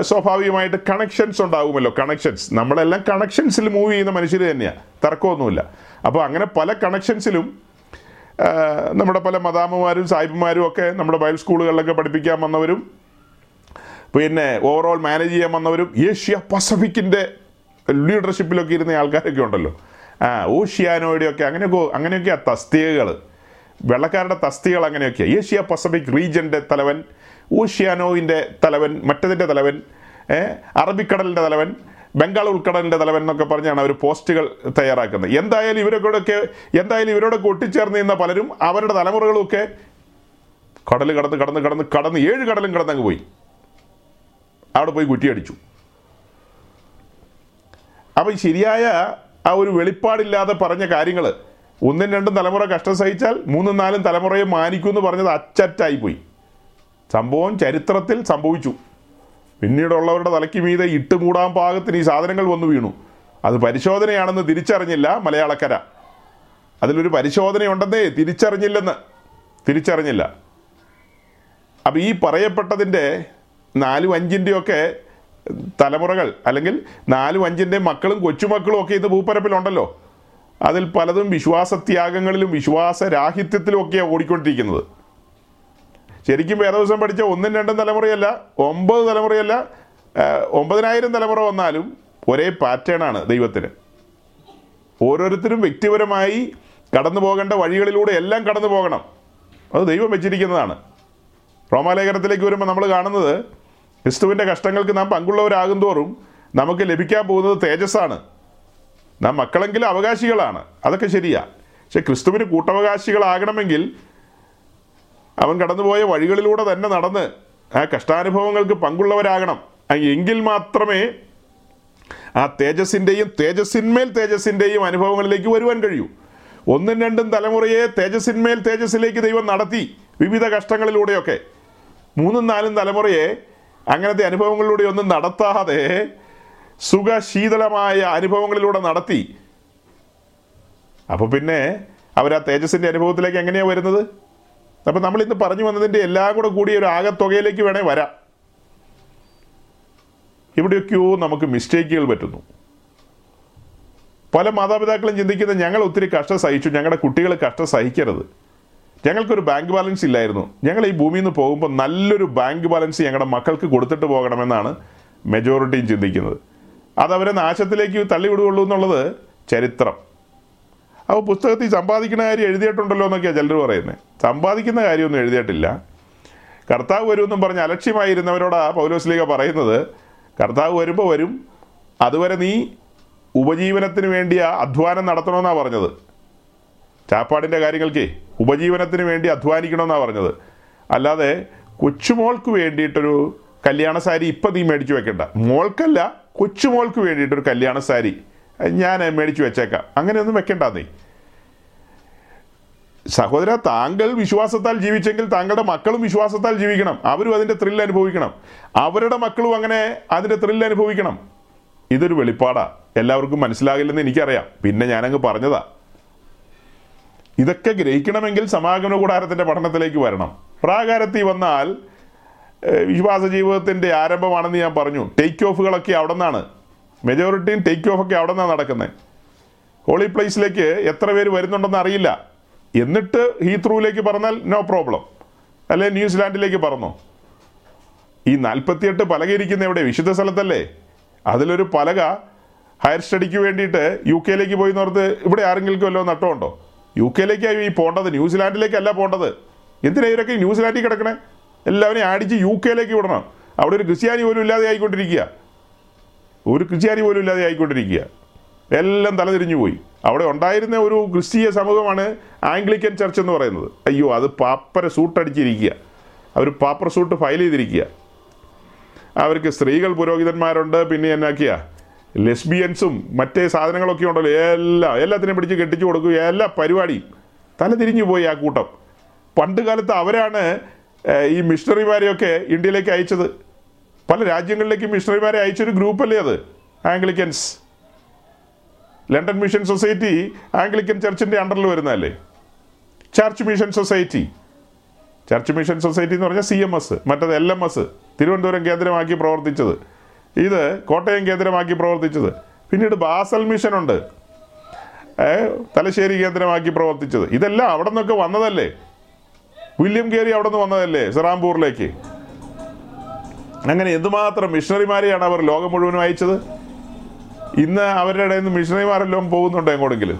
S2: സ്വാഭാവികമായിട്ട് കണക്ഷൻസ് ഉണ്ടാകുമല്ലോ കണക്ഷൻസ്. നമ്മളെല്ലാം കണക്ഷൻസിൽ മൂവ് ചെയ്യുന്ന മനുഷ്യർ തന്നെയാണ് തർക്കമൊന്നുമില്ല. അപ്പോൾ അങ്ങനെ പല കണക്ഷൻസിലും നമ്മുടെ പല മദാമ്മമാരും സാഹിബുമാരും ഒക്കെ നമ്മുടെ ബൈബിൾ സ്കൂളുകളിലൊക്കെ പഠിപ്പിക്കാൻ വന്നവരും പിന്നെ ഓവറോൾ മാനേജ് ചെയ്യാൻ വന്നവരും ഏഷ്യ പസഫിക്കിന്റെ ലീഡർഷിപ്പിലൊക്കെ ഇരുന്ന ആൾക്കാരൊക്കെ ഉണ്ടല്ലോ. ആ ഓഷ്യാനോയുടെയൊക്കെ അങ്ങനെയൊക്കെ അങ്ങനെയൊക്കെയാണ് തസ്തികകൾ വെള്ളക്കാരുടെ തസ്തികൾ അങ്ങനെയൊക്കെയാണ് ഏഷ്യ പസഫിക് റീജിയന്റെ തലവൻ ഓഷ്യാനോയിന്റെ തലവൻ മറ്റതിന്റെ തലവൻ അറബിക്കടലിന്റെ തലവൻ ബംഗാൾ ഉൾക്കടലിന്റെ തലവൻ എന്നൊക്കെ പറഞ്ഞാണ് അവർ പോസ്റ്റുകൾ തയ്യാറാക്കുന്നത്. എന്തായാലും ഇവരൊക്കെ എന്തായാലും ഇവരോടൊക്കെ ഒട്ടിച്ചേർന്ന് നിന്ന പലരും അവരുടെ തലമുറകളുമൊക്കെ കടൽ കടന്ന് കടന്ന് കടന്ന് കടന്ന് ഏഴ് കടലും കടന്നങ്ങ് പോയി. അവിടെ പോയി കുറ്റിയടിച്ചു. അപ്പം ശരിയായ ആ ഒരു വെളിപ്പാടില്ലാതെ പറഞ്ഞ കാര്യങ്ങൾ ഒന്നും രണ്ടും തലമുറ കഷ്ടം സഹിച്ചാൽ മൂന്നും നാലും തലമുറയെ മാനിക്കൂ എന്ന് പറഞ്ഞത് അച്ചറ്റായി പോയി. സംഭവം ചരിത്രത്തിൽ സംഭവിച്ചു. പിന്നീടുള്ളവരുടെ തലയ്ക്ക് മീതെ ഇട്ട് മൂടാൻ പാകത്തിന് ഈ സാധനങ്ങൾ വന്നു വീണു. അത് പരിശോധനയാണെന്ന് തിരിച്ചറിഞ്ഞില്ല മലയാളക്കര. അതിലൊരു പരിശോധനയുണ്ടെന്നേ തിരിച്ചറിഞ്ഞില്ലെന്ന് തിരിച്ചറിഞ്ഞില്ല. അപ്പം ഈ പറയപ്പെട്ടതിന്റെ നാലും അഞ്ചിന്റെയൊക്കെ തലമുറകൾ അല്ലെങ്കിൽ നാലും അഞ്ചിന്റെ മക്കളും കൊച്ചുമക്കളും ഒക്കെ ഇന്ന് ഭൂപ്പരപ്പിലുണ്ടല്ലോ അതിൽ പലതും വിശ്വാസത്യാഗങ്ങളിലും വിശ്വാസരാഹിത്യത്തിലും ഒക്കെയാണ് ഓടിക്കൊണ്ടിരിക്കുന്നത്. ശരിക്കും വേറെ ദിവസം പഠിച്ച ഒന്നും രണ്ടും തലമുറയല്ല ഒമ്പത് തലമുറയല്ല ഒമ്പതിനായിരം തലമുറ വന്നാലും ഒരേ പാറ്റേണാണ് ദൈവത്തിന്. ഓരോരുത്തരും വ്യക്തിപരമായി കടന്നു പോകേണ്ട വഴികളിലൂടെ എല്ലാം കടന്നു പോകണം. അത് ദൈവം വെച്ചിരിക്കുന്നതാണ്. റോമാലേഖനത്തിലേക്ക് വരുമ്പോൾ നമ്മൾ കാണുന്നത് ക്രിസ്തുവിന്റെ കഷ്ടങ്ങൾക്ക് നാം പങ്കുള്ളവരാകും തോറും നമുക്ക് ലഭിക്കാൻ പോകുന്നത് തേജസ്സാണ്. നാം മക്കളെങ്കിലും അവകാശികളാണ്. അതൊക്കെ ശരിയാ. പക്ഷെ ക്രിസ്തുവിന് കൂട്ടവകാശികളാകണമെങ്കിൽ അവൻ കടന്നുപോയ വഴികളിലൂടെ തന്നെ നടന്ന് ആ കഷ്ടാനുഭവങ്ങൾക്ക് പങ്കുള്ളവരാകണം. എങ്കിൽ മാത്രമേ ആ തേജസ്സിന്റെയും തേജസ്സിന്മേൽ തേജസ്സിന്റെയും അനുഭവങ്ങളിലേക്ക് വരുവാൻ കഴിയൂ. ഒന്നും രണ്ടും തലമുറയെ തേജസ്സിന്മേൽ തേജസ്സിലേക്ക് ദൈവം നടത്തി വിവിധ കഷ്ടങ്ങളിലൂടെയൊക്കെ. മൂന്നും നാലും തലമുറയെ അങ്ങനത്തെ അനുഭവങ്ങളിലൂടെ ഒന്നും നടത്താതെ സുഖശീതളമായ അനുഭവങ്ങളിലൂടെ നടത്തി. അപ്പോൾ പിന്നെ അവർ ആ തേജസ്സിന്റെ അനുഭവത്തിലേക്ക് എങ്ങനെയാണ് വരുന്നത്? അപ്പം നമ്മൾ ഇന്ന് പറഞ്ഞു വന്നതിന്റെ എല്ലാം കൂടെ കൂടി ഒരു ആകത്തുകയിലേക്ക് വേണേ വരാം. ഇവിടെയൊക്കെയോ നമുക്ക് മിസ്റ്റേക്കുകൾ പറ്റുന്നു. പല മാതാപിതാക്കളും ചിന്തിക്കുന്നത് ഞങ്ങൾ ഒത്തിരി കഷ്ടം സഹിച്ചു ഞങ്ങളുടെ കുട്ടികൾ കഷ്ടം സഹിക്കരുത്. ഞങ്ങൾക്കൊരു ബാങ്ക് ബാലൻസ് ഇല്ലായിരുന്നു. ഞങ്ങൾ ഈ ഭൂമിയിൽ നിന്ന് പോകുമ്പോൾ നല്ലൊരു ബാങ്ക് ബാലൻസ് ഞങ്ങളുടെ മക്കൾക്ക് കൊടുത്തിട്ട് പോകണമെന്നാണ് മെജോറിറ്റിയും ചിന്തിക്കുന്നത്. അതവരെ നാശത്തിലേക്ക് തള്ളിവിടുകയുള്ളൂ എന്നുള്ളത് ചരിത്രം. അപ്പോൾ പുസ്തകത്തിൽ സമ്പാദിക്കുന്ന കാര്യം എഴുതിയിട്ടുണ്ടല്ലോ എന്നൊക്കെയാണ് ചിലർ പറയുന്നത് സമ്പാദിക്കുന്ന കാര്യമൊന്നും എഴുതിയിട്ടില്ല. കർത്താവ് വരുമെന്നും പറഞ്ഞ് അലക്ഷ്യമായിരുന്നവരോടാ പൗലോസ്ലീഗ പറയുന്നത്. കർത്താവ് വരുമ്പോൾ വരും. അതുവരെ നീ ഉപജീവനത്തിന് വേണ്ടി അധ്വാനം നടത്തണമെന്നാണ് പറഞ്ഞത്. ചാപ്പാടിന്റെ കാര്യങ്ങൾക്ക് ഉപജീവനത്തിന് വേണ്ടി അധ്വാനിക്കണമെന്നാണ് പറഞ്ഞത്. അല്ലാതെ കൊച്ചുമോൾക്ക് വേണ്ടിയിട്ടൊരു കല്യാണ സാരി ഇപ്പം നീ മേടിച്ചു വെക്കണ്ട. മോൾക്കല്ല കൊച്ചുമോൾക്ക് വേണ്ടിയിട്ടൊരു കല്യാണ സാരി ഞാൻ മേടിച്ചു വെച്ചേക്കാം. അങ്ങനെയൊന്നും വെക്കണ്ട നീ. സഹോദര താങ്കൾ വിശ്വാസത്താൽ ജീവിച്ചെങ്കിൽ താങ്കളുടെ മക്കളും വിശ്വാസത്താൽ ജീവിക്കണം. അവരും അതിന്റെ ത്രില്ല് അനുഭവിക്കണം. അവരുടെ മക്കളും അങ്ങനെ അതിന്റെ ത്രില്ല് അനുഭവിക്കണം. ഇതൊരു വെളിപ്പാടാ. എല്ലാവർക്കും മനസ്സിലാകില്ലെന്ന് എനിക്കറിയാം. പിന്നെ ഞാനങ്ങ് പറഞ്ഞതാ. ഇതൊക്കെ ഗ്രഹിക്കണമെങ്കിൽ സമാഗമന കൂടാരത്തിന്റെ പഠനത്തിലേക്ക് വരണം. പ്രാകാരത്തിൽ വന്നാൽ വിശ്വാസ ജീവിതത്തിന്റെ ആരംഭമാണെന്ന് ഞാൻ പറഞ്ഞു. ടേക്ക് ഓഫുകളൊക്കെ അവിടെ നിന്നാണ് മെജോറിറ്റിയും ടേക്ക് ഓഫൊക്കെ അവിടെ നിന്നാണ് നടക്കുന്നത് ഹോളി പ്ലേസിലേക്ക് എത്ര പേര് വരുന്നുണ്ടെന്ന് അറിയില്ല. എന്നിട്ട് ഹീത്രൂവിലേക്ക് പറഞ്ഞാൽ നോ പ്രോബ്ലം അല്ലെ ന്യൂസിലാൻഡിലേക്ക് പറഞ്ഞോ ഈ നാൽപ്പത്തിയെട്ട് പലകയിരിക്കുന്ന എവിടെ? വിശുദ്ധ സ്ഥലത്തല്ലേ? അതിലൊരു പലക ഹയർ സ്റ്റഡിക്ക് വേണ്ടിയിട്ട് യു കെയിലേക്ക് പോയി നോർത്ത് ഇവിടെ ആരെങ്കിലും വല്ലതും നട്ടമുണ്ടോ? യു കെയിലേക്കായി ഈ പോകേണ്ടത് ന്യൂസിലാൻഡിലേക്കല്ല പോകേണ്ടത് എന്തിനാ ഇവരൊക്കെ ന്യൂസിലാൻഡിൽ കിടക്കണേ? എല്ലാവരെയും അടിച്ച് യു കെയിലേക്ക് വിടണം. അവിടെ ഒരു ക്രിസ്ത്യാനി പോലും ഇല്ലാതെ ആയിക്കൊണ്ടിരിക്കുക. ഒരു ക്രിസ്ത്യാനി പോലും ഇല്ലാതെ ആയിക്കൊണ്ടിരിക്കുക. എല്ലാം തലതിരിഞ്ഞു പോയി. അവിടെ ഉണ്ടായിരുന്ന ഒരു ക്രിസ്തീയ സമൂഹമാണ് ആംഗ്ലിക്കൻ ചർച്ച് എന്ന് പറയുന്നത്. അയ്യോ അത് പാപ്പര സൂട്ടടിച്ചിരിക്കുക അവർ പാപ്പർ സൂട്ട് ഫയൽ ചെയ്തിരിക്കുക. അവർക്ക് സ്ത്രീകൾ പുരോഹിതന്മാരുണ്ട് പിന്നെ എന്നാക്കിയ? ലെസ്ബിയൻസും മറ്റേ സാധനങ്ങളൊക്കെ ഉണ്ടല്ലോ എല്ലാം എല്ലാത്തിനെയും പിടിച്ച് കെട്ടിച്ചു കൊടുക്കും എല്ലാ പരിപാടിയും. തലതിരിഞ്ഞു പോയി ആ കൂട്ടം. പണ്ട് കാലത്ത് അവരാണ് ഈ മിഷണറിമാരെയൊക്കെ ഇന്ത്യയിലേക്ക് അയച്ചത്. പല രാജ്യങ്ങളിലേക്ക് മിഷണറിമാരെ അയച്ചൊരു ഗ്രൂപ്പല്ലേ അത്? Anglicans. London mission society Anglican ചർച്ചിന്റെ അണ്ടറിൽ വരുന്നതല്ലേ? Church mission society. Church mission society എന്ന് പറഞ്ഞാൽ സി എം എസ് മറ്റത് എൽ എം എസ് തിരുവനന്തപുരം കേന്ദ്രമാക്കി പ്രവർത്തിച്ചത്. ഇത് കോട്ടയം കേന്ദ്രമാക്കി പ്രവർത്തിച്ചത്. പിന്നീട് ബാസൽ മിഷൻ ഉണ്ട്. തലശ്ശേരി കേന്ദ്രമാക്കി പ്രവർത്തിച്ചത്. ഇതെല്ലാം അവിടെ നിന്നൊക്കെ വന്നതല്ലേ? വില്യം കേരി അവിടെ നിന്ന് വന്നതല്ലേ സിറാംപൂറിലേക്ക് അങ്ങനെ എന്തുമാത്രം മിഷണറിമാരെയാണ് അവർ ലോകം മുഴുവനും അയച്ചത്? ഇന്ന് അവരുടെ ഇടയിൽ നിന്ന് മിഷണറിമാരെല്ലാം പോകുന്നുണ്ടോ എങ്ങോട്ടെങ്കിലും?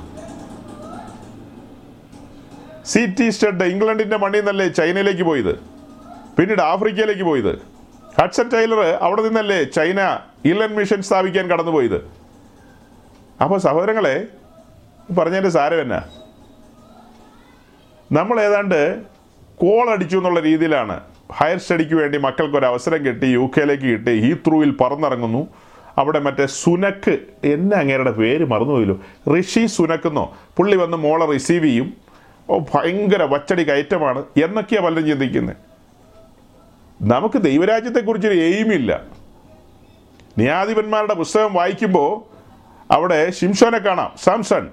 S2: സി ടി സ്റ്റഡ് ഇംഗ്ലണ്ടിന്റെ മണ്ണിൽ നിന്നല്ലേ ചൈനയിലേക്ക് പോയത്? പിന്നീട് ആഫ്രിക്കയിലേക്ക് പോയത്? ഹഡ്സൺ ടൈലർ അവിടെ നിന്നല്ലേ ചൈന ഇലൻ മിഷൻ സ്ഥാപിക്കാൻ കടന്നുപോയത്? അപ്പോൾ സഹോദരങ്ങളെ പറഞ്ഞതിന്റെ സാരം എന്നാ? നമ്മൾ ഏതാണ്ട് കോൾ അടിച്ചു എന്നുള്ള രീതിയിലാണ് ഹയർ സ്റ്റഡിക്ക് വേണ്ടി മക്കൾക്ക് ഒരു അവസരം കിട്ടി യു കെയിലേക്ക് കിട്ടി. ഹീത്രൂവിൽ പറന്നിറങ്ങുന്നു. അവിടെ മറ്റേ സുനക്ക് എന്നെ അങ്ങേരുടെ പേര് മറന്നുപോയല്ലോ. ഋഷി സുനക്കെന്നോ പുള്ളി വന്ന് മോളെ റിസീവ് ചെയ്യും. ഓ ഭയങ്കര വച്ചടി കയറ്റമാണ്. എന്നൊക്കെയാണ് പലരും ചിന്തിക്കുന്നത് നമുക്ക് ദൈവരാജ്യത്തെക്കുറിച്ചൊരു എയിമില്ല ന്യായാധിപന്മാരുടെ പുസ്തകം വായിക്കുമ്പോൾ അവിടെ ഷിംഷോനെ കാണാം. സാംസൺ.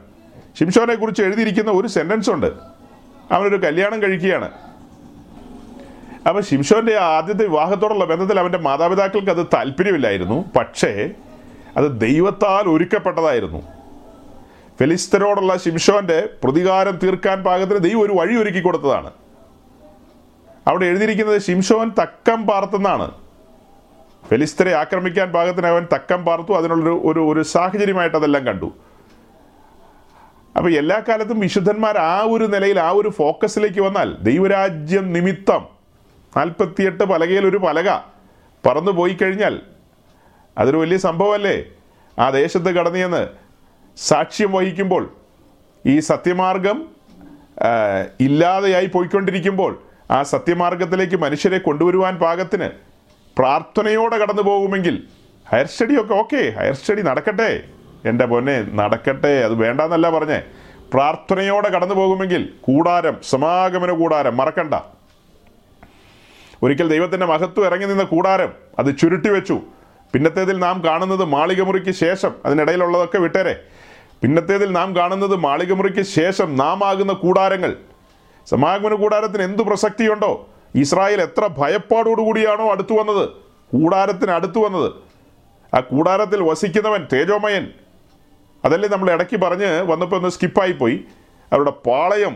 S2: ഷിംഷോനെ കുറിച്ച് എഴുതിയിരിക്കുന്ന ഒരു സെന്റൻസ് ഉണ്ട്. അവനൊരു കല്യാണം കഴിക്കുകയാണ്. അപ്പോൾ ഷിംഷോന്റെ ആദ്യത്തെ വിവാഹത്തോടുള്ള ബന്ധത്തിൽ അവന്റെ മാതാപിതാക്കൾക്ക് അത് താല്പര്യമില്ലായിരുന്നു. പക്ഷേ അത് ദൈവത്താൽ ഒരുക്കപ്പെട്ടതായിരുന്നു. ഫെലിസ്തരോടുള്ള ഷിംഷോന്റെ പ്രതികാരം തീർക്കാൻ പാകത്തിന് ദൈവം ഒരു വഴി ഒരുക്കി കൊടുത്തതാണ് അവിടെ എഴുതിയിരിക്കുന്നത് ശിംഷോൻ തക്കം പാർത്തെന്നാണ്. ഫെലിസ്തരെ ആക്രമിക്കാൻ പാകത്തിന് അവൻ തക്കം പാർത്തു. അതിനുള്ളൊരു ഒരു ഒരു സാഹചര്യമായിട്ട് അതെല്ലാം കണ്ടു. അപ്പോൾ എല്ലാ കാലത്തും വിശുദ്ധന്മാർ ആ ഒരു നിലയിൽ ആ ഒരു ഫോക്കസിലേക്ക് വന്നാൽ ദൈവരാജ്യം നിമിത്തം നാൽപ്പത്തിയെട്ട് പലകയിൽ ഒരു പലക പറന്നു പോയി കഴിഞ്ഞാൽ അതൊരു വലിയ സംഭവമല്ലേ? ആ ദേശത്ത് കടന്നിയെന്ന് സാക്ഷ്യം വഹിക്കുമ്പോൾ ഈ സത്യമാർഗം ഇല്ലാതെയായി പോയിക്കൊണ്ടിരിക്കുമ്പോൾ ആ സത്യമാർഗത്തിലേക്ക് മനുഷ്യരെ കൊണ്ടുവരുവാൻ പാകത്തിന് പ്രാർത്ഥനയോടെ കടന്നു പോകുമെങ്കിൽ ഹയർ സ്റ്റഡിയൊക്കെ ഓക്കെ ഹയർ സ്റ്റഡി നടക്കട്ടെ. എന്റെ പൊന്നെ നടക്കട്ടെ. അത് വേണ്ടെന്നല്ല പറഞ്ഞേ. പ്രാർത്ഥനയോടെ കടന്നു പോകുമെങ്കിൽ കൂടാരം സമാഗമന കൂടാരം മറക്കണ്ട. ഒരിക്കൽ ദൈവത്തിന്റെ മഹത്വം ഇറങ്ങി നിന്ന കൂടാരം അത് ചുരുട്ടി വെച്ചു. പിന്നത്തേതിൽ നാം കാണുന്നത് മാളികമുറിക്ക് ശേഷം അതിനിടയിലുള്ളതൊക്കെ വിട്ടേരെ. പിന്നത്തേതിൽ നാം കാണുന്നത് മാളികമുറിക്ക് ശേഷം നാം ആകുന്ന കൂടാരങ്ങൾ സമാഗമന കൂടാരത്തിന് എന്തു പ്രസക്തിയുണ്ടോ? ഇസ്രായേൽ എത്ര ഭയപ്പാടോടുകൂടിയാണോ അടുത്തു വന്നത്? കൂടാരത്തിന് അടുത്തു വന്നത്? ആ കൂടാരത്തിൽ വസിക്കുന്നവൻ തേജോമയൻ. അതല്ലേ നമ്മൾ ഇടയ്ക്ക് പറഞ്ഞ് വന്നപ്പോൾ ഒന്ന് സ്കിപ്പായിപ്പോയി. അവരുടെ പാളയം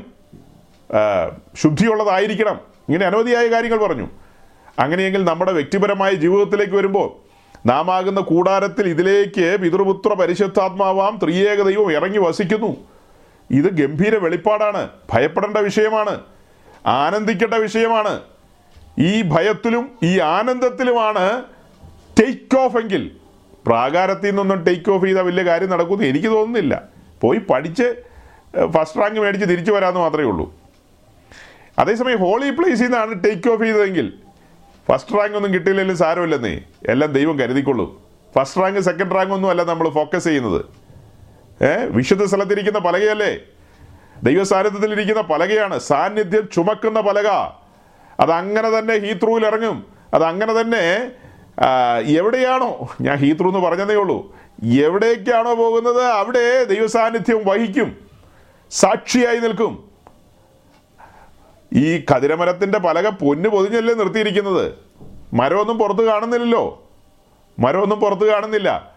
S2: ശുദ്ധിയുള്ളതായിരിക്കണം. ഇങ്ങനെ അനവധിയായ കാര്യങ്ങൾ പറഞ്ഞു. അങ്ങനെയെങ്കിൽ നമ്മുടെ വ്യക്തിപരമായ ജീവിതത്തിലേക്ക് വരുമ്പോൾ നാമാകുന്ന കൂടാരത്തിൽ ഇതിലേക്ക് പിതൃപുത്ര പരിശുദ്ധാത്മാവാം ത്രിയേക ദൈവം ഇറങ്ങി വസിക്കുന്നു. ഇത് ഗംഭീര വെളിപ്പാടാണ്. ഭയപ്പെടേണ്ട വിഷയമാണ്. ആനന്ദിക്കേണ്ട വിഷയമാണ്. ഈ ഭയത്തിലും ഈ ആനന്ദത്തിലുമാണ് ടേക്ക് ഓഫ് എങ്കിൽ. പ്രാകാരത്തിൽ നിന്നൊന്നും ടേക്ക് ഓഫ് ചെയ്താൽ വലിയ കാര്യം നടക്കുമെന്ന് എനിക്ക് തോന്നുന്നില്ല. പോയി പഠിച്ച് ഫസ്റ്റ് റാങ്ക് മേടിച്ച് തിരിച്ചു വരാമെന്ന് മാത്രമേ ഉള്ളൂ. അതേസമയം ഹോളി പ്ലേസിൽ നിന്നാണ് ടേക്ക് ഓഫ് ചെയ്തതെങ്കിൽ. ഫസ്റ്റ് റാങ്ക് ഒന്നും കിട്ടിയില്ലെങ്കിലും സാരമില്ലെന്നേ. എല്ലാം ദൈവം കരുതിക്കൊള്ളൂ. ഫസ്റ്റ് റാങ്ക് സെക്കൻഡ് റാങ്ക് ഒന്നും അല്ല നമ്മൾ ഫോക്കസ് ചെയ്യുന്നത്. ഏ? വിശുദ്ധ സ്ഥലത്തിരിക്കുന്ന പലകയല്ലേ? ദൈവസാന്നിധ്യത്തിലിരിക്കുന്ന പലകയാണ്. സാന്നിധ്യം ചുമക്കുന്ന പലക. അത് അങ്ങനെ തന്നെ ഹീത്രൂവിൽ ഇറങ്ങും. അത് അങ്ങനെ തന്നെ എവിടെയാണോ? ഞാൻ ഹീത്രൂ എന്ന് പറഞ്ഞതേ ഉള്ളൂ. എവിടേക്കാണോ പോകുന്നത് അവിടെ ദൈവസാന്നിധ്യം വഹിക്കും. സാക്ഷിയായി നിൽക്കും. ഈ കതിരമരത്തിന്റെ പലക പൊന്നു പൊതിഞ്ഞല്ലേ നിർത്തിയിരിക്കുന്നത്? മരമൊന്നും പുറത്ത് കാണുന്നില്ലല്ലോ. മരമൊന്നും പുറത്ത് കാണുന്നില്ല.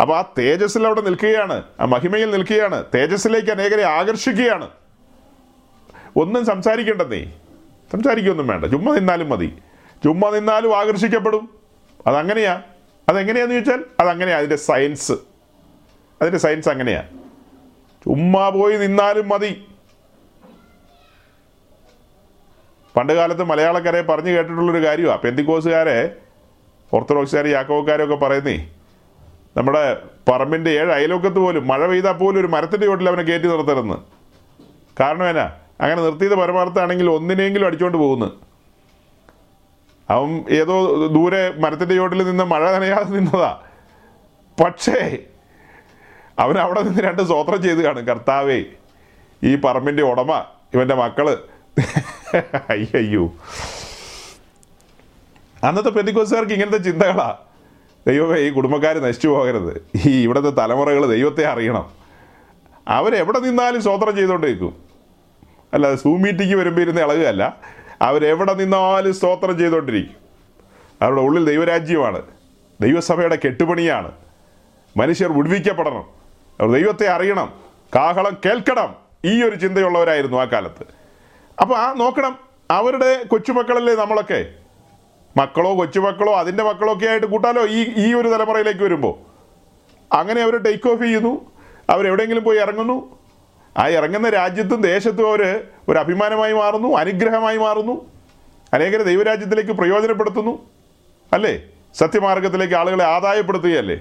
S2: അപ്പൊ ആ തേജസ്സിൽ അവിടെ നിൽക്കുകയാണ് ആ മഹിമയിൽ നിൽക്കുകയാണ് തേജസ്സിലേക്ക് അനേകരെ ആകർഷിക്കുകയാണ്. ഒന്നും സംസാരിക്കേണ്ടെന്നേ സംസാരിക്കൊന്നും വേണ്ട. ചുമ്മാ നിന്നാലും മതി. ചുമ്മാ നിന്നാലും ആകർഷിക്കപ്പെടും. അതങ്ങനെയാ? അതെങ്ങനെയാന്ന് ചോദിച്ചാൽ അതങ്ങനെയാ. അതിന്റെ സയൻസ്. അതിന്റെ സയൻസ് അങ്ങനെയാ. ചുമ്മാ പോയി നിന്നാലും മതി. പണ്ട് കാലത്ത് മലയാളക്കാരെ പറഞ്ഞു കേട്ടിട്ടുള്ളൊരു കാര്യമാണ് പെന്തിക്കോസുകാരെ ഓർത്തഡോക്സുകാർ യാക്കോക്കാരും ഒക്കെ പറയുന്നേ നമ്മുടെ പറമ്പിന്റെ ഏഴ് അയലോക്കത്ത് പോലും മഴ പെയ്താൽ പോലും ഒരു മരത്തിന്റെ ചോട്ടിൽ അവനെ കയറ്റി നിർത്തരുന്ന് കാരണം എന്നാ? അങ്ങനെ നിർത്തിയത് പരമാർത്ഥമാണെങ്കിൽ ഒന്നിനെങ്കിലും അടിച്ചുകൊണ്ട് പോകുന്നു. അവൻ ഏതോ ദൂരെ മരത്തിന്റെ ചോട്ടിൽ നിന്ന് മഴ നനയാതെ നിന്നതാ. പക്ഷേ അവൻ അവിടെ നിന്ന് രണ്ട് സ്വോത്രം ചെയ്ത് കാണും. കർത്താവേ ഈ പറമ്പിന്റെ ഉടമ ഇവന്റെ മക്കൾ. അയ്യോ അന്നത്തെ പെന്തിക്കോസുകാർക്ക് ഇങ്ങനത്തെ ചിന്തകളാ. ദൈവമേ ഈ കുടുംബക്കാർ നശിച്ചു പോകരുത്. ഈ ഇവിടുത്തെ തലമുറകൾ ദൈവത്തെ അറിയണം. അവരെവിടെ നിന്നാലും സ്വോത്രം ചെയ്തുകൊണ്ടിരിക്കും. അല്ല സൂം മീറ്റിംഗ് വരുമ്പോൾ ഇരുന്ന് ഇളകുകയല്ല. അവരെവിടെ നിന്നാലും സ്തോത്രം ചെയ്തുകൊണ്ടിരിക്കും. അവരുടെ ഉള്ളിൽ ദൈവരാജ്യമാണ്. ദൈവസഭയുടെ കെട്ടുപണിയാണ്. മനുഷ്യർ വിടുവിക്കപ്പെടണം. അവർ ദൈവത്തെ അറിയണം. കാഹളം കേൾക്കണം. ഈ ഒരു ചിന്തയുള്ളവരായിരുന്നു ആ കാലത്ത്. അപ്പോൾ ആ നോക്കണം. അവരുടെ കൊച്ചുമക്കളല്ലേ നമ്മളൊക്കെ? മക്കളോ കൊച്ചുമക്കളോ അതിന്റെ മക്കളോ ഒക്കെ ആയിട്ട് കൂട്ടാലോ? ഈ ഈ ഒരു തലമുറയിലേക്ക് വരുമ്പോൾ അങ്ങനെ അവർ ടേക്ക് ഓഫ് ചെയ്യുന്നു. അവരെവിടെയെങ്കിലും പോയി ഇറങ്ങുന്നു. ആ ഇറങ്ങുന്ന രാജ്യത്തും ദേശത്തും അവർ ഒരു അഭിമാനമായി മാറുന്നു അനുഗ്രഹമായി മാറുന്നു. അനേകരെ ദൈവരാജ്യത്തിലേക്ക് പ്രയോജനപ്പെടുത്തുന്നു. അല്ലേ? സത്യമാർഗത്തിലേക്ക് ആളുകളെ ആദായപ്പെടുത്തുകയല്ലേ?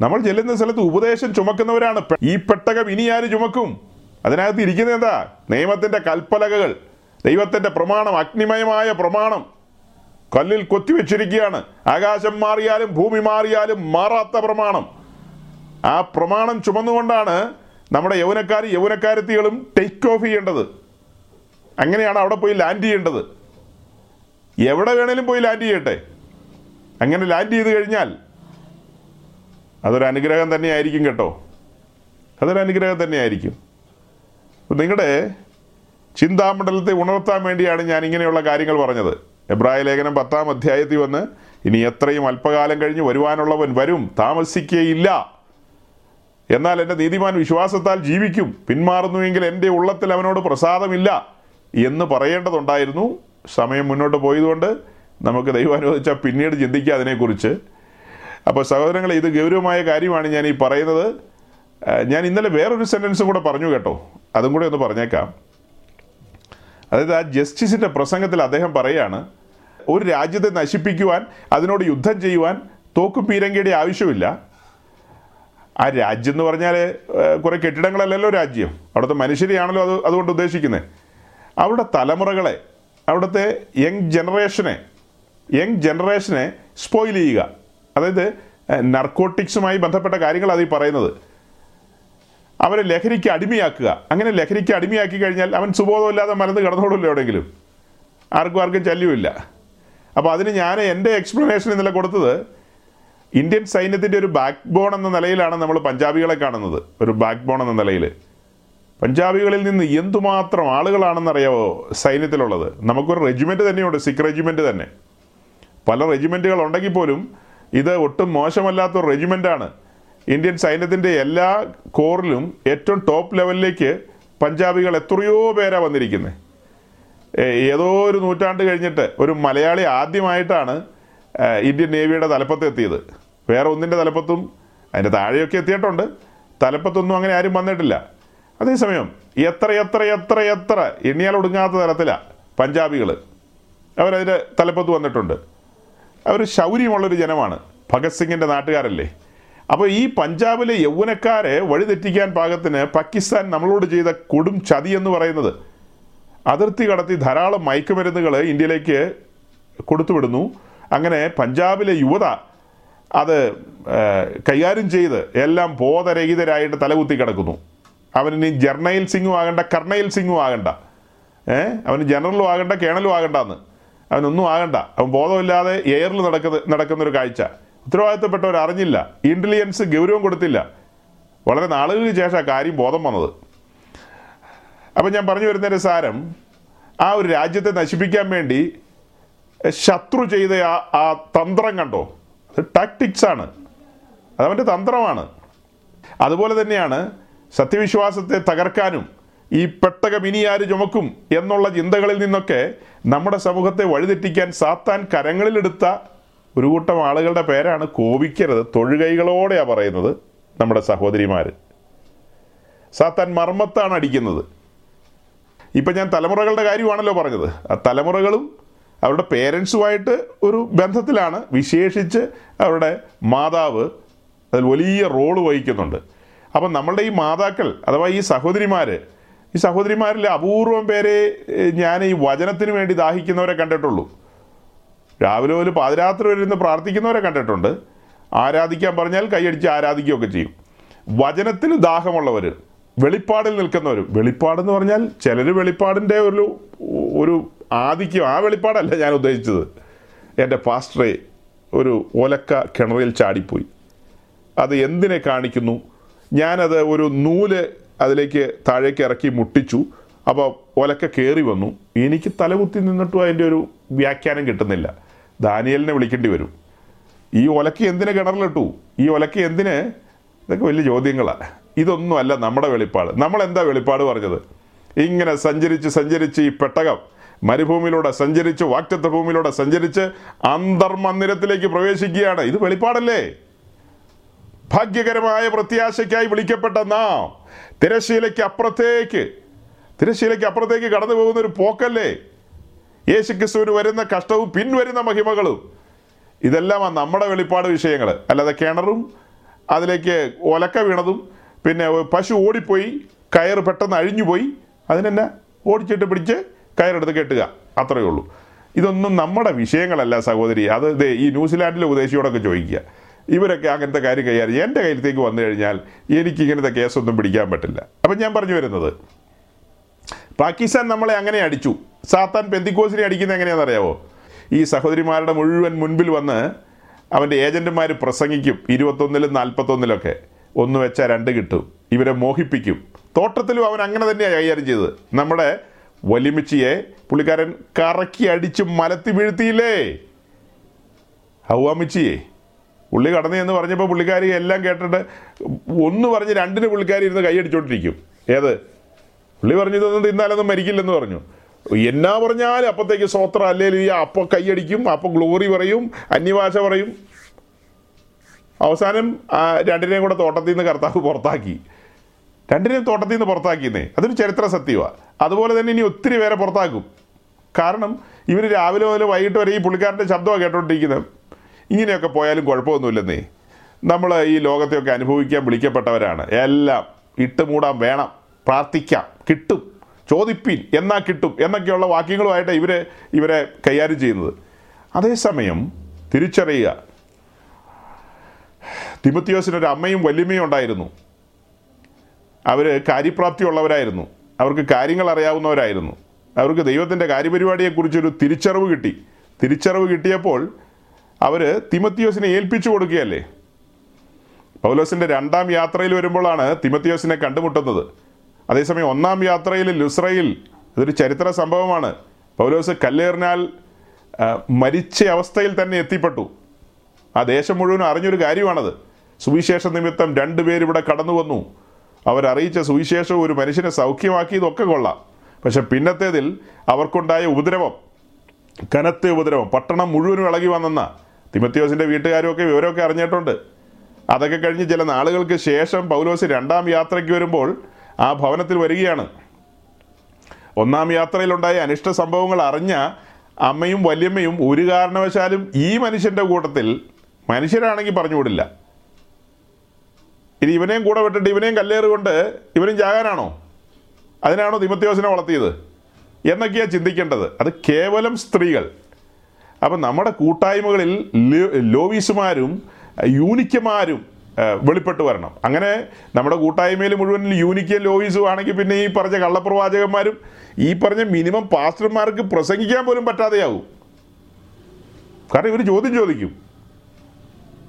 S2: നമ്മൾ ചെല്ലുന്ന സ്ഥലത്ത് ഉപദേശം ചുമക്കുന്നവരാണ്. ഈ പെട്ടകം ഇനി ആര് ചുമക്കും? അതിനകത്ത് ഇരിക്കുന്നത് എന്താ? നിയമത്തിന്റെ കൽപ്പലകകൾ ദൈവത്തിന്റെ പ്രമാണം അഗ്നിമയമായ പ്രമാണം. കല്ലിൽ കൊത്തിവെച്ചിരിക്കുകയാണ് ആകാശം മാറിയാലും ഭൂമി മാറിയാലും മാറാത്ത പ്രമാണം. ആ പ്രമാണം ചുമന്നുകൊണ്ടാണ് നമ്മുടെ യൗവനക്കാർ യൗവനക്കാരത്തികളും ടേക്ക് ഓഫ് ചെയ്യേണ്ടത്. അങ്ങനെയാണ് അവിടെ പോയി ലാൻഡ് ചെയ്യേണ്ടത്. എവിടെ വേണേലും പോയി ലാൻഡ് ചെയ്യട്ടെ. അങ്ങനെ ലാൻഡ് ചെയ്ത് കഴിഞ്ഞാൽ അതൊരു അനുഗ്രഹം തന്നെയായിരിക്കും കേട്ടോ. അതൊരു അനുഗ്രഹം തന്നെയായിരിക്കും. നിങ്ങളുടെ ചിന്താമണ്ഡലത്തെ ഉണർത്താൻ വേണ്ടിയാണ് ഞാൻ ഇങ്ങനെയുള്ള കാര്യങ്ങൾ പറഞ്ഞത്. എബ്രായ ലേഖനം പത്താം അധ്യായത്തിൽ വന്ന് ഇനി എത്രയും അല്പകാലം കഴിഞ്ഞ് വരുവാനുള്ളവൻ വരും താമസിക്കുകയില്ല. എന്നാൽ എന്റെ നീതിമാൻ വിശ്വാസത്താൽ ജീവിക്കും. പിന്മാറുന്നുവെങ്കിൽ എന്റെ ഉള്ളത്തിൽ അവനോട് പ്രസാദമില്ല. എന്ന് പറയേണ്ടതുണ്ടായിരുന്നു. സമയം മുന്നോട്ട് പോയതുകൊണ്ട് നമുക്ക് ദൈവം അനുവദിച്ചാൽ പിന്നീട് ചിന്തിക്കുക അതിനെക്കുറിച്ച്. അപ്പോൾ സഹോദരങ്ങളെ ഇത് ഗൗരവമായ കാര്യമാണ് ഞാൻ ഈ പറയുന്നത്. ഞാൻ ഇന്നലെ വേറൊരു സെന്റൻസും കൂടെ പറഞ്ഞു കേട്ടോ. അതും കൂടെ ഒന്ന് പറഞ്ഞേക്കാം. അതായത് ആ ജസ്റ്റിസിന്റെ പ്രസംഗത്തിൽ അദ്ദേഹം പറയാണ് ഒരു രാജ്യത്തെ നശിപ്പിക്കുവാൻ അതിനോട് യുദ്ധം ചെയ്യുവാൻ തോക്കും പീരങ്കിയുടെ ആവശ്യമില്ല. ആ രാജ്യം എന്ന് പറഞ്ഞാൽ കുറേ കെട്ടിടങ്ങളല്ലല്ലോ രാജ്യം. അവിടുത്തെ മനുഷ്യരെയാണല്ലോ അത് അതുകൊണ്ട് ഉദ്ദേശിക്കുന്നത് അവിടെ തലമുറകളെ അവിടുത്തെ യങ് ജനറേഷനെ യങ് ജനറേഷനെ സ്പോയിൽ ചെയ്യുക. അതായത് നർക്കോട്ടിക്സുമായി ബന്ധപ്പെട്ട കാര്യങ്ങളാണ് ഈ പറയുന്നത്. അവരെ ലഹരിക്ക് അടിമയാക്കുക. അങ്ങനെ ലഹരിക്ക് അടിമയാക്കി കഴിഞ്ഞാൽ അവൻ സുബോധമില്ലാതെ മലന്ന് കിടന്നോളൂല്ലോ എവിടെയെങ്കിലും. ആർക്കും ആർക്കും ശല്യമില്ല അപ്പോൾ അതിന് ഞാൻ എന്റെ എക്സ്പ്ലനേഷൻ ഇന്നലെ കൊടുത്തത് ഇന്ത്യൻ സൈന്യത്തിന്റെ ഒരു ബാക്ക് ബോൺ എന്ന നിലയിലാണ് നമ്മൾ പഞ്ചാബികളെ കാണുന്നത്. ഒരു ബാക്ക് ബോൺ എന്ന നിലയിൽ. പഞ്ചാബികളിൽ നിന്ന് എന്തുമാത്രം ആളുകളാണെന്നറിയാവോ സൈന്യത്തിലുള്ളത്? നമുക്കൊരു റെജിമെന്റ് തന്നെയുണ്ട് സിഖ് റെജിമെന്റ് തന്നെ. പല റെജിമെന്റുകൾ ഉണ്ടെങ്കിൽ പോലും ഇത് ഒട്ടും മോശമല്ലാത്തൊരു റെജിമെന്റാണ് ഇന്ത്യൻ സൈന്യത്തിന്റെ എല്ലാ കോറിലും ഏറ്റവും ടോപ്പ് ലെവലിലേക്ക് പഞ്ചാബികൾ എത്രയോ പേരാണ് വന്നിരിക്കുന്നത് ഏതോ ഒരു നൂറ്റാണ്ട് കഴിഞ്ഞിട്ട് ഒരു മലയാളി ആദ്യമായിട്ടാണ് ഇന്ത്യൻ നേവിയുടെ തലപ്പത്ത് എത്തിയത്. വേറെ ഒന്നിന്റെ തലപ്പത്തും അതിന്റെ താഴെയൊക്കെ എത്തിയിട്ടുണ്ട്. തലപ്പത്തൊന്നും അങ്ങനെ ആരും വന്നിട്ടില്ല. അതേസമയം എത്ര എത്ര എത്ര എത്ര എണ്ണിയാൽ ഒടുങ്ങാത്ത തരത്തിലാണ് പഞ്ചാബികൾ അവരതിന്റെ തലപ്പത്ത് വന്നിട്ടുണ്ട്. അവർ ശൗര്യമുള്ളൊരു ജനമാണ്. ഭഗത് സിംഗിന്റെ നാട്ടുകാരല്ലേ? അപ്പോൾ ഈ പഞ്ചാബിലെ യൗവനക്കാരെ വഴിതെറ്റിക്കാൻ പാകത്തിന് പാകിസ്ഥാൻ നമ്മളോട് ചെയ്ത കൊടും ചതി എന്ന് പറയുന്നത്. അതിർത്തി കടത്തി ധാരാളം മയക്കുമരുന്നുകൾ ഇന്ത്യയിലേക്ക് കൊടുത്തുവിടുന്നു. അങ്ങനെ പഞ്ചാബിലെ യുവത അത് കൈകാര്യം ചെയ്ത് എല്ലാം ബോധരഹിതരായിട്ട് തലകുത്തി കിടക്കുന്നു. അവനിനി ജർണയിൽ സിംഗും ആകണ്ട കർണയിൽ സിംഗും ആകണ്ട. ഏ അവന് ജനറലും ആകണ്ട കേണലും ആകണ്ടെന്ന്. അവനൊന്നും ആകണ്ട. അവൻ ബോധമില്ലാതെ എയറിൽ നടക്കുന്ന നടക്കുന്നൊരു കാഴ്ച. ഉത്തരവാദിത്തപ്പെട്ടവർ അറിഞ്ഞില്ല. ഇന്റലിജൻസ് ഗൗരവം കൊടുത്തില്ല. വളരെ നാളുകൾക്ക് ശേഷം കാര്യം ബോധം വന്നത്. അപ്പം ഞാൻ പറഞ്ഞു വരുന്നതിന്റെ സാരം ആ ഒരു രാജ്യത്തെ നശിപ്പിക്കാൻ വേണ്ടി ശത്രു ചെയ്ത ആ ആ തന്ത്രം കണ്ടോ? അത് ടാക്ടിക്സ് ആണ്. അതവന്റെ തന്ത്രമാണ്. അതുപോലെ തന്നെയാണ് സത്യവിശ്വാസത്തെ തകർക്കാനും ഈ പെട്ടകം ഇനി ആര് ചുമക്കും എന്നുള്ള ചിന്തകളിൽ നിന്നൊക്കെ നമ്മുടെ സമൂഹത്തെ വഴിതെറ്റിക്കാൻ സാത്താൻ കരങ്ങളിലെടുത്ത ഒരു കൂട്ടം ആളുകളുടെ പേരാണ് കോപിക്കരുത്. തൊഴുകൈകളോടെയാണ് പറയുന്നത് നമ്മുടെ സഹോദരിമാർ സാത്താൻ മർമ്മത്താണ് അടിക്കുന്നത്. ഇപ്പം ഞാൻ തലമുറകളുടെ കാര്യമാണല്ലോ പറഞ്ഞത്. ആ തലമുറകളും അവരുടെ പേരൻസുമായിട്ട് ഒരു ബന്ധത്തിലാണ് വിശേഷിച്ച് അവരുടെ മാതാവ് അതിൽ വലിയ റോൾ വഹിക്കുന്നുണ്ട്. അപ്പം നമ്മളുടെ ഈ മാതാക്കൾ അഥവാ ഈ സഹോദരിമാർ ഈ സഹോദരിമാരിൽ അപൂർവം പേരെ ഞാൻ ഈ വചനത്തിന് വേണ്ടി ദാഹിക്കുന്നവരെ കണ്ടിട്ടുള്ളൂ. രാവിലെ പോലും പാതിരാത്രി വരെ ഇരുന്ന് പ്രാർത്ഥിക്കുന്നവരെ കണ്ടിട്ടുണ്ട്. ആരാധിക്കാൻ പറഞ്ഞാൽ കൈയടിച്ച് ആരാധിക്കുകയൊക്കെ ചെയ്യും. വചനത്തിന് ദാഹമുള്ളവർ വെളിപ്പാടിൽ നിൽക്കുന്നവരും വെളിപ്പാടെന്ന് പറഞ്ഞാൽ ചിലർ വെളിപ്പാടിന്റെ ഒരു ഒരു ആധിക്യം. ആ വെളിപ്പാടല്ല ഞാൻ ഉദ്ദേശിച്ചത്. എന്റെ പാസ്റ്ററെ ഒരു ഒലക്ക കിണറിൽ ചാടിപ്പോയി. അത് എന്തിനെ കാണിക്കുന്നു? ഞാനത് ഒരു നൂൽ അതിലേക്ക് താഴേക്ക് ഇറക്കി മുട്ടിച്ചു. അപ്പോൾ ഒലക്ക കയറി വന്നു. എനിക്ക് തലകുത്തി നിന്നിട്ടും അതിന്റെ ഒരു വ്യാഖ്യാനം കിട്ടുന്നില്ല. ദാനിയലിനെ വിളിക്കേണ്ടി വരും. ഈ ഒലക്ക് എന്തിനെ കിണറിലിട്ടു? ഈ ഒലക്ക് എന്തിന്? ഇതൊക്കെ വലിയ ചോദ്യങ്ങളാണ് ഇതൊന്നുമല്ല നമ്മുടെ വെളിപ്പാട്. നമ്മൾ എന്താ വെളിപ്പാട് പറഞ്ഞത്? ഇങ്ങനെ സഞ്ചരിച്ച് സഞ്ചരിച്ച് ഈ പെട്ടകം മരുഭൂമിയിലൂടെ സഞ്ചരിച്ച് വാക്റ്റത്ത ഭൂമിയിലൂടെ സഞ്ചരിച്ച് അന്തർമന്ദിരത്തിലേക്ക് പ്രവേശിക്കുകയാണ്. ഇത് വെളിപ്പാടല്ലേ? ഭാഗ്യകരമായ പ്രത്യാശയ്ക്കായി വിളിക്കപ്പെട്ട നാം തിരശീലയ്ക്ക് അപ്പുറത്തേക്ക് തിരശീലയ്ക്ക് അപ്പുറത്തേക്ക് കടന്നു പോകുന്ന ഒരു പോക്കല്ലേ? യേശുക്രിസ്തുവിന് വരുന്ന കഷ്ടവും പിൻവരുന്ന മഹിമകളും. ഇതെല്ലാം നമ്മുടെ വെളിപ്പാട് വിഷയങ്ങൾ അല്ലാതെ കിണറും അതിലേക്ക് ഒലക്ക വീണതും പിന്നെ പശു ഓടിപ്പോയി കയർ പെട്ടെന്ന് അഴിഞ്ഞുപോയി അതിനെന്നെ ഓടിച്ചിട്ട് പിടിച്ച് കയറെടുത്ത് കെട്ടുക. അത്രയേ ഉള്ളൂ. ഇതൊന്നും നമ്മുടെ വിഷയങ്ങളല്ല സഹോദരി. അത് ഈ ന്യൂസിലാൻഡിലെ ഉദ്ദേശിയോടൊക്കെ ചോദിക്കുക. ഇവരൊക്കെ അങ്ങനത്തെ കാര്യം കൈകാര്യം എന്റെ കയ്യിലത്തേക്ക് വന്നു കഴിഞ്ഞാൽ എനിക്ക് ഇങ്ങനത്തെ കേസൊന്നും പിടിക്കാൻ പറ്റില്ല. അപ്പം ഞാൻ പറഞ്ഞു വരുന്നത് പാകിസ്ഥാൻ നമ്മളെ അങ്ങനെ അടിച്ചു. സാത്താൻ പെന്തിക്കോസിനെ അടിക്കുന്നത് എങ്ങനെയാണെന്നറിയാവോ ഈ സഹോദരിമാരുടെ മുഴുവൻ മുൻപിൽ വന്ന് അവന്റെ ഏജന്റുമാർ പ്രസംഗിക്കും. ഇരുപത്തൊന്നിലും നാൽപ്പത്തൊന്നിലൊക്കെ ഒന്ന് വെച്ചാൽ രണ്ട് കിട്ടും. ഇവരെ മോഹിപ്പിക്കും. തോട്ടത്തിലും അവൻ അങ്ങനെ തന്നെയാണ് കൈകാര്യം ചെയ്തത്. നമ്മുടെ വലിമിച്ചിയെ പുള്ളിക്കാരൻ കറക്കി അടിച്ച് മലത്തി വീഴ്ത്തിയില്ലേ? ഹൗവാമിച്ചിയെ. പുള്ളി കടന്നു എന്ന് പറഞ്ഞപ്പോൾ പുള്ളിക്കാരി എല്ലാം കേട്ടിട്ട് ഒന്ന് പറഞ്ഞ് രണ്ടിന് പുള്ളിക്കാരി ഇരുന്ന് കൈയടിച്ചോണ്ടിരിക്കും ഏത്? പുള്ളി പറഞ്ഞു ഇതൊന്നും തിന്നാലൊന്നും മരിക്കില്ലെന്ന് പറഞ്ഞു. എന്നാ പറഞ്ഞാലും അപ്പത്തേക്ക് സ്വോത്ര അല്ലെങ്കിൽ അപ്പ കൈയടിക്കും അപ്പൊ ഗ്ലോറി പറയും അന്യഭാഷ പറയും. അവസാനം രണ്ടിനെയും കൂടെ തോട്ടത്തിൽ നിന്ന് കർത്താവ് പുറത്താക്കി. രണ്ടിനെയും തോട്ടത്തിൽ നിന്ന് പുറത്താക്കിയെന്നേ. അതൊരു ചരിത്ര സത്യമാണ് അതുപോലെ തന്നെ ഇനി ഒത്തിരി പേരെ പുറത്താക്കും. കാരണം ഇവർ രാവിലെ മുതൽ വൈകിട്ട് വരെ ഈ പുള്ളിക്കാരന്റെ ശബ്ദമാണ് കേട്ടോണ്ടിരിക്കുന്നത്. ഇങ്ങനെയൊക്കെ പോയാലും കുഴപ്പമൊന്നുമില്ലെന്നേ. നമ്മൾ ഈ ലോകത്തെയൊക്കെ അനുഭവിക്കാൻ വിളിക്കപ്പെട്ടവരാണ്. എല്ലാം ഇട്ട് മൂടാൻ വേണം. പ്രാർത്ഥിക്കാം. കിട്ടും. ചോദിപ്പിൻ എന്നാ കിട്ടും എന്നൊക്കെയുള്ള വാക്യങ്ങളുമായിട്ട് ഇവരെ ഇവരെ കൈകാര്യം ചെയ്യുന്നത്. അതേസമയം തിരിച്ചറിയുക. തിമത്തിയോസിനൊരു അമ്മയും വല്യമ്മയും ഉണ്ടായിരുന്നു. അവർ കാര്യപ്രാപ്തിയുള്ളവരായിരുന്നു. അവർക്ക് കാര്യങ്ങൾ അറിയാവുന്നവരായിരുന്നു. അവർക്ക് ദൈവത്തിന്റെ കാര്യപരിപാടിയെക്കുറിച്ചൊരു തിരിച്ചറിവ് കിട്ടി. തിരിച്ചറിവ് കിട്ടിയപ്പോൾ അവർ തിമത്തിയോസിനെ ഏൽപ്പിച്ചു കൊടുക്കുകയല്ലേ? പൗലോസിന്റെ രണ്ടാം യാത്രയിൽ വരുമ്പോഴാണ് തിമത്തിയോസിനെ കണ്ടുമുട്ടുന്നത്. അതേസമയം ഒന്നാം യാത്രയിൽ ലുസ്രയിൽ ഇതൊരു ചരിത്ര സംഭവമാണ്. പൗലോസ് കല്ലേറിനാൽ മരിച്ച അവസ്ഥയിൽ തന്നെ എത്തിപ്പെട്ടു. ആ ദേശം മുഴുവൻ അറിഞ്ഞൊരു കാര്യമാണത്. സുവിശേഷ നിമിത്തം രണ്ടുപേരിവിടെ കടന്നു വന്നു. അവരറിയിച്ച സുവിശേഷം ഒരു മനുഷ്യനെ സൗഖ്യമാക്കിയതൊക്കെ കൊള്ളാം. പക്ഷെ പിന്നത്തേതിൽ അവർക്കുണ്ടായ ഉപദ്രവം കനത്ത ഉപദ്രവം പട്ടണം മുഴുവനും ഇളകി വന്നെന്ന. തിമത്തിയോസിന്റെ വീട്ടുകാരുമൊക്കെ വിവരമൊക്കെ അറിഞ്ഞിട്ടുണ്ട്. അതൊക്കെ കഴിഞ്ഞ് ചില നാളുകൾക്ക് ശേഷം പൗലോസ് രണ്ടാം യാത്രയ്ക്ക് വരുമ്പോൾ ആ ഭവനത്തിൽ വരികയാണ്. ഒന്നാം യാത്രയിലുണ്ടായ അനിഷ്ട സംഭവങ്ങൾ അറിഞ്ഞ അമ്മയും വല്യമ്മയും ഒരു കാരണവശാലും ഈ മനുഷ്യന്റെ കൂട്ടത്തിൽ മനുഷ്യരാണെങ്കിൽ പറഞ്ഞുവിടില്ല ഇനി ഇവനെയും കൂടെ വിട്ടിട്ട് ഇവനെയും കല്ലേറ് കൊണ്ട് ഇവനും ജാകാനാണോ അതിനാണോ തിമത്യോസിനെ വളർത്തിയത്? എന്നൊക്കെയാണ് ചിന്തിക്കേണ്ടത്. അത് കേവലം സ്ത്രീകൾ. അപ്പം നമ്മുടെ കൂട്ടായ്മകളിൽ ലോവീസുമാരും യൂനിക്കമാരും വെളിപ്പെട്ട് വരണം. അങ്ങനെ നമ്മുടെ കൂട്ടായ്മയിൽ മുഴുവൻ യൂണിക്കും ലോയിസും ആണെങ്കിൽ പിന്നെ ഈ പറഞ്ഞ കള്ളപ്രവാചകന്മാരും ഈ പറഞ്ഞ മിനിമം പാസ്റ്റർമാർക്ക് പ്രസംഗിക്കാൻ പോലും പറ്റാതെയാവും. കാരണം ഇവർ ചോദ്യം ചോദിക്കും.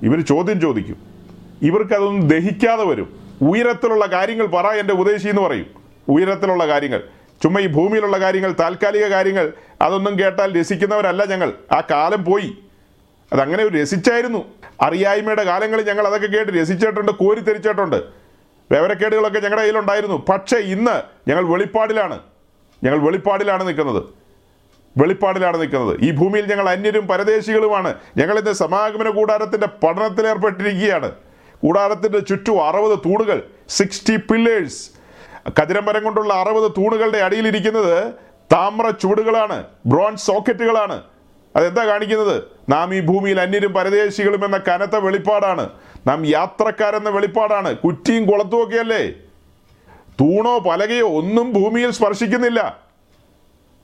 S2: ഇവർ ചോദ്യം ചോദിക്കും. ഇവർക്കതൊന്നും ദഹിക്കാതെ വരും. ഉയരത്തിലുള്ള കാര്യങ്ങൾ പറ എന്റെ ഉപദേശി എന്ന് പറയും. ഉയരത്തിലുള്ള കാര്യങ്ങൾ. ചുമ്മാ ഈ ഭൂമിയിലുള്ള കാര്യങ്ങൾ താൽക്കാലിക കാര്യങ്ങൾ അതൊന്നും കേട്ടാൽ രസിക്കുന്നവരല്ല ഞങ്ങൾ. ആ കാലം പോയി. അതങ്ങനെ രസിച്ചായിരുന്നു. അറിയായ്മയുടെ കാലങ്ങളിൽ ഞങ്ങൾ അതൊക്കെ കേട്ട് രസിച്ചിട്ടുണ്ട് കോരിത്തെരിച്ചിട്ടുണ്ട് വിവരക്കേടുകളൊക്കെ ഞങ്ങളുടെ കയ്യിലുണ്ടായിരുന്നു. പക്ഷേ ഇന്ന് ഞങ്ങൾ വെളിപ്പാടിലാണ്. ഞങ്ങൾ വെളിപ്പാടിലാണ് നിൽക്കുന്നത്. വെളിപ്പാടിലാണ് നിൽക്കുന്നത്. ഈ ഭൂമിയിൽ ഞങ്ങൾ അന്യരും പരദേശികളുമാണ്. ഞങ്ങൾ ഇന്ന് സമാഗമന കൂടാരത്തിന്റെ പഠനത്തിലേർപ്പെട്ടിരിക്കുകയാണ് കൂടാരത്തിന്റെ ചുറ്റും അറുപത് തൂണുകൾ സിക്സ്റ്റി പില്ലേഴ്സ് കതിരമരം കൊണ്ടുള്ള അറുപത് തൂണുകളുടെ അടിയിലിരിക്കുന്നത് താമ്ര ചുവടുകളാണ് ബ്രോൺസ് സോക്കറ്റുകളാണ് അതെന്താ കാണിക്കുന്നത്? നാം ഈ ഭൂമിയിൽ അന്യരും പരദേശികളും എന്ന കനത്ത വെളിപ്പാടാണ്. നാം യാത്രക്കാരെന്ന വെളിപ്പാടാണ്. കുറ്റിയും കുളത്തും ഒക്കെയല്ലേ? തൂണോ പലകയോ ഒന്നും ഭൂമിയിൽ സ്പർശിക്കുന്നില്ല.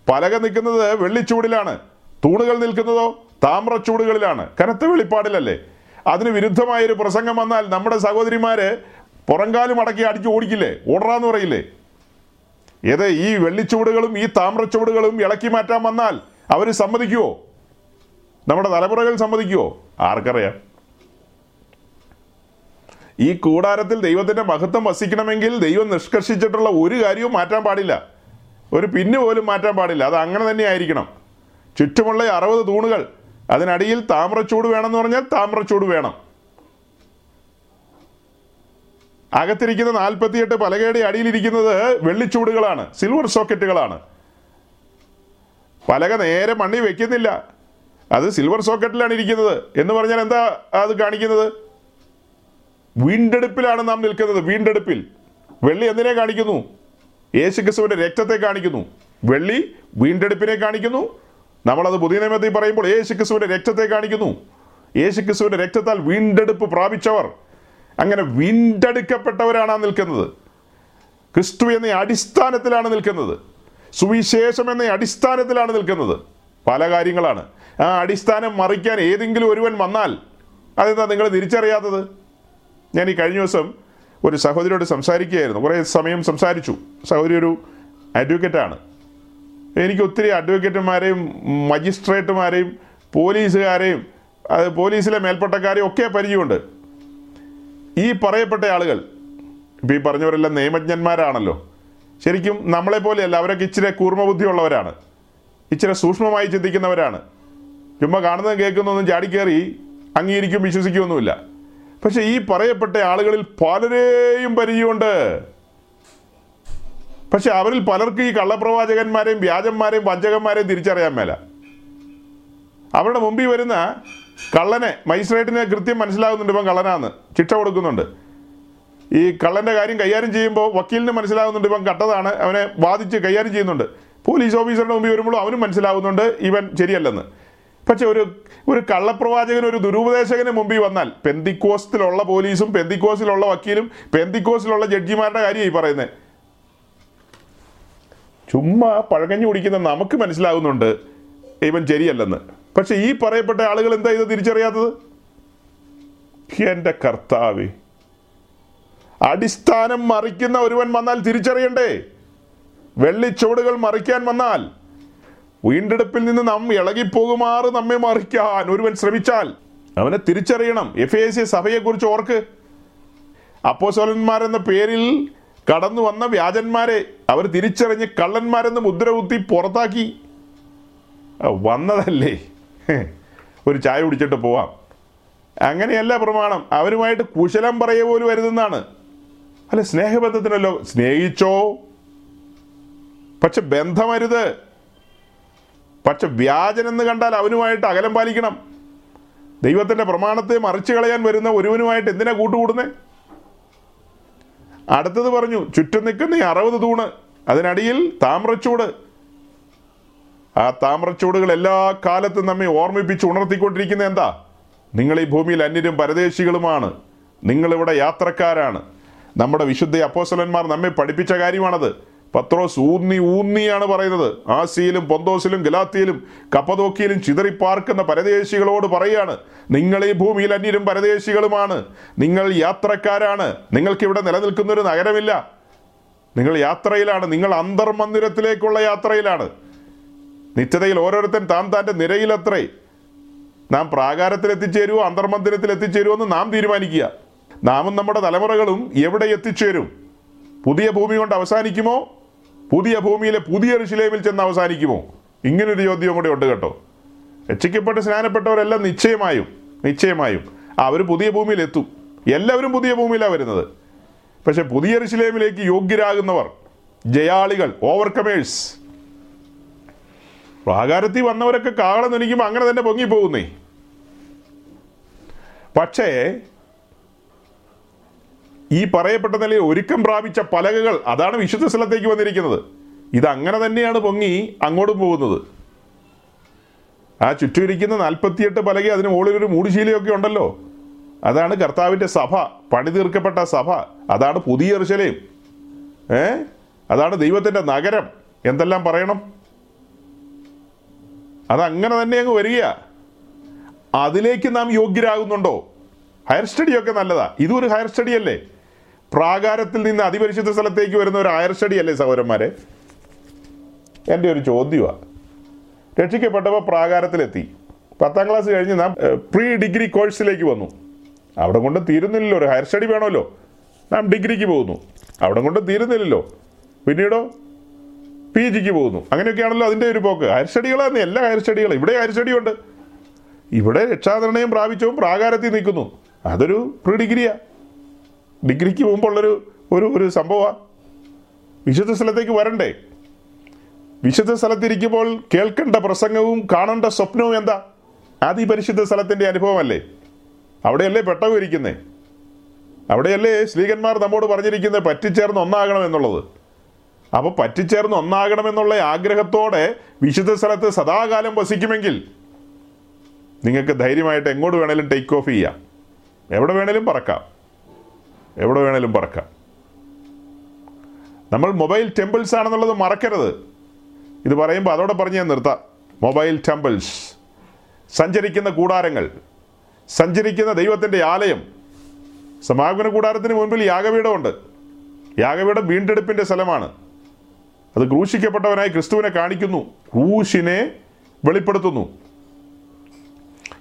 S2: പലക നിൽക്കുന്നത് വെള്ളിച്ചൂടിലാണ്. തൂണുകൾ നിൽക്കുന്നതോ താമ്രച്ചൂടുകളിലാണ്. കനത്ത വെളിപ്പാടിലല്ലേ? അതിന് വിരുദ്ധമായൊരു പ്രസംഗം വന്നാൽ നമ്മുടെ സഹോദരിമാര് പുറങ്കാലും അടക്കി അടിച്ചു ഓടിക്കില്ലേ? ഓടറാന്ന് പറയില്ലേ? ഏത് ഈ വെള്ളിച്ചൂടുകളും ഈ താമ്രച്ചൂടുകളും ഇളക്കി മാറ്റാൻ വന്നാൽ അവർ സമ്മതിക്കുവോ? നമ്മുടെ തലമുറകൾ സമ്മതിക്കുവോ? ആർക്കറിയാം. ഈ കൂടാരത്തിൽ ദൈവത്തിന്റെ മഹത്വം വസിക്കണമെങ്കിൽ ദൈവം നിഷ്കർഷിച്ചിട്ടുള്ള ഒരു കാര്യവും മാറ്റാൻ പാടില്ല. ഒരു പിന്നു പോലും മാറ്റാൻ പാടില്ല. അത് അങ്ങനെ തന്നെ ആയിരിക്കണം. ചുറ്റുമുള്ള അറുപത് തൂണുകൾ അതിനടിയിൽ താമ്രച്ചൂട് വേണമെന്ന് പറഞ്ഞാൽ താമ്രച്ചൂട് വേണം. അകത്തിരിക്കുന്ന നാൽപ്പത്തിയെട്ട് പലകയുടെ അടിയിലിരിക്കുന്നത് വെള്ളിച്ചൂടുകളാണ് സിൽവർ സോക്കറ്റുകളാണ്. പലക നേരെ മണ്ണി വെക്കുന്നില്ല. അത് സിൽവർ സോക്കറ്റിലാണ് ഇരിക്കുന്നത്. എന്ന് പറഞ്ഞാൽ എന്താ അത് കാണിക്കുന്നത്? വീണ്ടെടുപ്പിലാണ് നാം നിൽക്കുന്നത്. വീണ്ടെടുപ്പിൽ. വെള്ളി എന്തിനെ കാണിക്കുന്നു? യേശുക്രിസ്തുവിന്റെ രക്തത്തെ കാണിക്കുന്നു. വെള്ളി വീണ്ടെടുപ്പിനെ കാണിക്കുന്നു. നമ്മളത് പുതിയ നിയമത്തിൽ പറയുമ്പോൾ യേശുക്രിസ്തുവിന്റെ രക്തത്തെ കാണിക്കുന്നു. യേശുക്രിസ്തുവിന്റെ രക്തത്താൽ വീണ്ടെടുപ്പ് പ്രാപിച്ചവർ. അങ്ങനെ വീണ്ടെടുക്കപ്പെട്ടവരാണ് നിൽക്കുന്നത്. ക്രിസ്തു എന്ന അടിസ്ഥാനത്തിലാണ് നിൽക്കുന്നത്. സുവിശേഷം എന്ന അടിസ്ഥാനത്തിലാണ് നിൽക്കുന്നത്. പല കാര്യങ്ങളാണ്. ആ അടിസ്ഥാനം മറിക്കാൻ ഏതെങ്കിലും ഒരുവൻ വന്നാൽ അതെന്താ നിങ്ങൾ തിരിച്ചറിയാത്തത്? ഞാൻ ഈ കഴിഞ്ഞ ദിവസം ഒരു സഹോദരിയോട് സംസാരിക്കുകയായിരുന്നു. കുറേ സമയം സംസാരിച്ചു. സഹോദരി ഒരു അഡ്വക്കേറ്റാണ് എനിക്ക് ഒത്തിരി അഡ്വക്കേറ്റുമാരെയും മജിസ്ട്രേറ്റുമാരെയും പോലീസുകാരെയും അത് പോലീസിലെ മേൽപ്പട്ടക്കാരെയും ഒക്കെ പരിചയമുണ്ട്. ഈ പറയപ്പെട്ട ആളുകൾ ഇപ്പം ഈ പറഞ്ഞവരെല്ലാം നിയമജ്ഞന്മാരാണല്ലോ. ശരിക്കും നമ്മളെപ്പോലെയല്ല അവരൊക്കെ ഇച്ചിരി കൂർമ്മബുദ്ധിയുള്ളവരാണ്. ഇച്ചിരി സൂക്ഷ്മമായി ചിന്തിക്കുന്നവരാണ്. ചുമ്മാ കാണുന്നതും കേൾക്കുന്നതൊന്നും ചാടിക്കേറി അംഗീകരിക്കും വിശ്വസിക്കുകയൊന്നുമില്ല പക്ഷെ ഈ പറയപ്പെട്ട ആളുകളിൽ പലരെയും പരിചയമുണ്ട്. പക്ഷെ അവരിൽ പലർക്ക് ഈ കള്ളപ്രവാചകന്മാരെയും വ്യാജന്മാരെയും വഞ്ചകന്മാരെയും തിരിച്ചറിയാൻ മേല. അവരുടെ മുമ്പിൽ വരുന്ന കള്ളനെ മജിസ്ട്രേറ്റിനെ കൃത്യം മനസ്സിലാകുന്നുണ്ട് ഇപ്പം കള്ളനാന്ന് ശിക്ഷ കൊടുക്കുന്നുണ്ട്. ഈ കള്ളന്റെ കാര്യം കൈകാര്യം ചെയ്യുമ്പോൾ വക്കീലിന് മനസ്സിലാകുന്നുണ്ട് ഇവൻ കട്ടതാണ് അവനെ വാദിച്ച് കൈകാര്യം ചെയ്യുന്നുണ്ട്. പോലീസ് ഓഫീസറുടെ മുമ്പിൽ വരുമ്പോൾ അവനും മനസ്സിലാകുന്നുണ്ട് ഇവൻ ശരിയല്ലെന്ന്. പക്ഷെ ഒരു ഒരു കള്ളപ്രവാചകൻ ഒരു ദുരുപദേശകന് മുമ്പിൽ വന്നാൽ പെന്തിക്കോസ്റ്റിലുള്ള പോലീസും പെന്തിക്കോസിലുള്ള വക്കീലും പെന്തിക്കോസിലുള്ള ജഡ്ജിമാരുടെ കാര്യമായി പറയുന്നത്. ചുമ്മാ പഴകഞ്ഞു കുടിക്കുന്ന നമുക്ക് മനസ്സിലാകുന്നുണ്ട് ഇവൻ ശരിയല്ലെന്ന്. പക്ഷെ ഈ പറയപ്പെട്ട ആളുകൾ എന്താ ഇത് തിരിച്ചറിയാത്തത്? എന്റെ കർത്താവ് അടിസ്ഥാനം മറിക്കുന്ന ഒരുവൻ വന്നാൽ തിരിച്ചറിയണ്ടേ? വെള്ളിച്ചോടുകൾ മറിക്കാൻ വന്നാൽ വീണ്ടെടുപ്പിൽ നിന്ന് നാം ഇളകിപ്പോകുമാറ് നമ്മെ മറിക്കാൻ ഒരുവൻ ശ്രമിച്ചാൽ അവനെ തിരിച്ചറിയണം. എഫ് എ സി സഭയെക്കുറിച്ച് ഓർക്ക്. അപ്പോസോലന്മാരെന്ന പേരിൽ കടന്നു വന്ന വ്യാജന്മാരെ അവർ തിരിച്ചറിഞ്ഞ് കള്ളന്മാരെന്ന് മുദ്രകുത്തി പുറത്താക്കി. വന്നതല്ലേ? ഒരു ചായ കുടിച്ചിട്ട് പോവാം. അങ്ങനെയല്ല പ്രമാണം. അവരുമായിട്ട് കുശലം പറയ പോലും വരുതെന്നാണ് അല്ല സ്നേഹബന്ധത്തിനല്ലോ സ്നേഹിച്ചോ? പക്ഷെ ബന്ധമരുത്. പക്ഷെ വ്യാജനെന്ന് കണ്ടാൽ അവനുമായിട്ട് അകലം പാലിക്കണം. ദൈവത്തിന്റെ പ്രമാണത്തെ മറിച്ചു കളയാൻ വരുന്ന ഒരുവനുമായിട്ട് എന്തിനാ കൂട്ടുകൂടുന്നേ? അടുത്തത് പറഞ്ഞു ചുറ്റും നിൽക്കുന്ന ഈ അറുപത് തൂണ് അതിനടിയിൽ താമ്രച്ചൂട്. ആ താമ്രച്ചൂടുകൾ എല്ലാ കാലത്തും നമ്മെ ഓർമ്മിപ്പിച്ച് ഉണർത്തിക്കൊണ്ടിരിക്കുന്ന എന്താ? നിങ്ങൾ ഈ ഭൂമിയിൽ അന്യരും പരദേശികളുമാണ്. നിങ്ങളിവിടെ യാത്രക്കാരാണ്. നമ്മുടെ വിശുദ്ധ അപ്പോസലന്മാർ നമ്മെ പഠിപ്പിച്ച കാര്യമാണത്. പത്രോസ് ഊന്നി ഊന്നിയാണ് പറയുന്നത്. ആസിയിലും പൊന്തോസിലും ഗലാത്തിയിലും കപ്പതോക്കിയിലും ചിതറിപ്പാർക്കുന്ന പരദേശികളോട് പറയാണ് നിങ്ങൾ ഈ ഭൂമിയിൽ അന്യരും പരദേശികളുമാണ്. നിങ്ങൾ യാത്രക്കാരാണ്. നിങ്ങൾക്ക് ഇവിടെ നിലനിൽക്കുന്ന ഒരു നഗരമില്ല. നിങ്ങൾ യാത്രയിലാണ്. നിങ്ങൾ അന്തർമന്ദിരത്തിലേക്കുള്ള യാത്രയിലാണ്. നിത്യതയിൽ ഓരോരുത്തൻ താൻ താന്റെ നിരയിലത്രേ. നാം പ്രാകാരത്തിൽ എത്തിച്ചേരുവോ അന്തർമന്ദിരത്തിൽ എത്തിച്ചേരുവോ എന്ന് നാം തീരുമാനിക്കുക. നാമും നമ്മുടെ തലമുറകളും എവിടെ എത്തിച്ചേരും? പുതിയ ഭൂമി കൊണ്ട് അവസാനിക്കുമോ? പുതിയ ഭൂമിയിലെ പുതിയ ഋഷിലേമിൽ ചെന്ന് അവസാനിക്കുമോ? ഇങ്ങനൊരു ചോദ്യം കൂടെ ഉണ്ട് കേട്ടോ. രക്ഷിക്കപ്പെട്ട് സ്നാനപ്പെട്ടവരെല്ലാം നിശ്ചയമായും നിശ്ചയമായും അവർ പുതിയ ഭൂമിയിൽ എത്തും എല്ലാവരും പുതിയ ഭൂമിയിലാണ് വരുന്നത്. പക്ഷെ പുതിയ ഋഷിലേമിലേക്ക് യോഗ്യരാകുന്നവർ ജയാളികൾ ഓവർകമേഴ്സ്. പ്രാകാരത്തിൽ വന്നവരൊക്കെ കാളം നനിക്കുമ്പോൾ അങ്ങനെ തന്നെ പൊങ്ങിപ്പോകുന്നേ. പക്ഷേ ഈ പറയപ്പെട്ട നിലയിൽ ഒരുക്കം പ്രാപിച്ച പലകകൾ അതാണ് വിശുദ്ധ സ്ഥലത്തേക്ക് വന്നിരിക്കുന്നത്. ഇത് അങ്ങനെ തന്നെയാണ് പൊങ്ങി അങ്ങോട്ടും പോകുന്നത്. ആ ചുറ്റുമിരിക്കുന്ന നാൽപ്പത്തിയെട്ട് പലക അതിന് മുകളിലൊരു മൂടുശീലയൊക്കെ ഉണ്ടല്ലോ. അതാണ് കർത്താവിന്റെ സഭ പണി തീർക്കപ്പെട്ട സഭ. അതാണ് പുതിയ എറുശലേം ഏ? അതാണ് ദൈവത്തിന്റെ നഗരം. എന്തെല്ലാം പറയണം? അതങ്ങനെ തന്നെ അങ്ങ് വരിക അതിലേക്ക് നാം യോഗ്യരാകുന്നുണ്ടോ? ഹയർ സ്റ്റഡിയൊക്കെ നല്ലതാ. ഇതും ഒരു ഹയർ സ്റ്റഡി അല്ലേ പ്രാകാരത്തിൽ നിന്ന് അതിപരിശുദ്ധ സ്ഥലത്തേക്ക് വരുന്ന ഒരു അയർഷടി അല്ലേ സഹോദരന്മാരെ? എന്റെ ഒരു ചോദ്യമാണ് രക്ഷിക്കപ്പെട്ടപ്പോൾ പ്രാകാരത്തിലെത്തി. പത്താം ക്ലാസ് കഴിഞ്ഞ് നാം പ്രീ ഡിഗ്രി കോഴ്സിലേക്ക് വന്നു. അവിടെ കൊണ്ട് തീരുന്നില്ലല്ലോ ഒരു ഹയർ സ്റ്റഡി വേണമല്ലോ. നാം ഡിഗ്രിക്ക് പോകുന്നു. അവിടെ കൊണ്ട് തീരുന്നില്ലല്ലോ. പിന്നീടോ? പി ജിക്ക് പോകുന്നു. അങ്ങനെയൊക്കെയാണല്ലോ അതിന്റെ ഒരു പോക്ക്. ഹയർ സ്റ്റഡികളാണ് എല്ലാ ഹയർ സ്റ്റഡികളും ഇവിടെ ഹയർ സ്റ്റഡി ഉണ്ട് ഇവിടെ രക്ഷാനിർണയം പ്രാപിച്ചവും പ്രാകാരത്തിൽ നിൽക്കുന്നു. അതൊരു പ്രീ ഡിഗ്രിയാ ഡിഗ്രിക്ക് മുമ്പുള്ളൊരു ഒരു ഒരു സംഭവമാണ് വിശുദ്ധ സ്ഥലത്തേക്ക് വരണ്ടേ? വിശുദ്ധ സ്ഥലത്തിരിക്കുമ്പോൾ കേൾക്കേണ്ട പ്രസംഗവും കാണേണ്ട സ്വപ്നവും എന്താ? ആദി ഈ പരിശുദ്ധ സ്ഥലത്തിന്റെ അനുഭവമല്ലേ? അവിടെയല്ലേ പെട്ടകം ഇരിക്കുന്നേ? അവിടെയല്ലേ സ്ത്രീകന്മാർ നമ്മോട് പറഞ്ഞിരിക്കുന്നത് പറ്റിച്ചേർന്ന് ഒന്നാകണം എന്നുള്ളത്? അപ്പോൾ പറ്റിച്ചേർന്ന് ഒന്നാകണമെന്നുള്ള ആഗ്രഹത്തോടെ വിശുദ്ധ സ്ഥലത്ത് സദാകാലം വസിക്കുമെങ്കിൽ നിങ്ങൾക്ക് ധൈര്യമായിട്ട് എങ്ങോട്ട് വേണേലും ടേക്ക് ഓഫ് ചെയ്യാം. എവിടെ വേണേലും പറക്കാം. എവിടെ വേണേലും പറക്കാം. നമ്മൾ മൊബൈൽ ടെമ്പിൾസ് ആണെന്നുള്ളത് മറക്കരുത്. ഇത് പറയുമ്പോൾ അതോടെ പറഞ്ഞ് ഞാൻ നിർത്താം. Mobile temples. സഞ്ചരിക്കുന്ന കൂടാരങ്ങൾ. സഞ്ചരിക്കുന്ന ദൈവത്തിന്റെ ആലയം. സമാഗമന കൂടാരത്തിന് മുൻപിൽ യാഗപീഠമുണ്ട്. യാഗപീഠം വീണ്ടെടുപ്പിന്റെ സ്ഥലമാണ്. അത് ക്രൂശിക്കപ്പെട്ടവനായി ക്രിസ്തുവിനെ കാണിക്കുന്നു. ക്രൂശിനെ വെളിപ്പെടുത്തുന്നു.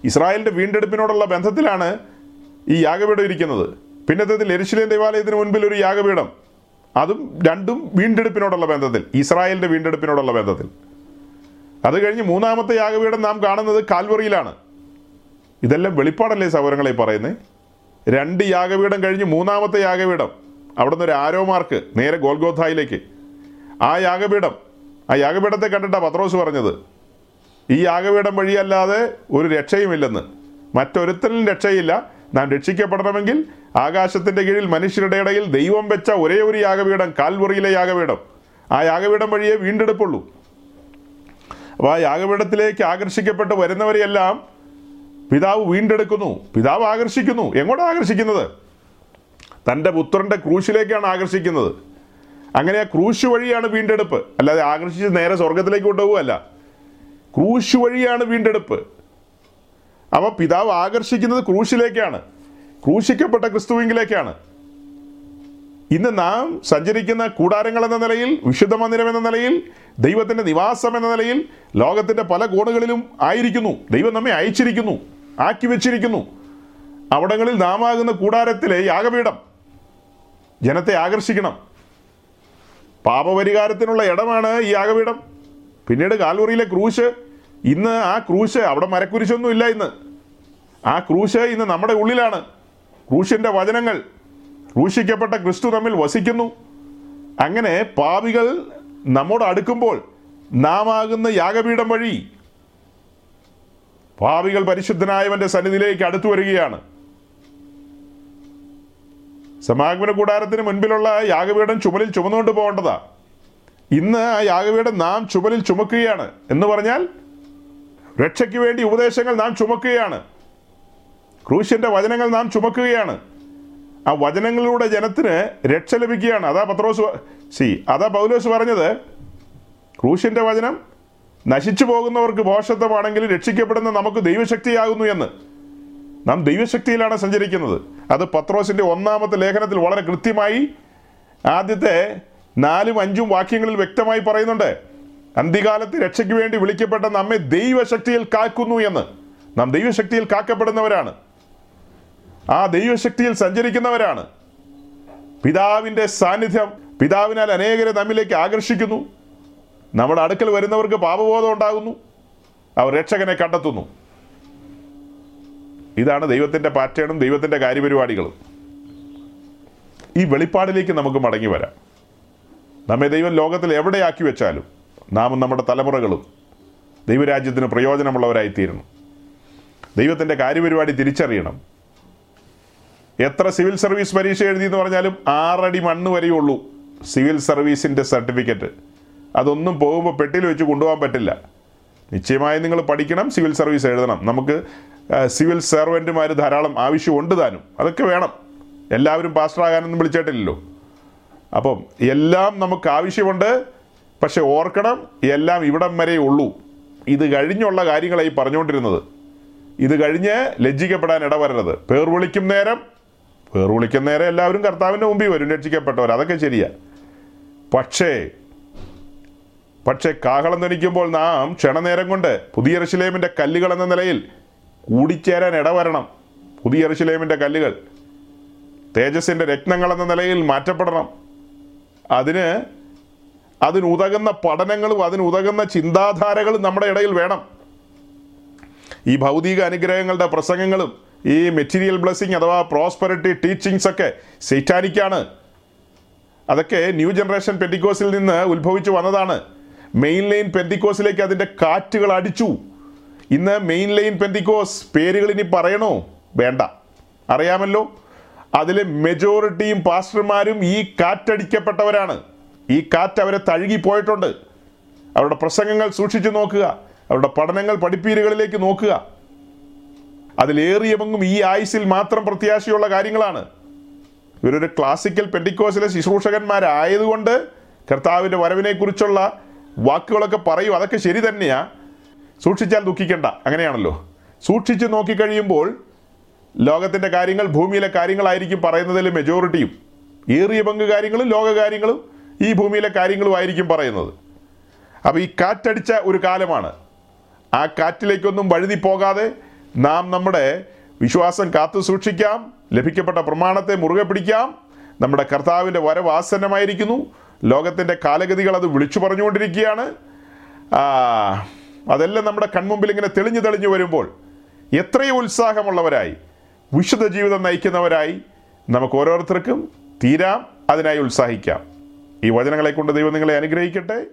S2: ഇസ്രായേലിന്റെ വീണ്ടെടുപ്പിനോടുള്ള ബന്ധത്തിലാണ് ഈ യാഗപീഠം ഇരിക്കുന്നത്. പിന്നത്തേതിൽ എരിശിലേൻ ദേവാലയത്തിന് മുൻപിൽ ഒരു യാഗപീഠം. അതും രണ്ടും വീണ്ടെടുപ്പിനോടുള്ള ബന്ധത്തിൽ ഇസ്രായേലിന്റെ വീണ്ടെടുപ്പിനോടുള്ള ബന്ധത്തിൽ. അത് കഴിഞ്ഞ് മൂന്നാമത്തെ യാഗപീഠം നാം കാണുന്നത് കാൽവറിയിലാണ്. ഇതെല്ലാം വെളിപ്പാടല്ലേ സൗരങ്ങളെ പറയുന്നത് രണ്ട് യാഗപീഠം കഴിഞ്ഞ് മൂന്നാമത്തെ യാഗപീഠം. അവിടെ നിന്ന് ഒരു ആരോ മാർക്ക് നേരെ ഗോൽഗോഥായിലേക്ക്. ആ യാഗപീഠം ആ യാഗപീഠത്തെ കണ്ടിട്ടാണ് പത്രോസ് പറഞ്ഞത്. ഈ യാഗപീഠം വഴിയല്ലാതെ ഒരു രക്ഷയുമില്ലെന്ന്. മറ്റൊരുത്തനും രക്ഷയില്ല. നാം രക്ഷിക്കപ്പെടണമെങ്കിൽ ആകാശത്തിന്റെ കീഴിൽ മനുഷ്യരുടെ ഇടയിൽ ദൈവം വെച്ച ഒരേ ഒരു യാഗപീഠം കാൽവറിയിലെ യാഗപീഠം. ആ യാഗപീഠം വഴിയേ വീണ്ടെടുപ്പുള്ളൂ. അപ്പോൾ ആ യാഗപീഠത്തിലേക്ക് ആകർഷിക്കപ്പെട്ട് വരുന്നവരെയെല്ലാം പിതാവ് വീണ്ടെടുക്കുന്നു. പിതാവ് ആകർഷിക്കുന്നു. എങ്ങോട്ടാണ് ആകർഷിക്കുന്നത്? തന്റെ പുത്രന്റെ ക്രൂശിലേക്കാണ് ആകർഷിക്കുന്നത്. അങ്ങനെ ആ ക്രൂശ് വഴിയാണ് വീണ്ടെടുപ്പ്. അല്ലാതെ ആകർഷിച്ച് നേരെ സ്വർഗത്തിലേക്ക് കൊണ്ടുപോകല്ല ക്രൂശ് വഴിയാണ് വീണ്ടെടുപ്പ്. അപ്പോൾ പിതാവ് ആകർഷിക്കുന്നത് ക്രൂശിലേക്കാണ്. ക്രൂശിക്കപ്പെട്ട ക്രിസ്തുവിങ്കിലേക്കാണ് ഇന്ന് നാം സഞ്ചരിക്കുന്ന കൂടാരങ്ങൾ എന്ന നിലയിൽ വിശുദ്ധ മന്ദിരം എന്ന നിലയിൽ ദൈവത്തിന്റെ നിവാസം എന്ന നിലയിൽ ലോകത്തിന്റെ പല കോണുകളിലും ആയിരിക്കുന്നു. ദൈവം നമ്മെ അയച്ചിരിക്കുന്നു ആക്കി വെച്ചിരിക്കുന്നു. അവിടങ്ങളിൽ നാമാകുന്ന കൂടാരത്തിലെ യാഗപീഠം. ജനത്തെ ആകർഷിക്കണം. പാപപരിഹാരത്തിനുള്ള ഇടമാണ് ഈ യാഗപീഠം. പിന്നീട് കാൽവറിയിലെ ക്രൂശ്. ഇന്ന് ആ ക്രൂശ് അവിടെ മരക്കുരിശൊന്നും ഇല്ല ഇന്ന്. ആ ക്രൂശ് ഇന്ന് നമ്മുടെ ഉള്ളിലാണ്. ക്രൂശിന്റെ വചനങ്ങൾ ക്രൂശിക്കപ്പെട്ട ക്രിസ്തു തമ്മിൽ വസിക്കുന്നു. അങ്ങനെ പാപികൾ നമ്മോട് അടുക്കുമ്പോൾ നാം ആകുന്ന യാഗപീഠം വഴി പാപികൾ പരിശുദ്ധനായവന്റെ സന്നിധിയിലേക്ക് അടുത്തു വരികയാണ്. സമാഗമന കൂടാരത്തിന് മുൻപിലുള്ള യാഗപീഠം ചുമലിൽ ചുമന്നുകൊണ്ട് പോകേണ്ടതാ. ഇന്ന് ആ യാഗപീഠം നാം ചുമലിൽ ചുമക്കുകയാണ് എന്ന് പറഞ്ഞാൽ രക്ഷയ്ക്ക് വേണ്ടി ഉപദേശങ്ങൾ നാം ചുമക്കുകയാണ്. ക്രൂശിന്റെ വചനങ്ങൾ നാം ചുമക്കുകയാണ്. ആ വചനങ്ങളിലൂടെ ജനത്തിന് രക്ഷ ലഭിക്കുകയാണ്. അതാ പത്രോസ് സി അതാ പൗലോസ് പറഞ്ഞത് ക്രൂശ്യന്റെ വചനം നശിച്ചു പോകുന്നവർക്ക് ഭോഷത്വമാണെങ്കിലും രക്ഷിക്കപ്പെടുന്ന നമുക്ക് ദൈവശക്തിയാകുന്നു എന്ന്. നാം ദൈവശക്തിയിലാണ് സഞ്ചരിക്കുന്നത്. അത് പത്രോസിന്റെ ഒന്നാമത്തെ ലേഖനത്തിൽ വളരെ കൃത്യമായി ആദ്യത്തെ നാലും അഞ്ചും വാക്യങ്ങളിൽ വ്യക്തമായി പറയുന്നുണ്ട്. അന്ത്യകാലത്ത് രക്ഷയ്ക്ക് വേണ്ടി വിളിക്കപ്പെട്ട നമ്മെ ദൈവശക്തിയിൽ കാക്കുന്നു എന്ന്. നാം ദൈവശക്തിയിൽ കാക്കപ്പെടുന്നവരാണ്. ആ ദൈവശക്തിയിൽ സഞ്ചരിക്കുന്നവരാണ്. പിതാവിന്റെ സാന്നിധ്യം പിതാവിനാൽ അനേകരെ നമ്മിലേക്ക് ആകർഷിക്കുന്നു. നമ്മുടെ അടുക്കൽ വരുന്നവർക്ക് പാപബോധം ഉണ്ടാകുന്നു. അവർ രക്ഷകനെ കണ്ടെത്തുന്നു. ഇതാണ് ദൈവത്തിന്റെ പാറ്റേണും ദൈവത്തിന്റെ കാര്യപരിപാടികളും. ഈ വെളിപ്പാടിലേക്ക് നമുക്ക് മടങ്ങി വരാം. നമ്മെ ദൈവം ലോകത്തിൽ എവിടെയാക്കി വെച്ചാലും നാമും നമ്മുടെ തലമുറകളും ദൈവരാജ്യത്തിന് പ്രയോജനമുള്ളവരായിത്തീരണം ദൈവത്തിന്റെ കാര്യപരിപാടി തിരിച്ചറിയണം. എത്ര സിവിൽ സർവീസ് പരീക്ഷ എഴുതി എന്ന് പറഞ്ഞാലും ആറടി മണ്ണ് വരെയുള്ളൂ സിവിൽ സർവീസിന്റെ സർട്ടിഫിക്കറ്റ്. അതൊന്നും പോകുമ്പോൾ പെട്ടിയിൽ വെച്ച് കൊണ്ടുപോകാൻ പറ്റില്ല. നിശ്ചയമായും നിങ്ങൾ പഠിക്കണം സിവിൽ സർവീസ് എഴുതണം. നമുക്ക് സിവിൽ സെർവന്റുമാർ ധാരാളം ആവശ്യമുണ്ട് താനും. അതൊക്കെ വേണം. എല്ലാവരും പാസ്റ്ററാകാനൊന്നും വിളിച്ചിട്ടില്ലല്ലോ. അപ്പം എല്ലാം നമുക്ക് ആവശ്യമുണ്ട്. പക്ഷെ ഓർക്കണം എല്ലാം ഇവിടം വരെ ഉള്ളൂ. ഇത് കഴിഞ്ഞുള്ള കാര്യങ്ങളായി പറഞ്ഞുകൊണ്ടിരുന്നത്. ഇത് കഴിഞ്ഞ് ലജ്ജിക്കപ്പെടാൻ ഇടവരരുത്. പേർ വിളിക്കും നേരം പേർ വിളിക്കുന്ന നേരെ എല്ലാവരും കർത്താവിന്റെ മുമ്പിൽ വരും രക്ഷിക്കപ്പെട്ടവർ. അതൊക്കെ ശരിയാ. പക്ഷേ പക്ഷേ കാഹളം ധനിക്കുമ്പോൾ നാം ക്ഷണനേരം കൊണ്ട് പുതിയ ഇറശിലേമിന്റെ കല്ലുകൾ എന്ന നിലയിൽ കൂടിച്ചേരാൻ ഇടവരണം. പുതിയ ഇറശിലേമിന്റെ കല്ലുകൾ. തേജസ്സിന്റെ രത്നങ്ങൾ എന്ന നിലയിൽ മാറ്റപ്പെടണം. അതിന് അതിനുതകുന്ന പഠനങ്ങളും അതിനുതകുന്ന ചിന്താധാരകളും നമ്മുടെ ഇടയിൽ വേണം. ഈ ഭൗതിക അനുഗ്രഹങ്ങളുടെ പ്രസംഗങ്ങളും ഈ മെറ്റീരിയൽ ബ്ലെസ്സിങ് അഥവാ പ്രോസ്പെറിറ്റി ടീച്ചിങ്സ് ഒക്കെ സൈറ്റാനിക്കാണ് അതൊക്കെ ന്യൂ ജനറേഷൻ പെന്തിക്കോസിൽ നിന്ന് ഉത്ഭവിച്ചു വന്നതാണ്. മെയിൻ ലൈൻ പെന്തിക്കോസിലേക്ക് അതിന്റെ കാറ്റുകൾ അടിച്ചു. ഇന്ന് മെയിൻ ലൈൻ പെന്തിക്കോസ് പേരുകൾ ഇനി പറയണോ? വേണ്ട. അറിയാമല്ലോ? അതിലെ മെജോറിറ്റിയും പാസ്റ്റർമാരും ഈ കാറ്റടിക്കപ്പെട്ടവരാണ്. ഈ കാറ്റ് അവരെ തഴുകി പോയിട്ടുണ്ട്. അവരുടെ പ്രസംഗങ്ങൾ സൂക്ഷിച്ചു നോക്കുക. അവരുടെ പഠനങ്ങൾ പഠിപ്പീരുകളിലേക്ക് നോക്കുക. അതിലേറിയമെങ്കും ഈ ആയുസിൽ മാത്രം പ്രത്യാശയുള്ള കാര്യങ്ങളാണ്. ഇവരൊരു ക്ലാസിക്കൽ പെട്ടിക്കോസിലെ ശുശ്രൂഷകന്മാരായതുകൊണ്ട് കർത്താവിന്റെ വരവിനെക്കുറിച്ചുള്ള വാക്കുകളൊക്കെ പറയും. അതൊക്കെ ശരി തന്നെയാ. സൂക്ഷിച്ചാൽ ദുഃഖിക്കണ്ട. അങ്ങനെയാണല്ലോ. സൂക്ഷിച്ച് നോക്കിക്കഴിയുമ്പോൾ ലോകത്തിന്റെ കാര്യങ്ങൾ ഭൂമിയിലെ കാര്യങ്ങളായിരിക്കും പറയുന്നതിൽ മെജോറിറ്റിയും ഏറിയ പങ്ക് കാര്യങ്ങളും ലോക കാര്യങ്ങളും ഈ ഭൂമിയിലെ കാര്യങ്ങളും ആയിരിക്കും പറയുന്നത്. അപ്പോൾ ഈ കാറ്റടിച്ച ഒരു കാലമാണ്. ആ കാറ്റിലേക്കൊന്നും വഴുതി പോകാതെ നാം നമ്മുടെ വിശ്വാസം കാത്തു സൂക്ഷിക്കാം ലഭിക്കപ്പെട്ട പ്രമാണത്തെ മുറുകെ പിടിക്കാം. നമ്മുടെ കർത്താവിന്റെ വരവ് ആസന്നമായിരിക്കുന്നു. ലോകത്തിന്റെ കാലഗതികൾ അത് വിളിച്ചു പറഞ്ഞുകൊണ്ടിരിക്കുകയാണ്. അതെല്ലാം നമ്മുടെ കൺമുമ്പിൽ ഇങ്ങനെ തെളിഞ്ഞു തെളിഞ്ഞു വരുമ്പോൾ എത്രയും ഉത്സാഹമുള്ളവരായി വിശുദ്ധ ജീവിതം നയിക്കുന്നവരായി നമുക്ക് ഓരോരുത്തർക്കും തീരാം അതിനായി ഉത്സാഹിക്കാം. ഈ വചനങ്ങളെ കൊണ്ട് ദൈവം നിങ്ങളെ അനുഗ്രഹിക്കട്ടെ.